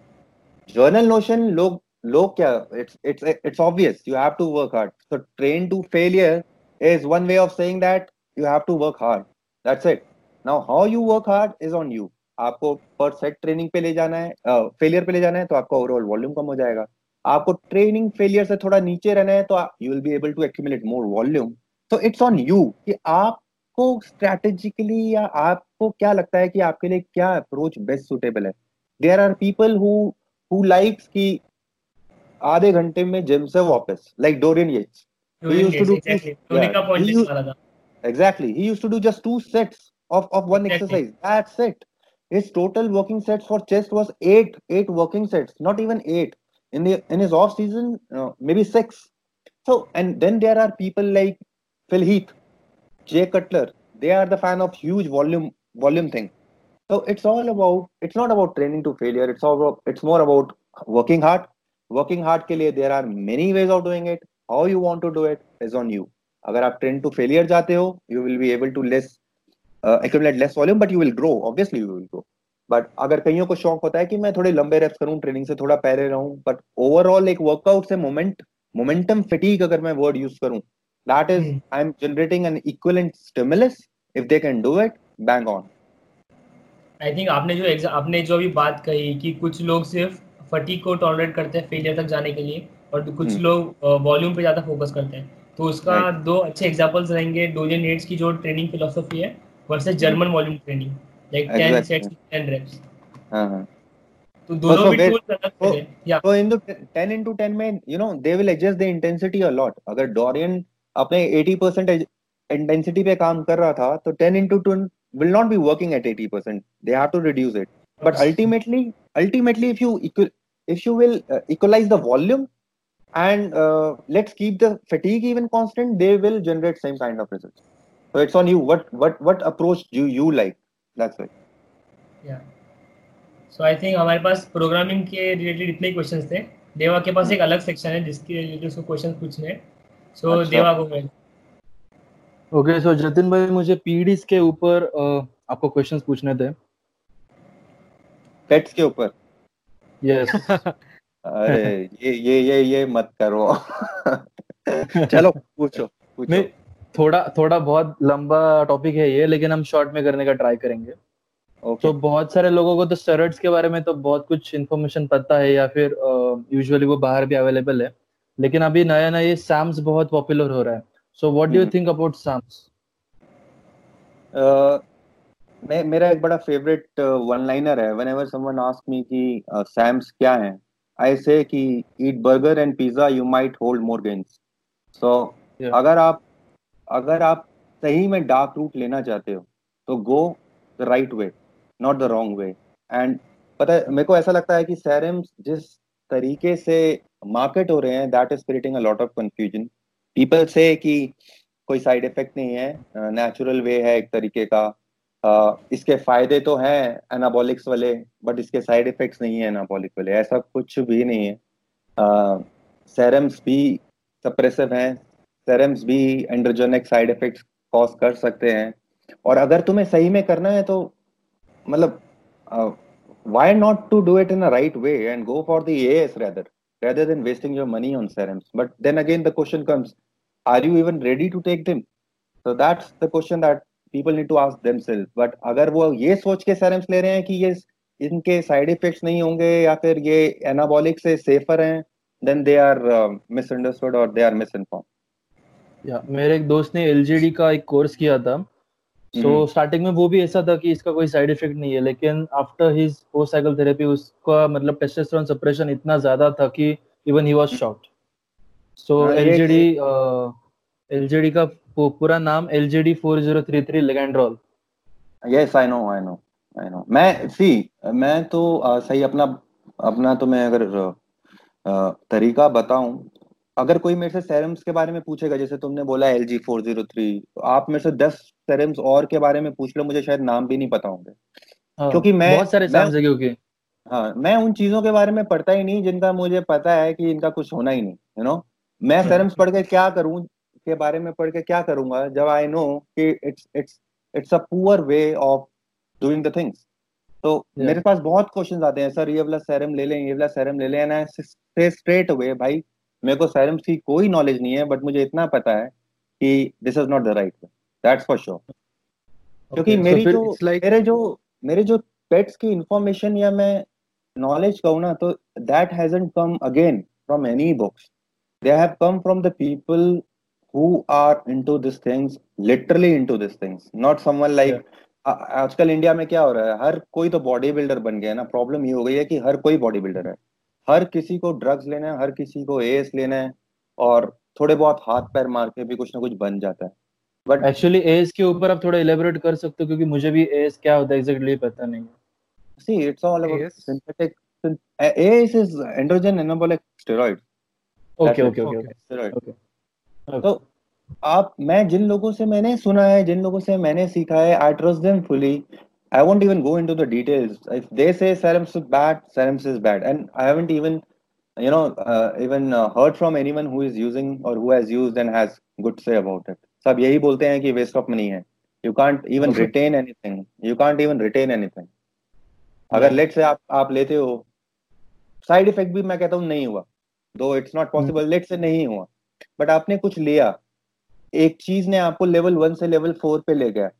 जर्नल नोशन लोग लोग क्या it's it's obvious you have to work hard so train to failure is one way of saying that you have to work hard that's it now how you work hard is on you आपको per set training पे ले जाना है failure uh, पे ले जाना है तो आपका ओवरऑल वॉल्यूम कम हो जाएगा। आपको ट्रेनिंग फेलियर से थोड़ा नीचे रहना है तो you will be able to accumulate more volume तो इट्स ऑन यू कि आपको स्ट्रेटेजिकली या आपको क्या लगता है कि आपके लिए क्या अप्रोच बेस्ट सुटेबल है। There are people who who likes कि आधे घंटे में जिम से वापस like Dorian Yates to do exactly. He used, exactly he used to do just two sets of of one exercise. That's it. His total working sets for chest was eight eight working sets not even eight. In the in his off season uh, maybe six. So and then there are people like phil heath jay cutler. They are the fan of huge volume volume thing. So it's all about it's not about training to failure. It's all about it's more about working hard. Working hard ke liye there are many ways of doing it. How you want to do it is on you अगर आप train to failure जाते हो you will be able to less accumulate less volume but you will grow obviously you will grow but अगर कईयों को शौक होता है कि मैं थोड़े लंबे रेप्स करूँ ट्रेनिंग से थोड़ा पहले रहूँ बट ओवरऑल एक वर्कआउट से मोमेंट मोमेंटम फटीक अगर मैं वर्ड यूज़ करूँ that is I am generating an equivalent stimulus if they can do it bang on I think आपने जो आपने जो अभी बात कही कि कुछ लोग सिर्फ़ फटीक को टॉलरेट करते हैं फेलियर तक जाने के लिए और कुछ hmm. लोग वॉल्यूम पे ज़्यादा फोकस करते हैं। तो उसका right. दो अच्छे एग्जांपल्स रहेंगे डोजन नेट्स की जो ट्रेनिंग फिलोसफी है versus German volume training 10 exactly. sets 10 reps uh-huh. तो दोनों भी टूल्स अलग है या तो इन द 10 into 10 में you know they will adjust the intensity a lot अगर डोरियन अपने 80% इंटेंसिटी पे काम कर रहा था तो 10 into 2 will not be working at 80% they have to reduce it but ultimately ultimately if you equal if you will uh, equalize the volume and uh, let's keep the fatigue even constant they will generate same kind of results so it's on you what what what approach do you like that's it yeah so i think हमारे पास programming के related इतने questions थे देवा के पास एक अलग section है जिसके रिलेटेड उसको क्वेश्चन पूछने हैं so so, Deva go ahead okay so Jatin भाई मुझे पीडीज के ऊपर आपको क्वेश्चंस पूछने थे पेट्स के ऊपर यस अरे ये ये ये ये मत करो। चलो पूछो पूछो। मैं थोड़ा थोड़ा बहुत लंबा टॉपिक है ये लेकिन हम शॉर्ट में करने का ट्राई करेंगे। Okay. तो बहुत सारे लोगों को तो स्टेरॉइड्स के बारे में तो बहुत कुछ इन्फॉर्मेशन पता है या फिर यूजुअली uh, वो बाहर भी अवेलेबल है। लेकिन अभी नया नया ये सैम्स बहुत पॉपुलर हो रहा है। So what do you think about SARMs मैं मेरा एक बड़ा फेवरेट वन लाइनर है। व्हेनेवर समवन आस्क मी कि सैम्स क्या है आई से कि eat burger and pizza you might hold more gains so अगर आप अगर आप सही में डार्क रूट लेना चाहते हो तो go the right way not the wrong way and पता है मेरे को ऐसा लगता है कि सैरम्स जिस तरीके से मार्केट हो रहे हैं that is creating a lot of confusion people say कि कोई साइड इफ़ेक्ट नहीं है नेचुरल uh, वे है एक तरीके का इसके फ़ायदे तो हैं एनाबॉलिक्स वाले बट इसके साइड इफेक्ट्स नहीं है एनाबॉलिक वाले, ऐसा कुछ भी नहीं है। सेरम्स भी सप्रेसिव हैं सेरम्स भी एंड्रोजेनिक साइड इफेक्ट्स कॉज कर सकते हैं। और अगर तुम्हें सही में करना है तो मतलब why not to do it in a right way and go for the S rather rather than wasting your money on SARMs but then again the question comes are you even ready to take them so that's the question that people need to ask themselves but अगर वो ये सोच के serums ले रहे हैं कि ये इनके साइड इफेक्ट्स नहीं होंगे या फिर ये एनाबॉलिक से सेफर हैं then they are uh, misunderstood or they are misinformed. या मेरे एक दोस्त ने एलजीडी का एक कोर्स किया था। So so, starting hmm. में वो भी ऐसा था कि इसका कोई साइड इफ़ेक्ट नहीं है लेकिन after his post cycle therapy उसका मतलब टेस्टोस्टेरोन सप्रेशन इतना ज़्यादा था कि even he was shocked so LGD LGD का पूरा नाम LGD 4033 ligandrol yes I know I know I know मैं सी मैं तो uh, सही अपना अपना तो मैं अगर uh, तरीका बताऊँ अगर कोई मेरे से सेरम्स के बारे में पूछेगा जैसे तुमने बोला L G four zero three आप मेरे से दस सेरम्स और के बारे में पूछ लो मुझे शायद नाम भी नहीं पता होंगे। हाँ, क्योंकि मैं बहुत सारे मैं है क्योंकि। हाँ मैं उन चीज़ों के बारे में पढ़ता ही नहीं जिनका मुझे पता है कि इनका कुछ होना ही नहीं यू नो मैं सेरम्स पढ़ के क्या करूँ के बारे में पढ़ के क्या करूँगा? जब आई नो कि it's it's it's a poor way of doing the things तो Yeah. मेरे पास बहुत क्वेश्चंस आते हैं सर ये वाला सेरम ले लें ये वाला सेरम ले लें एंड आई स्ट्रेट अवे भाई मेरे को सेरम्स की कोई नॉलेज नहीं है बट मुझे इतना पता है कि this is not the right way that's for sure क्योंकि so मेरी फिर जो like- मेरे जो मेरे जो पेट्स की इंफॉर्मेशन या मैं नॉलेज कहूँ ना तो that hasn't come again from any books they have come from the people who are into these things literally into these things. Not someone like आ- आजकल इंडिया में क्या हो रहा है? हर कोई तो बॉडी बिल्डर बन गया है ना। प्रॉब्लम ये हो गई है कि हर कोई बॉडी बिल्डर है। हर किसी को ड्रग्स लेना है हर किसी को एस लेना है और थोड़े बहुत हाथ पैर मार के भी कुछ ना कुछ बन जाता है। बट एक्चुअली एज के ऊपर आप थोड़ा इलेबोरेट कर सकते हो क्योंकि मुझे भी एज क्या होता है एग्जैक्टली पता नहीं है। See it's all about AS? synthetic syn- A- AS is androgen okay okay. Okay Okay. तो आप मैं जिन लोगों से मैंने सुना है जिन लोगों से मैंने सीखा है I trust them fully I won't even go into the details if they say SARMs is bad SARMs is bad and I haven't even you know even heard from anyone who is using और who has used and has good say about it सब यही बोलते हैं कि waste of money है। You can't even retain anything you can't even retain anything अगर late से आप आप लेते हो साइड इफ़ेक्ट भी मैं कहता हूँ नहीं हुआ। दो इट्स नॉट पॉसिबल लेट से नहीं हुआ। बट आपने कुछ लिया। एक चीज़ ने आपको लेवल वन से लेवल फोर पे ले गया।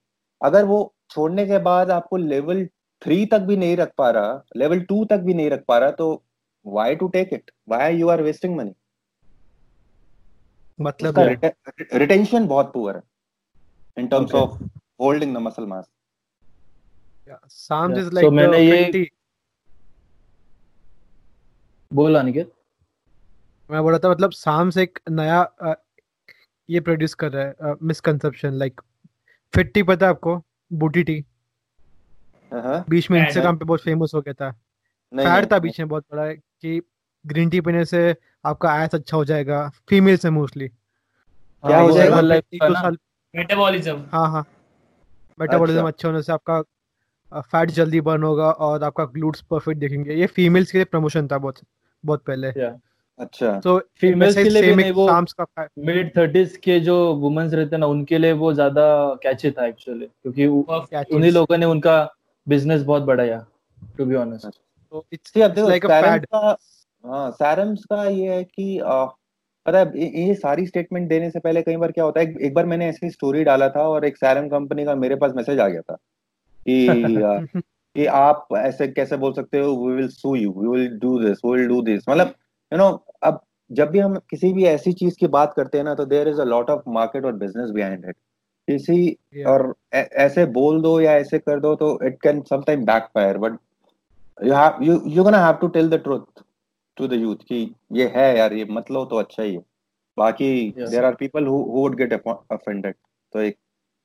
अगर वो छोड़ने के बाद आपको लेवल थ्री तक भी नहीं रख पा रहा लेवल टू तक भी नहीं रख पा रहा तो why to take it why you are wasting money मतलब रिटेंशन बहुत पुअर है। In terms of holding the muscle mass. Is like मैंने ये- बोल अनिकेत मैं बोल रहा था मतलब साम्स एक नया अ, ये प्रोड्यूस कर रहा है मिसकंसेप्शन लाइक फिट टी पता है आपको? बूटी टी। बीच में इंस्टाग्राम पे बहुत फ़ेमस हो गया था। फैड था बीच में बहुत बड़ा कि ग्रीन टी पीने से आपका एस अच्छा हो जाएगा फीमेल से मोस्टली क्या हो जाएगा? लाइफ एक का दो ना। साल मेटाबॉलिज्म हाँ हाँ। मेटाबॉलिज्म अच्छा। अच्छे होने से आपका फैट जल्दी बर्न होगा और आपका ग्लूट्स परफेक्ट दिखेंगे। ये फीमेल्स के लिए प्रमोशन था बहुत बहुत पहले। अच्छा। तो Females के लिए भी नहीं, वो- मिड थर्टीज के जो वुमेन्स रहते हैं ना उनके लिए वो ज़्यादा कैची था एक्चुअली क्योंकि उन्हीं लोगों ने उनका बिज़नेस बहुत बढ़ाया टू बी ऑनेस्ट तो इट्स See, अब देखो लाइक अ हाँ सैरम्स का ये है कि पता है ये ये सारी स्टेटमेंट देने से पहले कई बार क्या होता है एक, एक बार मैंने ऐसी स्टोरी डाला था और एक सैरम कंपनी का मेरे पास मैसेज आ गया था कि कि आप ऐसे कैसे बोल सकते हो we will sue you we will do this we will do this मतलब यू नो अब जब भी हम किसी भी ऐसी चीज़ की बात करते हैं ना तो there is a lot of market और बिज़नेस बिहाइंड इट किसी Yeah. और ऐ- ऐसे बोल दो या ऐसे कर दो तो it can sometime backfire but you have you you're gonna have to tell the truth to the youth कि ये है यार ये मत लो तो अच्छा ही है। बाकी there are people who who would get तो एक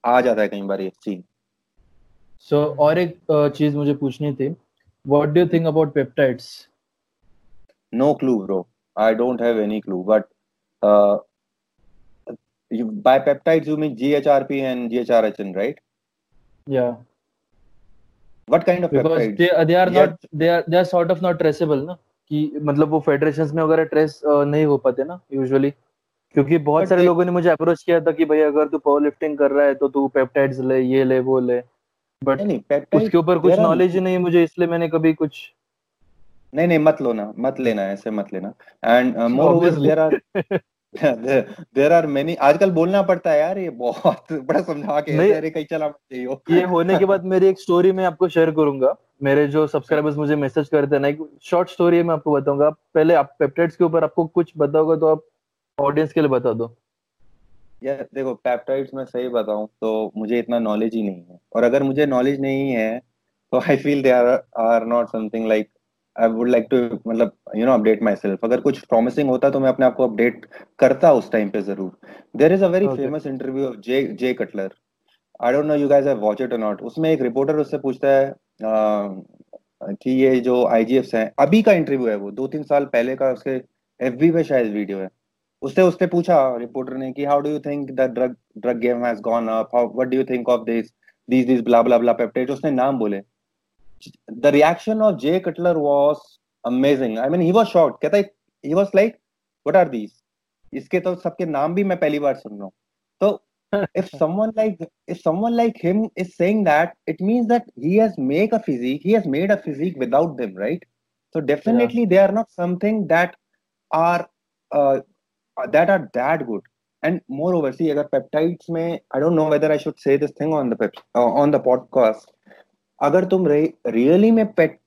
आ जाता है कई बार ये सीन सो और एक चीज़ मुझे पूछनी थी। What do you think about peptides no clue bro. I don't have any clue but uh, you, by peptides you mean GHRP and GHRHN right? या what kind of because peptides? They are Yeah. Not they are they are sort of not traceable ना कि मतलब वो federations में वगैरह trace नहीं हो पाते ना यूजुअली क्योंकि बहुत सारे लोगों ने मुझे अप्रोच किया था कि भाई अगर तू पावर लिफ्टिंग कर रहा है तो तू पेप्टाइड्स ले ये ले वो ले। बट उसके ऊपर कुछ नॉलेज ही नहीं मुझे इसलिए मैंने कभी कुछ नहीं नहीं मत लो ना मत लेना ऐसे मत लेना। And moreover. There are there are many आजकल बोलना पड़ता है यार ये बहुत बड़ा समझा के अरे कहीं चला जाइयो। ये होने के बाद मेरी एक स्टोरी मैं आपको शेयर करूँगा। मेरे जो सब्सक्राइबर्स मुझे मैसेज करते हैं ना एक शॉर्ट स्टोरी है मैं आपको बताऊँगा। पहले आप पेप्टाइड्स के ऊपर आपको कुछ बताओगे तो आप ऑडियंस के लिए बता दो। यार देखो पेप्टाइड्स में सही बताऊँ तो मुझे इतना नॉलेज ही नहीं है। और अगर मुझे नॉलेज नहीं है तो I feel they are are not something like I would like to मतलब you know update myself अगर कुछ प्रॉमिसिंग होता तो मैं अपने आप को अपडेट करता उस टाइम पे ज़रूर। There is a very. Famous interview of J J Cutler I don't know you guys have watch it और नॉट उसमें एक रिपोर्टर उससे पूछता है कि ये जो आईजीएफ हैं अभी का इंटरव्यू है वो दो तीन साल पहले का उसके एफबी पे शायद वीडियो है। उससे उसने पूछा रिपोर्टर ने कि how do you think the drug drug game has gone up what do you think of this these these blah blah blah peptides? उसने नाम बोले। the reaction of Jay Cutler was amazing I mean he was shocked कहता है he was like what are these इसके तो सबके नाम भी मैं पहली बार सुन रहा हूँ तो if someone like if someone like him is saying that it means that he has made a physique he has made a physique without them right so definitely yeah. they are not something that are uh, that are that good and moreover see agar peptides mein i don't know whether i should say this thing on the pep, uh, on the podcast अगर तुम really में पेट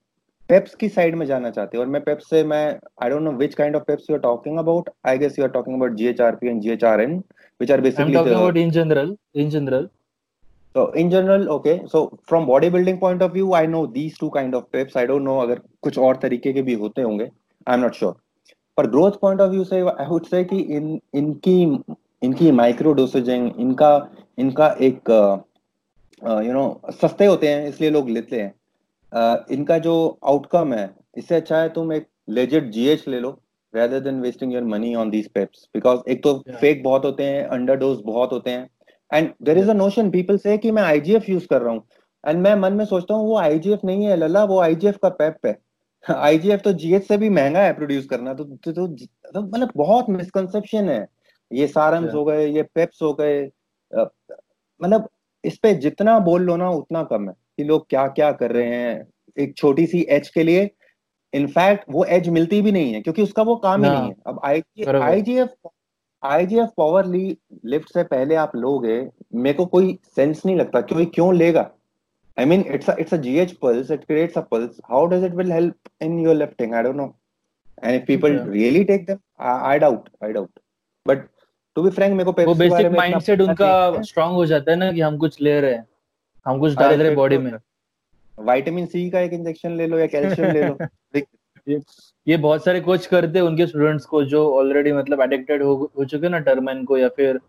Pep's की side में जाना चाहते हो और मैं पेप्स से मैं I don't know which kind of peps you are talking about I guess you are talking about GHRP and GHRN which are basically I am talking about in general in general so in general okay. So from bodybuilding point of view i know these two kind of peps. I don't know अगर कुछ और तरीके के भी होते होंगे. I am not sure पर growth point of view से आई वुड से कि इन इनकी इनकी माइक्रो डोसेजिंग इनका इनका एक यू नो सस्ते होते हैं इसलिए लोग लेते हैं। uh, इनका जो आउटकम है इससे अच्छा है तुम एक लेजिट जीएच ले लो rather than wasting your money on these peps because एक तो फेक yeah. बहुत होते हैं underdose बहुत होते हैं। And there is a notion people say कि मैं IGF use कर रहा हूँ। एंड मैं मन में सोचता हूँ वो IGF नहीं है लला वो IGF का पेप है। आईजीएफ तो जीएच से भी महँगा है प्रोड्यूस करना तो तो, तो, तो मतलब बहुत मिसकंसेप्शन है। ये सारम्स yeah. हो गए ये पेप्स हो गए मतलब इस पे जितना बोल लो ना उतना कम है कि लोग क्या क्या कर रहे हैं एक छोटी सी एज के लिए इनफैक्ट वो एज मिलती भी नहीं है क्योंकि उसका वो काम ही नहीं है अब आईजीएफ आईजीएफ पावर ली लिफ्ट से पहले आप लोगे मेरे को कोई सेंस नहीं लगता क्योंकि क्यों लेगा I mean it's it's it's a GH pulse. It creates a pulse. How does it will help in your lifting? I don't know. And if people yeah. really take them, I, I doubt. To be frank, मेरे को वो basic mindset उनका strong हो। जाता है ना कि हम कुछ ले रहे हैं। हम कुछ डाल रहे हैं बॉडी में। विटामिन सी का एक इंजेक्शन ले लो या कैल्शियम ले लो। ये, बहुत सारे कोच करते हैं उनके स्टूडेंट्स को जो ऑलरेडी मतलब एडिक्टेड हो, हो चुके ना टर्मन को या फिर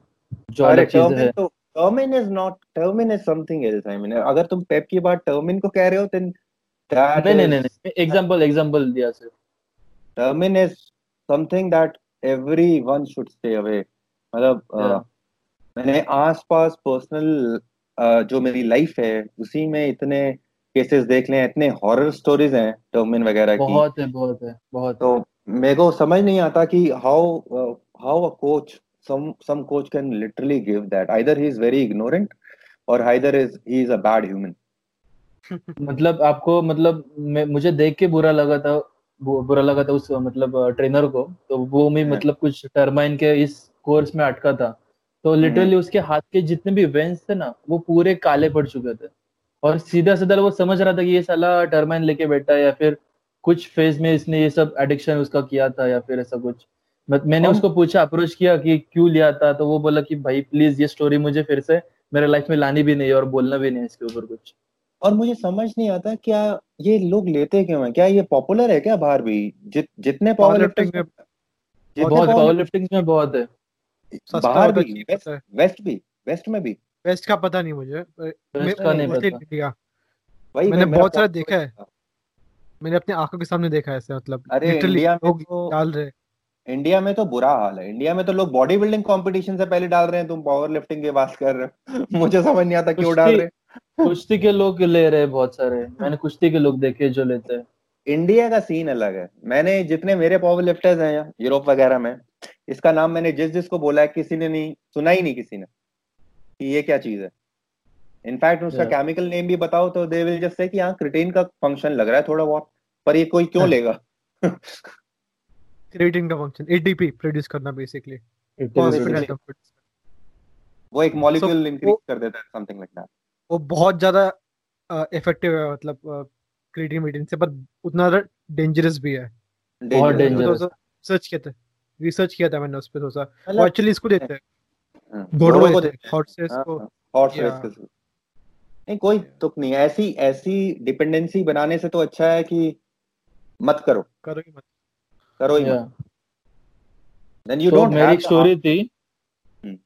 जो अलग चीज़ है। तो टर्मिन is not टर्मिन is something else I mean अगर तुम पेप की बात टर्मिन को कह रहे हो देन दैट नहीं नहीं नहीं एग्जांपल एग्जांपल दिया sir टर्मिन is something that everyone should stay away मतलब मैंने आसपास पर्सनल जो मेरी लाइफ है उसी में इतने केसेस देख लें इतने हॉरर स्टोरीज हैं टर्मिन वगैरह की। बहुत है बहुत है बहुत तो मेरे को समझ नहीं आता कि how how a coach some some coach can literally give that. Either he is very ignorant or either is he is a bad human. मतलब आपको मतलब मुझे देख के बुरा लगा था बुरा लगा था उस मतलब ट्रेनर को तो वो भी हाँ। मतलब कुछ टर्माइन के इस कोर्स में अटका था। तो लिटरली हम्म। उसके हाथ के जितने भी वेंस थे ना वो पूरे काले पड़ चुके थे। और सीधा सीधा वो समझ रहा था कि ये साला टर्माइन लेके बैठा है या फिर कुछ फ़ेज़ में इसने ये सब एडिक्शन उसका किया था या फिर ऐसा कुछ। मैंने उसको पूछा अप्रोच किया कि क्यों लिया था? तो वो बोला कि भाई प्लीज़ ये स्टोरी मुझे फिर से मेरे लाइफ में लानी भी नहीं और बोलना भी नहीं इसके ऊपर कुछ। और मुझे समझ नहीं आता क्या ये लोग लेते क्यों हैं? क्या ये पॉपुलर है क्या बाहर भी? जित जितने पावर लिफ्टिंग में बहुत पावर लिफ्टिंग में बहुत है। बाहर भी वेस्ट, वेस्ट भी वेस्ट में भी। वेस्ट का पता नहीं मुझे। वेस्ट का नहीं पता। भाई मैंने बहुत सारा देखा है। मैंने अपने आँखों के सामने देखा है ऐसे मतलब अरे इंडिया में तो डाल रहे इंडिया में तो बुरा हाल है। इंडिया में तो लोग बॉडी बिल्डिंग कॉम्पिटिशन से पहले डाल रहे हैं तुम पावर लिफ्टिंग की बात कर रहे हो। मुझे समझ नहीं आता क्यों डाल रहे कुश्ती के लोग ले रहे हैं बहुत सारे। मैंने कुश्ती के लोग देखे जो लेते हैं। इंडिया का सीन अलग है। मैंने जितने मेरे पावर लिफ्टर्स हैं यूरोप वगैरह में इसका नाम मैंने जिस जिसको बोला है किसी ने नहीं सुना ही नहीं किसी ने कि ये क्या चीज़ है। इनफैक्ट उसका केमिकल नेम भी बताओ तो दे विल जस्ट से कि हाँ क्रिटेन का फ़ंक्शन लग रहा है थोड़ा बहुत पर ये कोई क्यों लेगा? क्रिएटिंग का फ़ंक्शन एटीपी प्रोड्यूस करना बेसिकली वो एक मॉलिक्यूल इंक्रीज कर देता है समथिंग लाइक दैट वो बहुत ज़्यादा इफ़ेक्टिव है मतलब क्रिएटिन मीटिंग से पर उतना डेंजरस भी है। बहुत डेंजरस सर्च किया था। रिसर्च किया था मैंने उस पे थोड़ा सा वो एक्चुअली इसको देते हैं। हाँ, घोड़ों को देते हैं। हॉर्सेस हाँ, को। हॉर्सेस हाँ, को नहीं कोई तुक नहीं ऐसी ऐसी डिपेंडेंसी बनाने से तो अच्छा है कि मत करो। करो ही मत। करो ही मत। देन यू डोंट मेरी स्टोरी थी। hmm.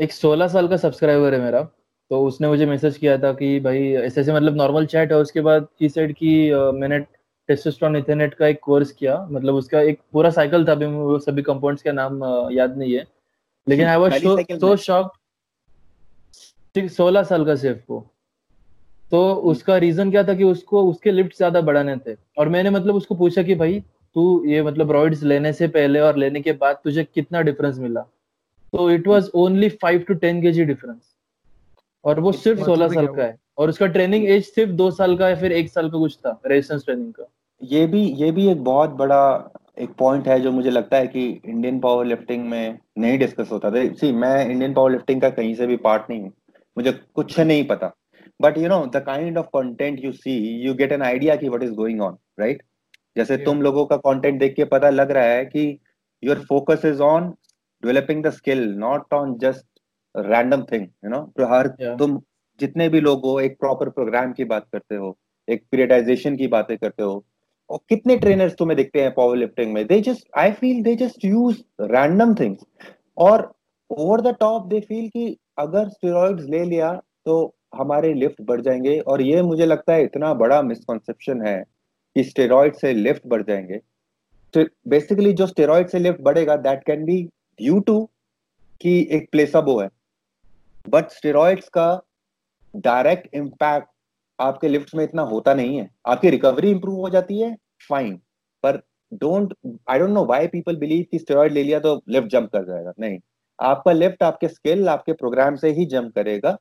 एक 16 साल का सब्सक्राइबर है मेरा। तो उसने मुझे मैसेज किया था कि भाई ऐसे ऐसे मतलब नॉर्मल चैट है। उसके बाद ही सेड कि मैंने टेस्टोस्टेरोन इथेनेट का एक कोर्स किया मतलब उसका एक पूरा साइकिल था अभी वो सभी कंपाउंड्स का नाम याद नहीं है। लेकिन आई वाज सो शॉक्ड सोलह साल का सिर्फ़ वो। तो उसका रीजन क्या था कि उसको उसके लिफ्ट ज़्यादा बढ़ाने थे। और मैंने मतलब उसको पूछा कि भाई तू ये मतलब रॉइड्स लेने से पहले और लेने के बाद तुझे कितना डिफरेंस मिला? तो it was only five to ten K G difference और वो सिर्फ़ सोलह साल का है। और उसका ट्रेनिंग एज सिर्फ़ दो साल का या फिर एक साल का कुछ था रेजिस्टेंस ट्रेनिंग का। ये भी ये भी एक बहुत बड़ा एक पॉइंट है जो मुझे लगता है कि इंडियन पावर लिफ्टिंग में नहीं डिस्कस होता। था सी मैं इंडियन पावर लिफ्टिंग का कहीं से भी पार्ट नहीं हूँ। मुझे कुछ नहीं पता। But you know the kind of content you see you get an idea कि what is going on right जैसे yeah. तुम लोगों का कंटेंट देख के पता लग रहा है कि your focus is on developing the skill not on just random thing you know तो हर yeah. तुम जितने भी लोग हो एक प्रॉपर प्रोग्राम की बात करते हो एक पीरियडाइजेशन की बातें करते हो और कितने ट्रेनर्स तुम्हें दिखते हैं पावर लिफ्टिंग में? They just I feel they just use random things और over the top they feel कि अगर स्टेरॉइड्स ले लिया तो हमारे लिफ्ट बढ़ जाएँगे। और ये मुझे लगता है इतना बड़ा मिसकॉन्सेप्शन है कि स्टेरॉइड से लिफ्ट बढ़ जाएँगे। तो बेसिकली जो स्टेरॉइड से लिफ्ट बढ़ेगा that can be due to कि एक प्लेसबो है। बट स्टेरॉइड्स का डायरेक्ट इम्पैक्ट आपके लिफ्ट में इतना होता नहीं है। आपकी रिकवरी इंप्रूव हो जाती है फाइन पर don't I don't know why people believe कि स्टेरॉइड ले लिया तो लिफ्ट जंप कर जाएगा। नहीं। आपका लिफ्ट आपके स्किल आपके प्रोग्राम से ही जंप करेगा।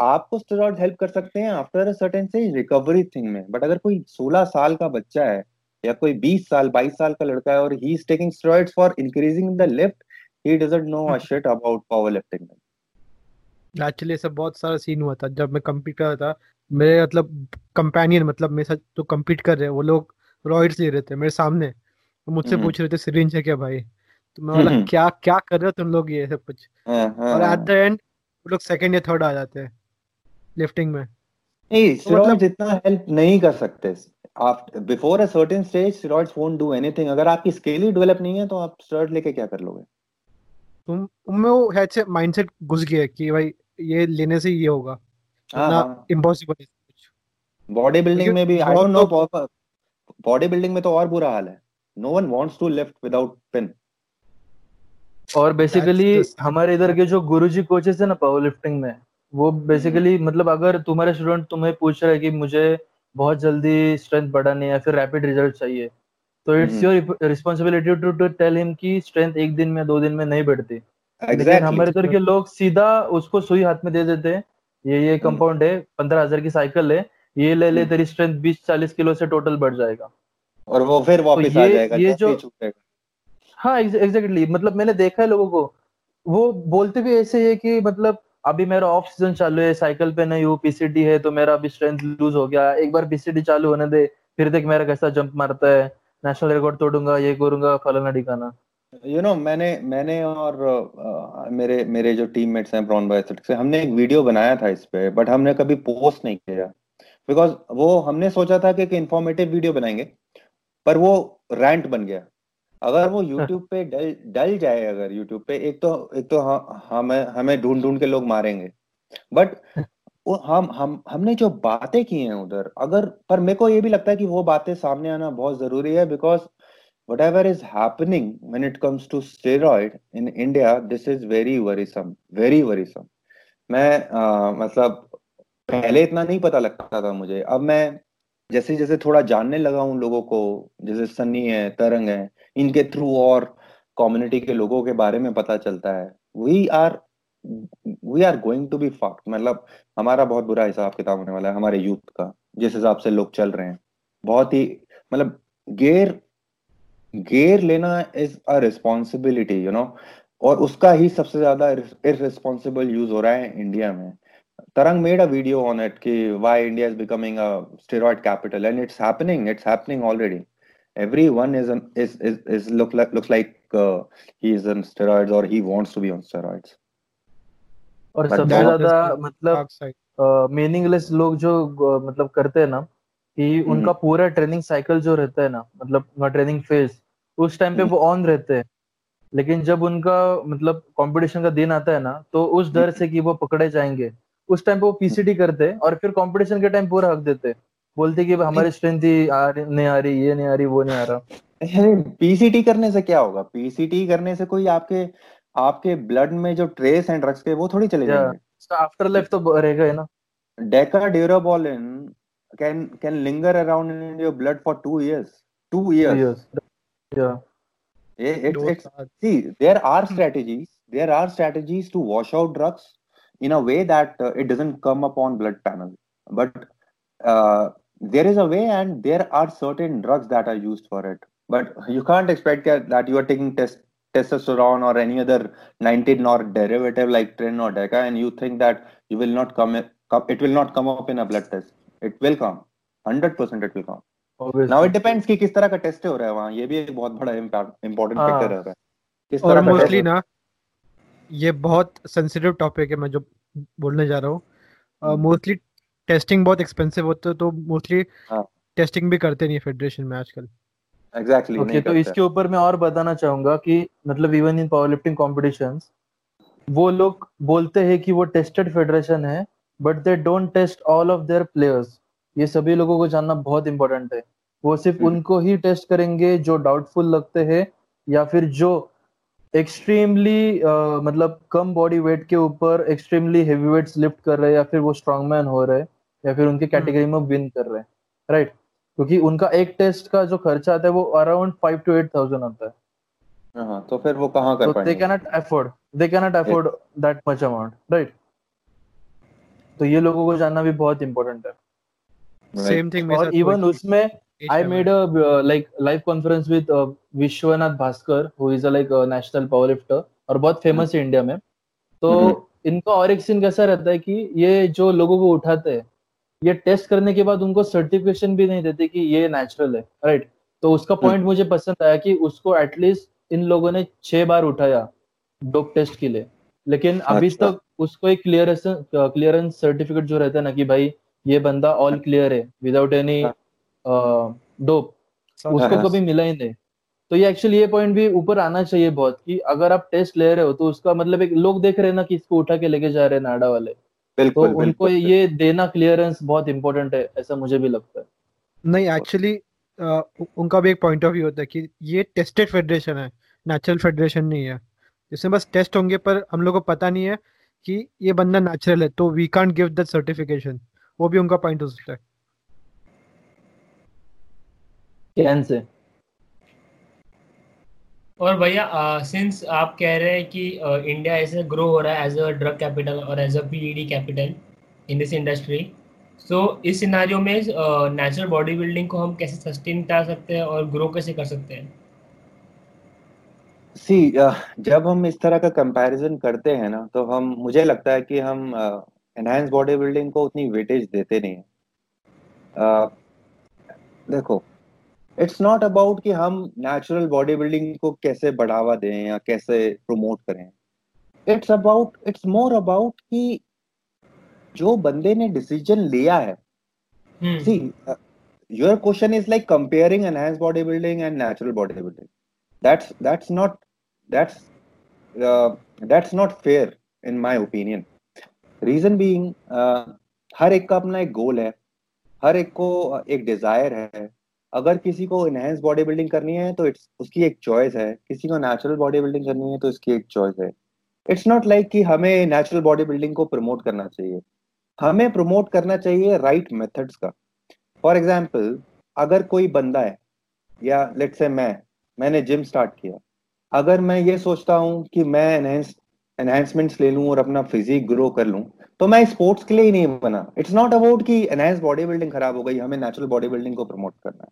आपको स्टेरॉइड हेल्प कर सकते हैं आफ्टर अ सर्टेन से रिकवरी थिंग में। बट अगर कोई 16 साल का बच्चा है या कोई 20 साल 22 साल का लड़का है और he is taking steroids for increasing the lift he doesn't know a shit about power lifting actually ऐसा बहुत सारा सीन हुआ था जब मैं कम्पीट कर रहा था मेरे मतलब कंपेनियन मतलब मेरे साथ जो कम्पीट कर रहे हैं वो लोग रॉइड्स ले रहे थे मेरे सामने। तो मुझसे हम्म। पूछ रहे थे सिरिंज है क्या भाई? तो मैं बोला हम्म। क्या क्या कर रहे हो तुम लोग ये सब कुछ? हाँ, हाँ, और एट द एंड वो लोग सेकंड या थर्ड आ जाते हैं लिफ्टिंग में। नहीं स्टेरॉइड्स तो मतलब इतना हेल्प नहीं कर सकते। Before a certain stage steroids won't do anything अगर आपकी स्किल ही डेवलप नहीं है तो आप स्टेरॉइड लेके क्या कर लोगे? तुम तुम में वो है माइंडसेट घुस गया कि भाई ये लेने से ये होगा। ना इम्पॉसिबल है। बॉडी बिल्डिंग में भी I don't know body building में तो और बुरा हाल है। No one wants to lift without pin और बेसिकली हमारे इधर के जो गुरुजी कोचेस है ना पावर लिफ्टिंग में वो बेसिकली हम्म। मतलब अगर तुम्हारे स्टूडेंट तुम्हें पूछ रहे हैं कि मुझे बहुत जल्दी स्ट्रेंथ बढ़ानी है या फिर रैपिड रिज़ल्ट चाहिए तो it's your responsibility to to tell him कि स्ट्रेंथ एक दिन में दो दिन में नहीं बढ़ती। Exactly. लेकिन हमारे इधर के लोग सीधा उसको सुई हाथ में दे देते हैं। ये ये कंपाउंड हम्म। है पंद्रह हज़ार की साइकिल है। ये ले ले हम्म। तेरी स्ट्रेंथ बीस चालीस किलो से टोटल बढ़ जाएगा। और वो फिर वापस तो आ जाएगा ये जो हाँ एग्जैक्टली मतलब मैंने देखा है लोगों को। वो बोलते भी ऐसे है कि मतलब अभी मेरा ऑफ़ सीज़न चालू है साइकिल पे नहीं हूँ पीसीडी है तो मेरा अभी स्ट्रेंथ लूज हो गया। एक बार पीसीडी चालू होने दे फिर देख मेरा कैसा जंप मारता है। नेशनल रिकॉर्ड तोड़ूँगा ये करूँगा फलाना ठिकाना। यू नो मैंने मैंने और uh, मेरे मेरे जो टीममेट्स हैं ब्रॉन बायोसेटिक से हमने एक वीडियो बनाया था इस पे बट हमने कभी पोस्ट नहीं किया। बिकॉज़ वो हमने सोचा था कि एक इंफॉर्मेटिव वीडियो बनाएँगे पर वो रैंट बन गया। अगर वो YouTube पे डल डल जाए अगर YouTube पे एक तो एक तो हमें हमें ढूंढ ढूंढ के लोग मारेंगे। बट वो हम हम हमने जो बातें की हैं उधर अगर पर मेरे को ये भी लगता है कि वो बातें सामने आना बहुत ज़रूरी है because ever is happening when it comes to steroid in India this is very worrisome very worrisome मैं आ, मतलब पहले इतना नहीं पता लगता था मुझे। अब मैं जैसे जैसे थोड़ा जानने लगा हूँ लोगों को जैसे सन्नी है तरंग है इनके थ्रू और कम्युनिटी के लोगों के बारे में पता चलता है। We are we are going to be fucked मतलब हमारा बहुत बुरा हिसाब किताब होने वाला है हमारे यूथ का जिस हिसाब से लोग चल रहे हैं। बहुत ही मतलब गेयर गेयर लेना is a responsibility you know और उसका ही सबसे ज़्यादा इररिस्पॉन्सिबल यूज़ हो रहा है इंडिया में। Tarang made a video on it कि why India is becoming a steroid capital and it's happening it's happening already everyone is an, is, is is look like looks like uh, he is on steroids or he wants to be on steroids और सबसे ज़्यादा मतलब meaningless लोग जो मतलब करते हैं ना कि हम्म। उनका पूरा ट्रेनिंग साइकिल जो रहता है ना मतलब ट्रेनिंग फ़ेज़ उस टाइम पे। वो ऑन रहते हैं लेकिन जब उनका मतलब कंपटीशन का दिन आता है ना तो उस डर से कि वो पकड़े जाएँगे उस टाइम पे वो पीसीटी करते हैं और फिर कंपटीशन के टाइम पूरा हक देते बोलते कि हमारी स्ट्रेंथ ही आ रही नहीं आ रही ये नहीं आ रही वो नहीं आ रहा पीसीटी करने से क्या होगा पीसीटी करने से कोई आपके आपके ब्लड में जो ट्रेस हैं ड्रग्स के वो थोड़ी चले जाएँगे आफ्टर लाइफ तो रहेगा ही ना deca durabolin can can linger around in your blood for two years. Two years. years. Yeah. It, it's, it's, see, there are hmm. strategies. There are strategies to wash out drugs in a way that uh, it doesn't come upon blood panel. But uh, there is a way, and there are certain drugs that are used for it. But you can't expect that you are taking test, testosterone or any other 19 or derivative like tren or deca, and you think that you will not come. It will not come up in a blood test. It will come. Hundred percent, it will come. Now it depends कि किस तरह का test हो रहा है वहाँ। ये भी एक बहुत बड़ा इम्पोर्टेंट फैक्टर है। किस तरह मोस्टली ना ये बहुत सेंसिटिव टॉपिक है मैं जो बोलने जा रहा हूँ। मोस्टली टेस्टिंग बहुत एक्सपेंसिव होता है तो मोस्टली टेस्टिंग भी करते नहीं फेडरेशन में आजकल। एग्जैक्टली exactly, okay, तो इसके ऊपर मैं और बताना चाहूँगा कि मतलब even in power lifting competitions वो लोग बोलते हैं कि वो टेस्टेड फेडरेशन है but they don't test all of their players ये सभी लोगों को जानना बहुत इंपॉर्टेंट है वो सिर्फ़ hmm. उनको ही टेस्ट करेंगे जो डाउटफुल लगते हैं या फिर जो एक्सट्रीमली uh, मतलब कम बॉडी वेट के ऊपर एक्सट्रीमली हेवी वेट्स लिफ्ट कर रहे हैं या फिर वो स्ट्रॉन्ग मैन हो रहे हैं या फिर उनके कैटेगरी hmm. में विन कर रहे हैं राइट right? क्योंकि उनका एक टेस्ट का जो खर्चा आता है वो around five to eight thousand आता है हाँ, तो फिर वो कहाँ कर they cannot afford they cannot afford that much amount right तो ये लोगों को जानना भी बहुत इम्पोर्टेंट है सेम थिंग और इवन उसमें I made a like live conference with Vishwanath Bhaskar who is a like national power lifter और बहुत फ़ेमस hmm. है इंडिया में तो mm-hmm. इनका और एक सीन कैसा रहता है कि ये जो लोगों को उठाते हैं ये टेस्ट करने के बाद उनको सर्टिफिकेशन भी नहीं देते कि ये नेचुरल है राइट तो उसका पॉइंट hmm. मुझे पसंद आया कि उसको एटलीस्ट इन लोगों ने छह बार उठाया डोप टेस्ट के लिए लेकिन अभी अच्छा। तक उसको एक क्लियरेंस क्लियरेंस सर्टिफिकेट जो रहता है ना कि भाई ये बंदा ऑल क्लियर है विदाउट एनी डोप उसको हाँ। कभी मिला ही नहीं। तो ये एक्चुअली ये पॉइंट भी ऊपर आना चाहिए बहुत कि अगर आप टेस्ट ले रहे हो तो उसका मतलब एक लोग देख रहे हैं ना कि इसको उठा के लेके जा रहे हैं नाडा वाले। बिल्कुल, तो उनको बिल्कुल, ये देना क्लियरेंस बहुत इंपॉर्टेंट है ऐसा मुझे भी लगता है। नहीं एक्चुअली उनका भी एक पॉइंट ऑफ़ व्यू होता है कि ये टेस्टेड फेडरेशन है नेचुरल फेडरेशन नहीं है। इसमें बस टेस्ट होंगे पर हम लोग को पता नहीं है कि ये बंदा नेचुरल है तो we can't give that certification वो भी उनका पॉइंट हो सकता है। Can say. और भैया सिंस आप कह रहे हैं कि इंडिया ऐसे ग्रो हो रहा है एज अ ड्रग कैपिटल और as a PED capital in this industry so इस सिनारियो में नेचुरल बॉडी बिल्डिंग को हम कैसे सस्टेन कर सकते हैं और ग्रो कैसे कर सकते हैं? सी uh, जब हम इस तरह का कंपैरिजन करते हैं ना तो हम मुझे लगता है कि हम एनहांस बॉडी बिल्डिंग को उतनी वेटेज देते नहीं है। Uh, देखो इट्स नॉट अबाउट कि हम नेचुरल बॉडी बिल्डिंग को कैसे बढ़ावा दें या कैसे प्रमोट करें। It's about it's more about कि जो बंदे ने डिसीज़न लिया है। See your question is like comparing enhance body building and natural body building that's that's not that's uh, that's not fair in my opinion reason being uh, हर एक का अपना एक गोल है हर एक को एक डिज़ायर है। अगर किसी को इनहेंस बॉडी बिल्डिंग करनी है तो इट्स उसकी एक चॉइस है। किसी को नेचुरल बॉडी बिल्डिंग करनी है तो इसकी एक चॉइस है। इट्स नॉट लाइक कि हमें नेचुरल बॉडी बिल्डिंग को प्रमोट करना चाहिए। हमें प्रमोट करना चाहिए राइट right मेथड्स का। फॉर एग्ज़ाम्पल अगर कोई बंदा है या लेट से मैं मैंने जिम स्टार्ट किया। अगर मैं ये सोचता हूँ कि मैं एनहेंस एनहेंसमेंट्स ले लूँ और अपना फिजिक ग्रो कर लूँ तो मैं स्पोर्ट्स के लिए ही नहीं बना। इट्स नॉट अबाउट कि एनहेंस बॉडी बिल्डिंग खराब हो गई, हमें नेचुरल बॉडी बिल्डिंग को प्रमोट करना है।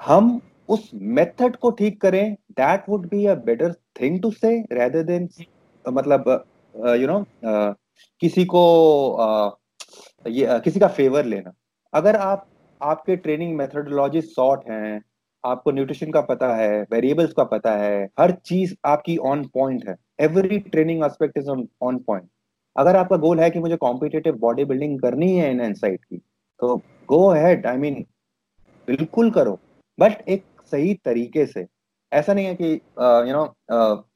हम उस मेथड को ठीक करें that would be a better thing to say rather than मतलब यू नो किसी को ये किसी का फेवर लेना। अगर आप, आपके ट्रेनिंग मेथडोलॉजी शॉर्ट हैं, आपको न्यूट्रिशन का पता है वेरिएबल्स का पता है, हर चीज़ आपकी ऑन पॉइंट है every training aspect is on point अगर आपका गोल है कि मुझे कॉम्पिटेटिव बॉडी बिल्डिंग करनी है इन इनसाइट की तो गो अहेड आई मीन बिल्कुल करो। बट एक सही तरीके से, ऐसा नहीं है कि you know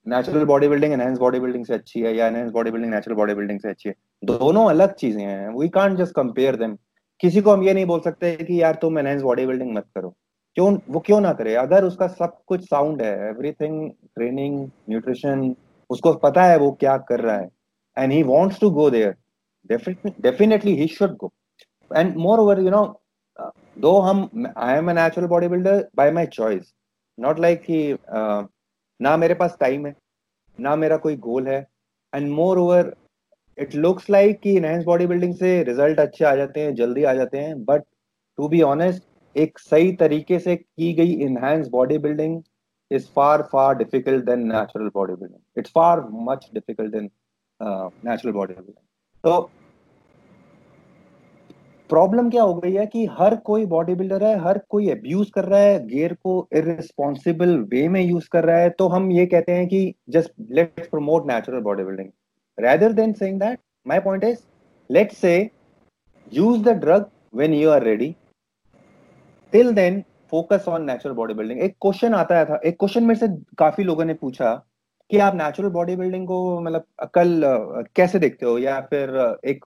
natural body building enhance body building से अच्छी है या enhance body building natural body building से अच्छी है। दोनों अलग चीज़ें हैं। We can't just compare them किसी को हम ये नहीं बोल सकते कि यार तुम एनहेंस बॉडी बिल्डिंग मत करो। क्यों, वो क्यों ना करे? अगर उसका सब कुछ साउंड है एवरीथिंग ट्रेनिंग न्यूट्रिशन उसको पता है वो क्या कर रहा है। And he wants to go there definitely he should go and more over you know though हम I am a natural body builder by my choice not like कि ना मेरे पास टाइम है, ना मेरा कोई गोल है। And more over it looks like कि इनहेंस बॉडी बिल्डिंग से रिज़ल्ट अच्छे आ जाते हैं, जल्दी आ जाते हैं। बट टू बी ऑनेस्ट एक सही तरीके से की गई enhance body building is far far difficult than natural body building it's far much difficult than natural body building तो प्रॉब्लम क्या हो गई है कि हर कोई बॉडी बिल्डर है, हर कोई अब्यूज कर रहा है गियर को इरिस्पॉन्सिबल वे में यूज़ कर रहा है तो हम ये कहते हैं कि just let's promote natural body building rather than saying that, my point is, let's say, use the drug when you are ready. Till then focus on natural body building एक क्वेश्चन आता है था। एक क्वेश्चन में से काफ़ी लोगों ने पूछा कि आप नेचुरल बॉडी बिल्डिंग को मतलब कल कैसे देखते हो? या फिर एक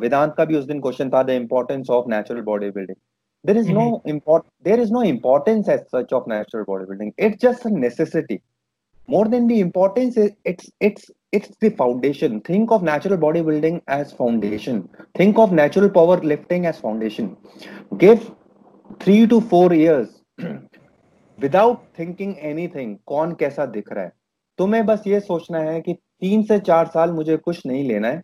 वेदांत का भी उस दिन क्वेश्चन था the importance of natural body building there is no import there is no importance as such of natural body building it's just necessity more than the importance it's it's it's the foundation think of natural body building as foundation think of natural power lifting as foundation give 3 to 4 years, without thinking anything, कौन कैसा दिख रहा है? तुम्हें बस ये सोचना है कि तीन से चार साल मुझे कुछ नहीं लेना है।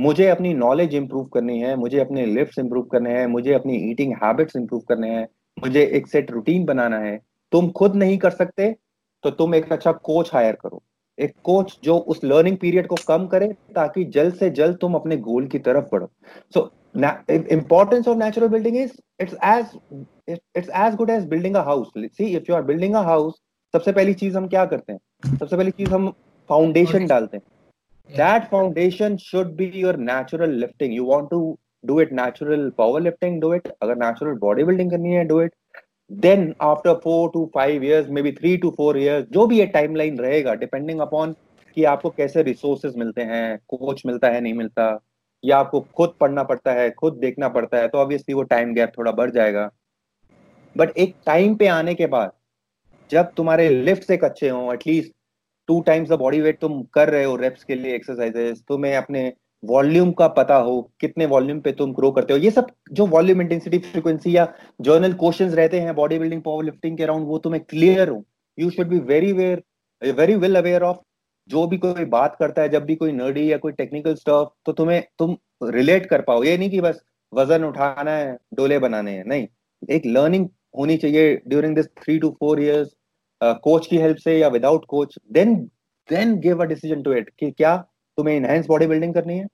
मुझे अपनी नॉलेज इंप्रूव करनी है, मुझे अपने लिफ्ट इंप्रूव करने हैं, मुझे अपनी ईटिंग हैबिट्स इंप्रूव करने हैं, मुझे एक सेट रूटीन बनाना है। तुम खुद नहीं कर सकते तो तुम एक अच्छा कोच हायर करो। एक कोच जो उस लर्निंग पीरियड को कम करे, ताकि जल्द से जल्द तुम अपने गोल की तरफ़ बढ़ो। So importance of natural building is it's as it's as good as building a house see if you are building a house सबसे पहली चीज़ हम क्या करते हैं सबसे पहली चीज़ हम फाउंडेशन डालते हैं that foundation should be your natural lifting you want to do it natural powerlifting do it agar natural bodybuilding karni hai do it then after 4 to 5 years maybe 3 to 4 years जो भी ये timeline रहेगा depending upon कि आपको कैसे resources मिलते हैं coach मिलता है नहीं मिलता या आपको खुद पढ़ना पड़ता है, खुद देखना पड़ता है तो ऑब्वियसली वो टाइम गैप थोड़ा बढ़ जाएगा। बट एक टाइम पे आने के बाद, जब तुम्हारे लिफ्ट एक अच्छे हों at least two times the body weight तुम कर रहे हो रेप्स के लिए एक्सरसाइजेस तुम्हें अपने वॉल्यूम का पता हो, कितने वॉल्यूम पे तुम ग्रो करते हो, ये सब जो वॉल्यूम इंटेंसिटी फ्रीक्वेंसी या जर्नल क्वेश्चंस रहते हैं बॉडी बिल्डिंग पावर लिफ्टिंग के अराउंड वो तुम्हें क्लियर हो। You should be very aware very well aware of जो भी कोई बात करता है, जब भी कोई नर्डी या कोई टेक्निकल स्टफ़ तो तुम्हें, तुम रिलेट कर पाओ ये नहीं कि बस वज़न उठाना है, डोले बनाने हैं। नहीं, एक लर्निंग होनी चाहिए during this three to four years coach की हेल्प से या without coach then then give a decision to it कि क्या तुम्हें इनहेंस बॉडी बिल्डिंग करनी है,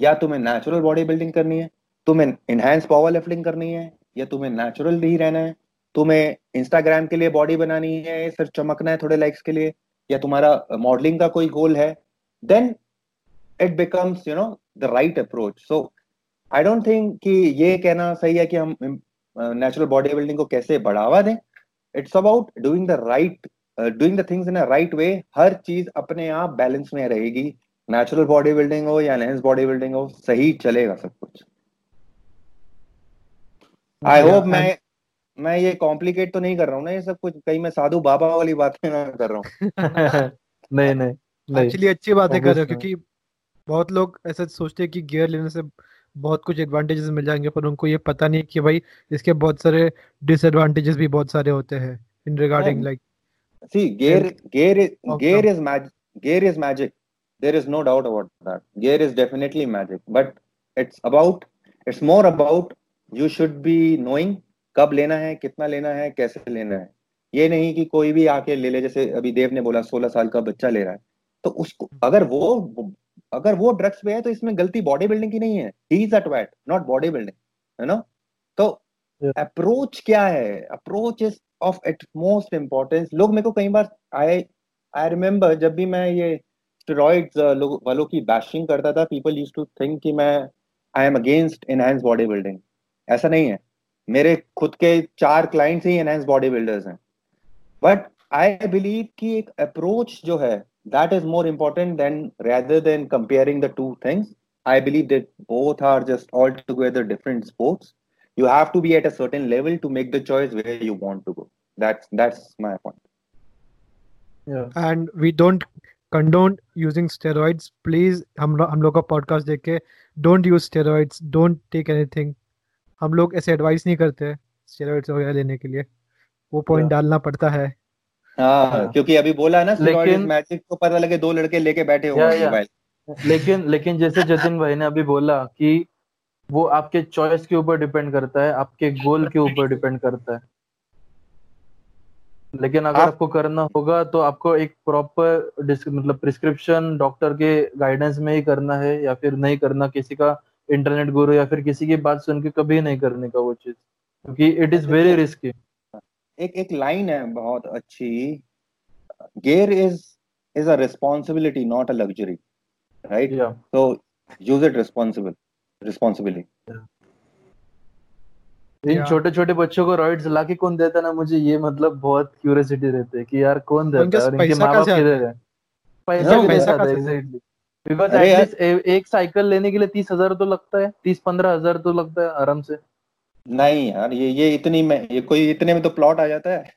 या तुम्हें नेचुरल बॉडी बिल्डिंग करनी है, तुम्हें इनहेंस पावर लिफ्टिंग करनी है, या तुम्हें नेचुरल ही रहना है, तुम्हें इंस्टाग्राम के लिए बॉडी बनानी है, सिर्फ़ चमकना है थोड़े लाइक्स के लिए। या तुम्हारा मॉडलिंग का कोई गोल है then it becomes you know the right approach so I don't think कि ये कहना सही है कि हम नेचुरल बॉडी बिल्डिंग को कैसे बढ़ावा दें। It's about doing the right doing the things in a right way हर चीज़ अपने आप बैलेंस में रहेगी। नेचुरल बॉडी बिल्डिंग हो या लेंस बॉडी बिल्डिंग हो सही चलेगा सब कुछ। आई होप मैं मैं ये कॉम्प्लिकेट तो नहीं कर रहा हूँ ना ये सब कुछ। कहीं मैं साधु बाबा वाली बातें ना कर रहा हूँ। नहीं नहीं एक्चुअली अच्छी बातें कर रहे हो क्योंकि बहुत लोग ऐसा सोचते हैं कि गियर लेने से बहुत कुछ एडवांटेजेस मिल जाएँगे पर उनको ये पता नहीं कि भाई इसके बहुत सारे डिसएडवांटेजेस भी बहुत सारे होते हैं in regarding like see gear gear gear is magic gear is magic there is no doubt about that. Gear is definitely magic but it's about it's more about you should be knowing कब लेना है कितना लेना है कैसे लेना है। ये नहीं कि कोई भी आके ले ले जैसे अभी देव ने बोला सोलह साल का बच्चा ले रहा है तो उसको अगर वो अगर वो ड्रग्स पे है तो इसमें गलती बॉडी बिल्डिंग की नहीं है। He is at not body building है ना तो अप्रोच yeah. क्या है? Approach is of at most importance लोग मेरे को कई बार आई आई रिमेम्बर जब भी मैं ये स्टेरॉइड्स वालों की बैशिंग करता था पीपल यूज़ टू थिंक कि मैं I am against enhance body building ऐसा नहीं है। मेरे खुद के चार क्लाइंट्स ही एनहेंस बॉडी बिल्डर्स हैं। बट आई बिलीव कि एक अप्रोच जो है that is more important than rather than comparing the two things I believe that both are just all together different sports you have to be at a certain level to make the choice where you want to go that's that's my point and we don't condone using steroids please हम हम लोग का podcast देख के don't use steroids don't take anything हम लोग ऐसे advice नहीं करते स्टेरॉइड्स वगैरह लेने के लिए। वो पॉइंट डालना पड़ता है। हाँ हाँ। क्योंकि अभी बोला ना लेकिन- मैजिक को पता लगे दो लड़के लेके बैठे हुए हैं. मोबाइल लेकिन लेकिन जैसे जतिन भाई ने अभी बोला कि वो आपके चॉइस के ऊपर डिपेंड करता है आपके गोल के ऊपर डिपेंड करता है। लेकिन अगर आप- आपको करना होगा तो आपको एक प्रॉपर मतलब प्रिस्क्रिप्शन डॉक्टर के गाइडेंस में ही करना है या फिर नहीं करना किसी का इंटरनेट गुरु या फिर किसी की बात सुन के कभी नहीं करने का वो चीज़ क्योंकि इट इज़ वेरी रिस्की एक एक लाइन है बहुत अच्छी। Gear is is a responsibility not a luxury right या so use it responsible responsibly. इन छोटे छोटे बच्चों को रॉइड्स लाके कौन देता है ना मुझे ये मतलब बहुत क्यूरियोसिटी रहती है कि यार कौन देता है और इनके माँ बाप किधर है? पैसा पैसा से है से एग्जैक्टली बिकॉज़ एक साइकिल लेने के लिए तीस हज़ार तो लगता है तीस पंद्रह हज़ार तो लगता है आराम से। नहीं यार ये ये इतनी में ये कोई इतने में तो प्लॉट आ जाता है।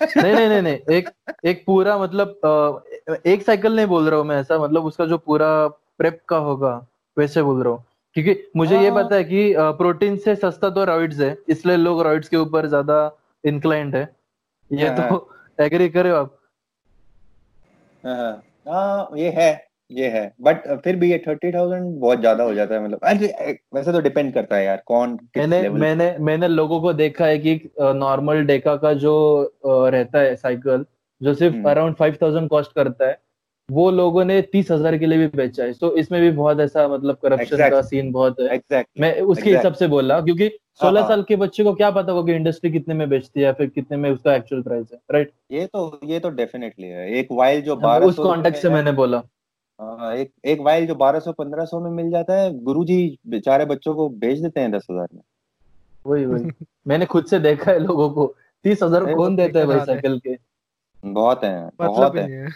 नहीं नहीं नहीं नहीं एक एक पूरा मतलब एक साइकिल नहीं बोल रहा हूँ मैं ऐसा मतलब उसका जो पूरा प्रेप का होगा वैसे बोल रहा हूँ। क्योंकि मुझे ये हाँ। पता है कि प्रोटीन से सस्ता तो रॉइड्स है इसलिए लोग रॉइड्स के ऊपर ज़्यादा इंक्लाइंड है। ये हाँ, तो एग्री करे आप। हाँ हाँ, ये है। ये है बट फिर भी ये थर्टी थाउज़ेंड बहुत ज़्यादा हो जाता है मतलब वैसे तो डिपेंड करता है यार कौन किस मैंने लेवल मैंने मैंने लोगों को देखा है कि नॉर्मल डेका का जो रहता है साइकिल जो सिर्फ़। अराउंड फाइव थाउज़ेंड कॉस्ट करता है वो लोगों ने तीस हज़ार के लिए भी बेचा है तो इसमें भी बहुत ऐसा मतलब करप्शन Exactly. का सीन बहुत है एग्जैक्टली मैं उसके. हिसाब से बोला क्योंकि सोलह हाँ। साल के बच्चे को क्या पता होगा कि इंडस्ट्री कितने में बेचती है फिर कितने में उसका एक्चुअल प्राइस है राइट ये तो ये तो डेफिनेटली है एक वाइल जो उस कॉन्टेक्ट से मैंने बोला हाँ, एक एक वाइल जो बारह सौ पंद्रह सौ में मिल जाता है गुरुजी बेचारे बच्चों को भेज देते हैं दस हज़ार में। वही वही। मैंने खुद से देखा है लोगों को। तीस हज़ार नहीं, कौन देता है भाई साइकिल के? बहुत है बहुत मतलब ही है। नहीं है।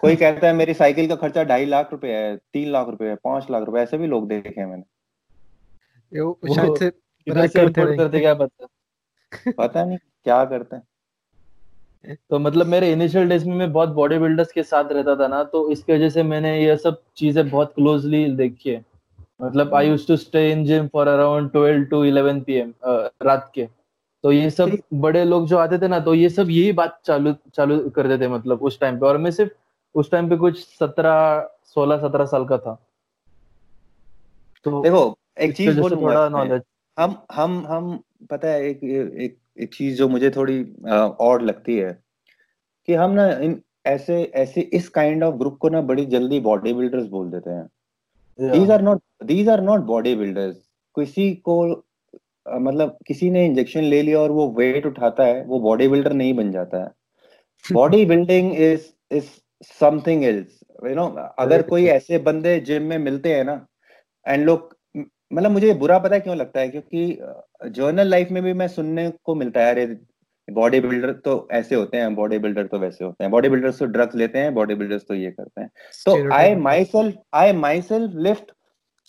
कोई कहता है मेरी साइकिल का खर्चा ढाई लाख रुपए है तीन लाख रुपए है पाँच लाख रुपए ऐसे भी लोग देखे हैं मैंने। वो शायद से किधर से करते करते क्या पता? पता नहीं क्या करते हैं। तो मतलब मेरे इनिशियल डेज़ में मैं बहुत बॉडी बिल्डर्स के साथ रहता था ना तो इसकी वजह से मैंने ये सब चीज़ें बहुत क्लोजली देखी है। मतलब I use to stay in gym for around 12 to 11 PM रात के। तो ये सब बड़े लोग जो आते थे ना तो ये सब यही बात चालू चालू करते थे मतलब उस टाइम पे। और मैं सिर्फ़ उस टाइम पे कुछ सत्रह सोलह सत्रह साल का था। तो देखो एक चीज़ थोड़ा नॉलेज हम हम हम पता है एक एक एक चीज़ जो मुझे थोड़ी और लगती है कि हम ना इन ऐसे ऐसे इस काइंड ऑफ़ ग्रुप को ना बड़ी जल्दी बॉडी बिल्डर्स बोल देते हैं। These are not these are not body builders किसी को मतलब किसी ने इंजेक्शन ले लिया और वो वेट उठाता है वो बॉडी बिल्डर नहीं बन जाता है। Body building is is something else you know अगर कोई ऐसे बंदे जिम में मिलते हैं ना एंड लोग मतलब मुझे बुरा पता है क्यों लगता है? क्योंकि जर्नल लाइफ में भी मैं सुनने को मिलता है अरे बॉडी बिल्डर तो ऐसे होते हैं बॉडी बिल्डर तो वैसे होते हैं। बॉडी बिल्डर्स तो ड्रग्स लेते हैं बॉडी बिल्डर्स तो ये करते हैं। तो I myself I myself lift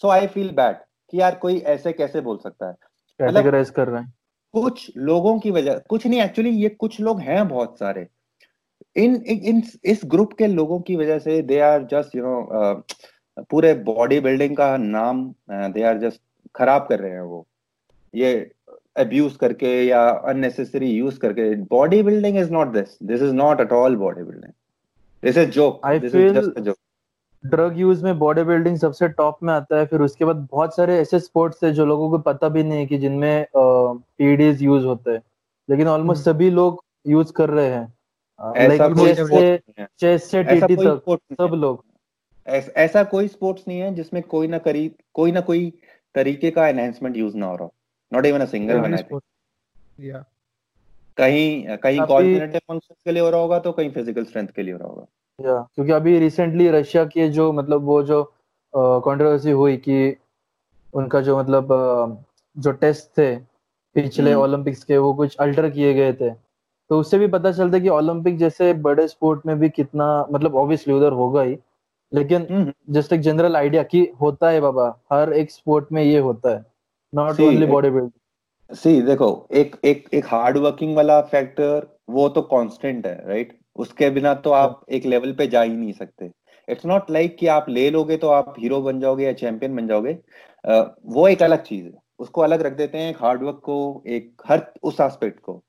so I feel bad कि यार कोई ऐसे कैसे बोल सकता है। कैटेगराइज कर रहे हैं। कुछ लोगों की वजह कुछ नहीं एक्चुअली ये कुछ लोग हैं बहुत सारे। इन इन इस ग्रुप के लोगों की वजह से they are just you know पूरे बॉडी बिल्डिंग का नाम दे आर जस्ट खराब कर रहे हैं वो। ये अब्यूज करके या अननेसेसरी यूज़ करके body building is not this this is not at all body building this is joke I this is just a joke drug use में बॉडी बिल्डिंग सबसे टॉप में आता है फिर उसके बाद बहुत सारे ऐसे स्पोर्ट्स है जो लोगों को पता भी नहीं है कि जिनमें पीडीज यूज़ होते हैं। लेकिन ऑलमोस्ट सभी लोग यूज़ कर रहे हैं। लाइक चेस से चेस से टीटी तक। सब लोग। ऐसा कोई स्पोर्ट्स नहीं है जिसमें कोई ना करी कोई ना कोई तरीके का एनहेंसमेंट यूज़ ना हो। रहा not even a single Yeah. One Every sport. Yeah. कहीं कहीं कॉग्निटिव फ़ंक्शंस के लिए हो रहा होगा तो कहीं फ़िज़िकल स्ट्रेंथ के लिए हो रहा होगा या क्योंकि अभी रिसेंटली रशिया के जो मतलब वो जो कंट्रोवर्सी हुई कि उनका जो मतलब जो टेस्ट थे पिछले हम्म। ओलंपिक्स के वो कुछ अल्टर किए गए थे तो उससे भी पता चलता है कि ओलंपिक जैसे बड़े स्पोर्ट में भी कितना मतलब ऑब्वियसली उधर होगा ही लेकिन हम्म जस्ट एक जनरल आइडिया कि होता है बाबा हर एक स्पोर्ट में ये होता है not only body building see देखो एक एक एक हार्ड वर्किंग वाला फैक्टर वो तो कांस्टेंट है राइट उसके बिना तो आप एक लेवल पे जा ही नहीं सकते। इट्स नॉट लाइक कि आप ले लोगे तो आप हीरो बन जाओगे या चैंपियन बन जाओगे। अ, वो एक अलग चीज़ है। उसको अलग रख देते हैं एक हार्ड वर्क को एक हर उस एस्पेक्ट को।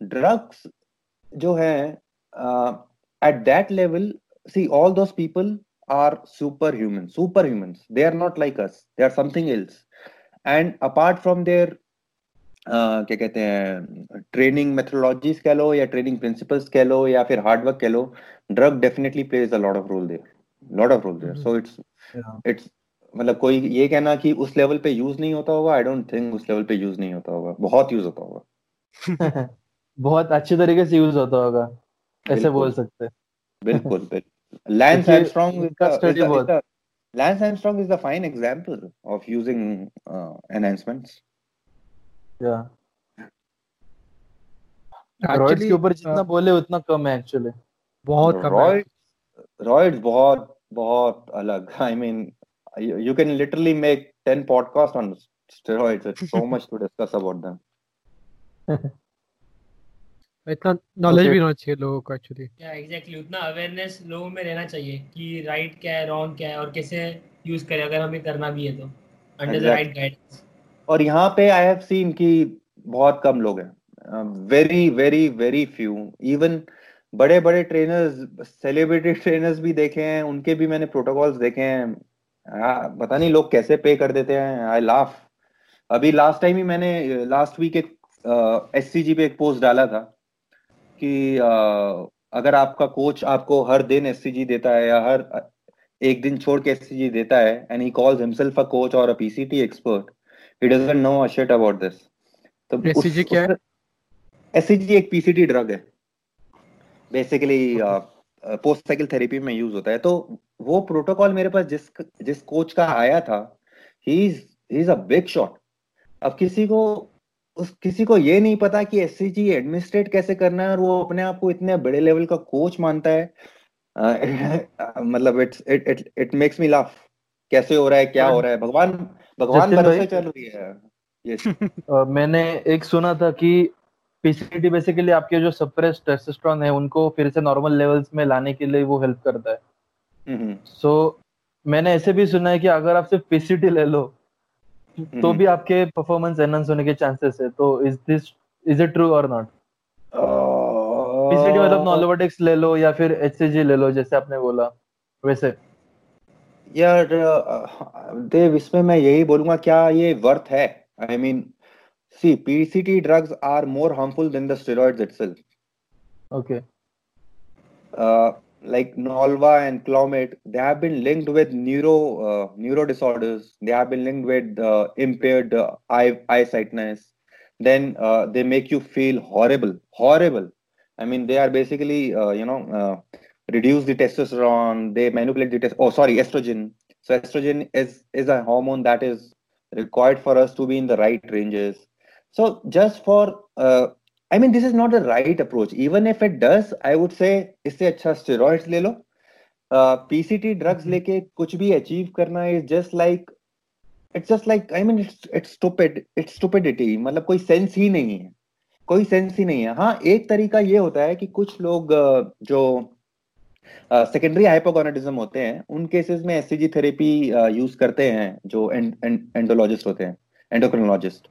ड्रग्स जो है at that level see all those people are super human super human they are not like us they are something else and apart from there क्या कहते हैं ट्रेनिंग मेथोडोलॉजीज कह लो या ट्रेनिंग प्रिंसिपल्स कह लो या फिर हार्ड वर्क कह लो drug definitely plays a lot of role there lot of role there so it's it's मतलब कोई ये कहना कि उस लेवल पे यूज़ नहीं होता होगा आई डोंट थिंक उस लेवल पे यूज़ नहीं होता होगा। बहुत यूज़ होता होगा। बहुत अच्छे तरीके से यूज़ होता होगा। ऐसे बोल सकते हैं। बिल्कुल बिल्कुल। लैंस study the- is बहुत- Lance Armstrong is a fine example of using uh, enhancements. या रॉइड्स Actually, के ऊपर uh, जितना बोले उतना कम है एक्चुअली बहुत कम है Roids, roids बहुत बहुत अलग. I mean, you, you can literally make 10 podcasts on steroids. There's so much to discuss about them. इतना नॉलेज Okay. भी होना चाहिए लोगों को एक्चुअली या एग्जैक्टली उतना अवेयरनेस लोगों में रहना चाहिए कि राइट क्या है रॉन्ग क्या है और कैसे यूज़ करें अगर हमें करना भी है तो अंडर द राइट गाइडेंस और यहाँ पे आई हैव सीन कि बहुत कम लोग हैं। Very very very few even बड़े बड़े ट्रेनर्स सेलिब्रिटी ट्रेनर्स भी देखे हैं उनके भी मैंने प्रोटोकॉल्स देखे हैं। हाँ, पता नहीं लोग कैसे पे कर देते हैं आई लाफ अभी लास्ट टाइम ही मैंने लास्ट वीक एक एस uh, पे एक पोस्ट डाला था। कि अ, अगर आपका कोच आपको हर दिन एस देता है या हर एक दिन छोड़ के एस देता है and he calls himself a coach और a PCT expert he doesn't know a shit about this. तो SCG क्या है? एससीजी एक पीसीटी ड्रग है। बेसिकली पोस्ट साइकिल थेरेपी में यूज़ होता है। तो वो प्रोटोकॉल मेरे पास जिस जिस कोच का आया था he is he is a big shot अब किसी को उस किसी को ये नहीं पता कि एससीजी एडमिनिस्ट्रेट कैसे करना है और वो अपने आप को इतने बड़े लेवल का कोच मानता है। मतलब it's it it it makes me laugh कैसे हो रहा है क्या हो रहा है? भगवान भगवान भरोसे चल रही है। यस अ, मैंने एक सुना था कि पीसीटी बेसिकली आपके जो सप्रेस्ड टेस्टोस्टेरोन है उनको फिर से नॉर्मल लेवल्स में लाने के लिए वो हेल्प करता है। सो so, मैंने ऐसे भी सुना है कि अगर आप सिर्फ़ पीसीटी ले लो तो भी आपके परफॉर्मेंस एनहांस होने के चांसेस है तो is this is it true और नॉट पीसीटी मतलब नॉलोवेटिक्स ले लो या फिर एचसीजी ले लो जैसे आपने बोला वैसे। यार देव इसमें मैं यही बोलूँगा क्या ये वर्थ है? I mean see PCT drugs are more harmful than the steroids itself okay uh, like Nolva and Clomid, they have been linked with neuro uh, neuro disorders. They have been linked with uh, impaired uh, eye eyesightness. Then uh, they make you feel horrible, horrible. I mean, they are basically uh, you know uh, reduce the testosterone. They manipulate the test. Oh, sorry, estrogen. So estrogen is is a hormone that is required for us to be in the right ranges. So just for I mean this is not a right approach even if it does I would say इससे अच्छा steroid ले लो। PCT drugs mm-hmm. लेके कुछ भी achieve करना is just like it's just like I mean it's it's stupidity मतलब कोई sense ही नहीं है। कोई सेंस ही नहीं है। हाँ एक तरीका ये होता है कि कुछ लोग जो सेकेंडरी हाइपोगोनाडिज्म होते हैं उन केसेस में एससीजी थेरेपी यूज़ करते हैं जो एंडोलॉजिस्ट होते हैं endocrinologist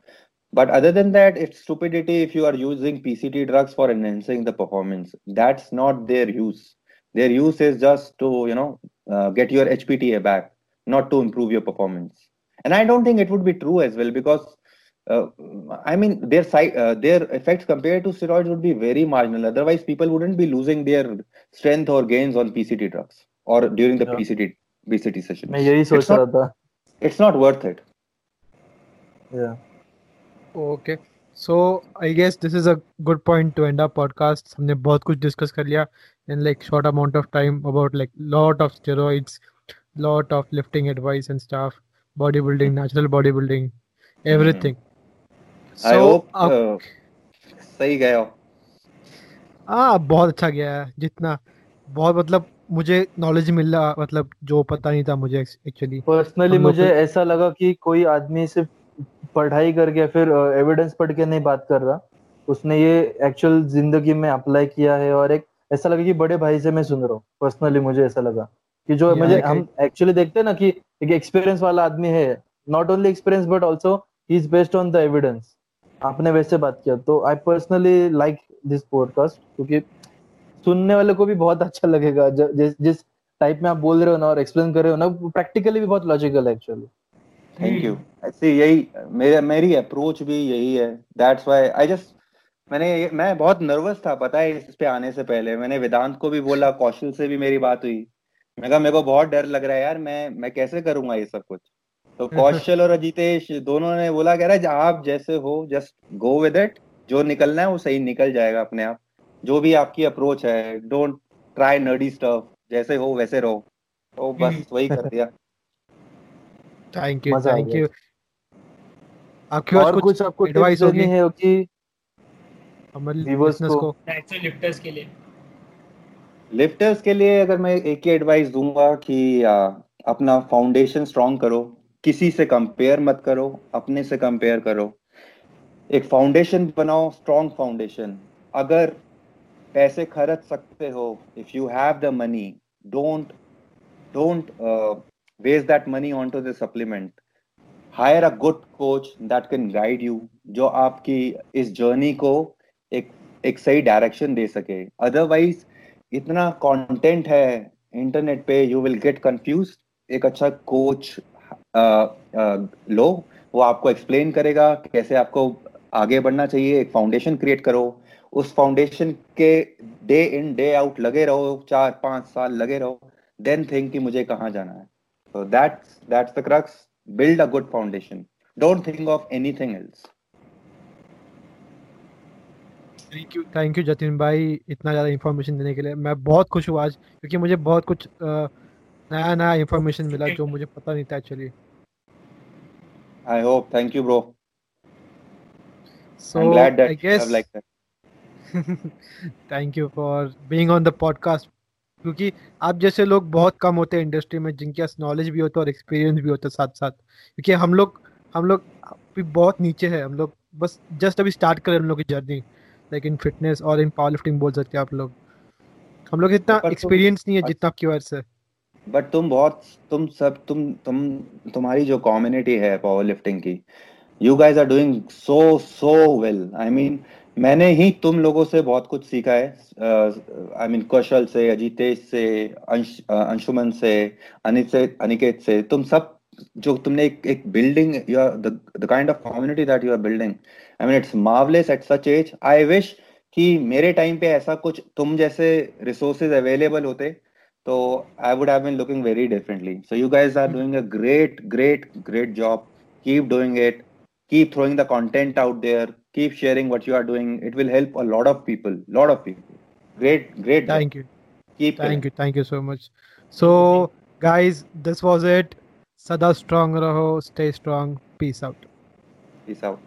But other than that, it's stupidity if you are using PCT drugs for enhancing the performance. That's not their use. Their use is just to, you know, uh, get your HPTA back, not to improve your performance. And I don't think it would be true as well because, uh, I mean, their side, uh, their effects compared to steroids would be very marginal. Otherwise, people wouldn't be losing their strength or gains on PCT drugs or during the yeah. PCT PCT session. It's not, it's not worth it. Yeah. Okay so I guess this is a good point to end a podcast हमने बहुत कुछ discuss कर लिया in like short amount of time about like lot of steroids lot of lifting advice and stuff body building natural body building everything I hope uh, सही गए हो। हाँ बहुत अच्छा गया है जितना बहुत मतलब मुझे नॉलेज मिला मतलब जो पता नहीं था मुझे एक्चुअली पर्सनली मुझे ऐसा लगा कि कोई आदमी सिर्फ़ पढ़ाई करके फिर एविडेंस पढ़ के नहीं बात कर रहा। उसने ये एक्चुअल ज़िंदगी में अप्लाई किया है और एक ऐसा लगा कि बड़े भाई से मैं सुन रहा हूँ। पर्सनली मुझे ऐसा लगा कि जो मुझे हम एक्चुअली देखते हैं ना कि एक एक्सपीरियंस वाला आदमी है। Not only experience but also he is based on the evidence आपने वैसे बात किया। तो I personally like this podcast क्योंकि सुनने वाले को भी बहुत अच्छा लगेगा। जिस जिस टाइप में आप बोल रहे हो ना और एक्सप्लेन कर रहे हो ना प्रैक्टिकली भी बहुत लॉजिकल है एक्चुअली थैंक यू ऐसे यही मेरा मेरी अप्रोच भी यही है. दैट्स व्हाई आई जस्ट मैंने मैं बहुत नर्वस था पता है इस पे आने से पहले. मैंने वेदांत को भी बोला कौशल से भी मेरी बात हुई. मैं कहा मेरे को बहुत डर लग रहा है यार मैं मैं कैसे करूँगा ये सब कुछ? तो कौशल और अजितेश दोनों ने बोला कह रहा है आप जैसे हो जस्ट गो विद इट जो निकलना है वो सही निकल जाएगा अपने आप. जो भी आपकी अप्रोच है डोंट ट्राई नर्डी स्टफ़ जैसे हो वैसे रहो. तो बस। वही कर दिया. थैंक यू थैंक यू आपके और कुछ आपको एडवाइस होगी? है कि। हमारे बिज़नेस को लिफ्टर्स के लिए। लिफ्टर्स के लिए अगर मैं एक ही एडवाइस दूँगा कि आ, अपना फाउंडेशन स्ट्रॉन्ग करो किसी से कंपेयर मत करो अपने से कंपेयर करो। एक फाउंडेशन बनाओ स्ट्रॉन्ग फाउंडेशन अगर पैसे खर्च सकते हो if you have the money don't don't that money on to the supplement hire a good coach that can guide you जो आपकी इस जर्नी को एक एक सही डायरेक्शन दे सके। अदरवाइज़ इतना कंटेंट है इंटरनेट पे यू विल गेट कंफ्यूज एक अच्छा कोच लो, वो आपको एक्सप्लेन करेगा कैसे आपको आगे बढ़ना चाहिए, एक फाउंडेशन क्रिएट करो। उस फाउंडेशन के डे इन डे आउट लगे रहो, चार, पाँच साल लगे रहो देन थिंक कि मुझे कहाँ जाना है। So that's that's the crux. Build a good foundation. Don't think of anything else. Thank you thank you Jatin भाई इतना ज़्यादा इन्फॉर्मेशन देने के लिए। मैं बहुत खुश हूँ आज क्योंकि मुझे बहुत कुछ नया नया इन्फॉर्मेशन मिला जो मुझे पता नहीं था actually I hope thank you bro so I'm glad that I guess, you have like that. Thank you for being on the podcast क्योंकि आप जैसे लोग बहुत कम होते हैं इंडस्ट्री में जिनके पास नॉलेज भी होता है और एक्सपीरियंस भी होता है साथ साथ क्योंकि हम लोग हम लोग भी बहुत नीचे है हम लोग बस जस्ट अभी स्टार्ट करें हम लोग की जर्नी लाइक इन फिटनेस और इन पावर लिफ्टिंग बोल सकते हैं आप लोग। हम लोग इतना एक्सपीरियंस नहीं है जितना आपकी वजह से। बट तुम बहुत तुम सब तुम तुम तुम्हारी जो कम्युनिटी है पावर लिफ्टिंग की you guys are doing so so well I mean मैंने ही तुम लोगों से बहुत कुछ सीखा है आई मीन कौशल से अजीतेश से, अंश अंशुमन से, अनित से, अनिकेत से, तुम सब जो तुमने एक एक building the kind of community that you are building I mean it's marvellous at such age I wish कि मेरे टाइम पे ऐसा कुछ तुम जैसे रिसोर्सेज अवेलेबल होते तो I would have been looking very differently so you guys are doing a great great great job keep doing it keep throwing the content out there. Keep sharing what you are doing. It will help a lot of people lot of people. Great great thank job. you. Keep thank you thank you so much. So guys this was it. Sada strong raho stay strong. Peace out. Peace out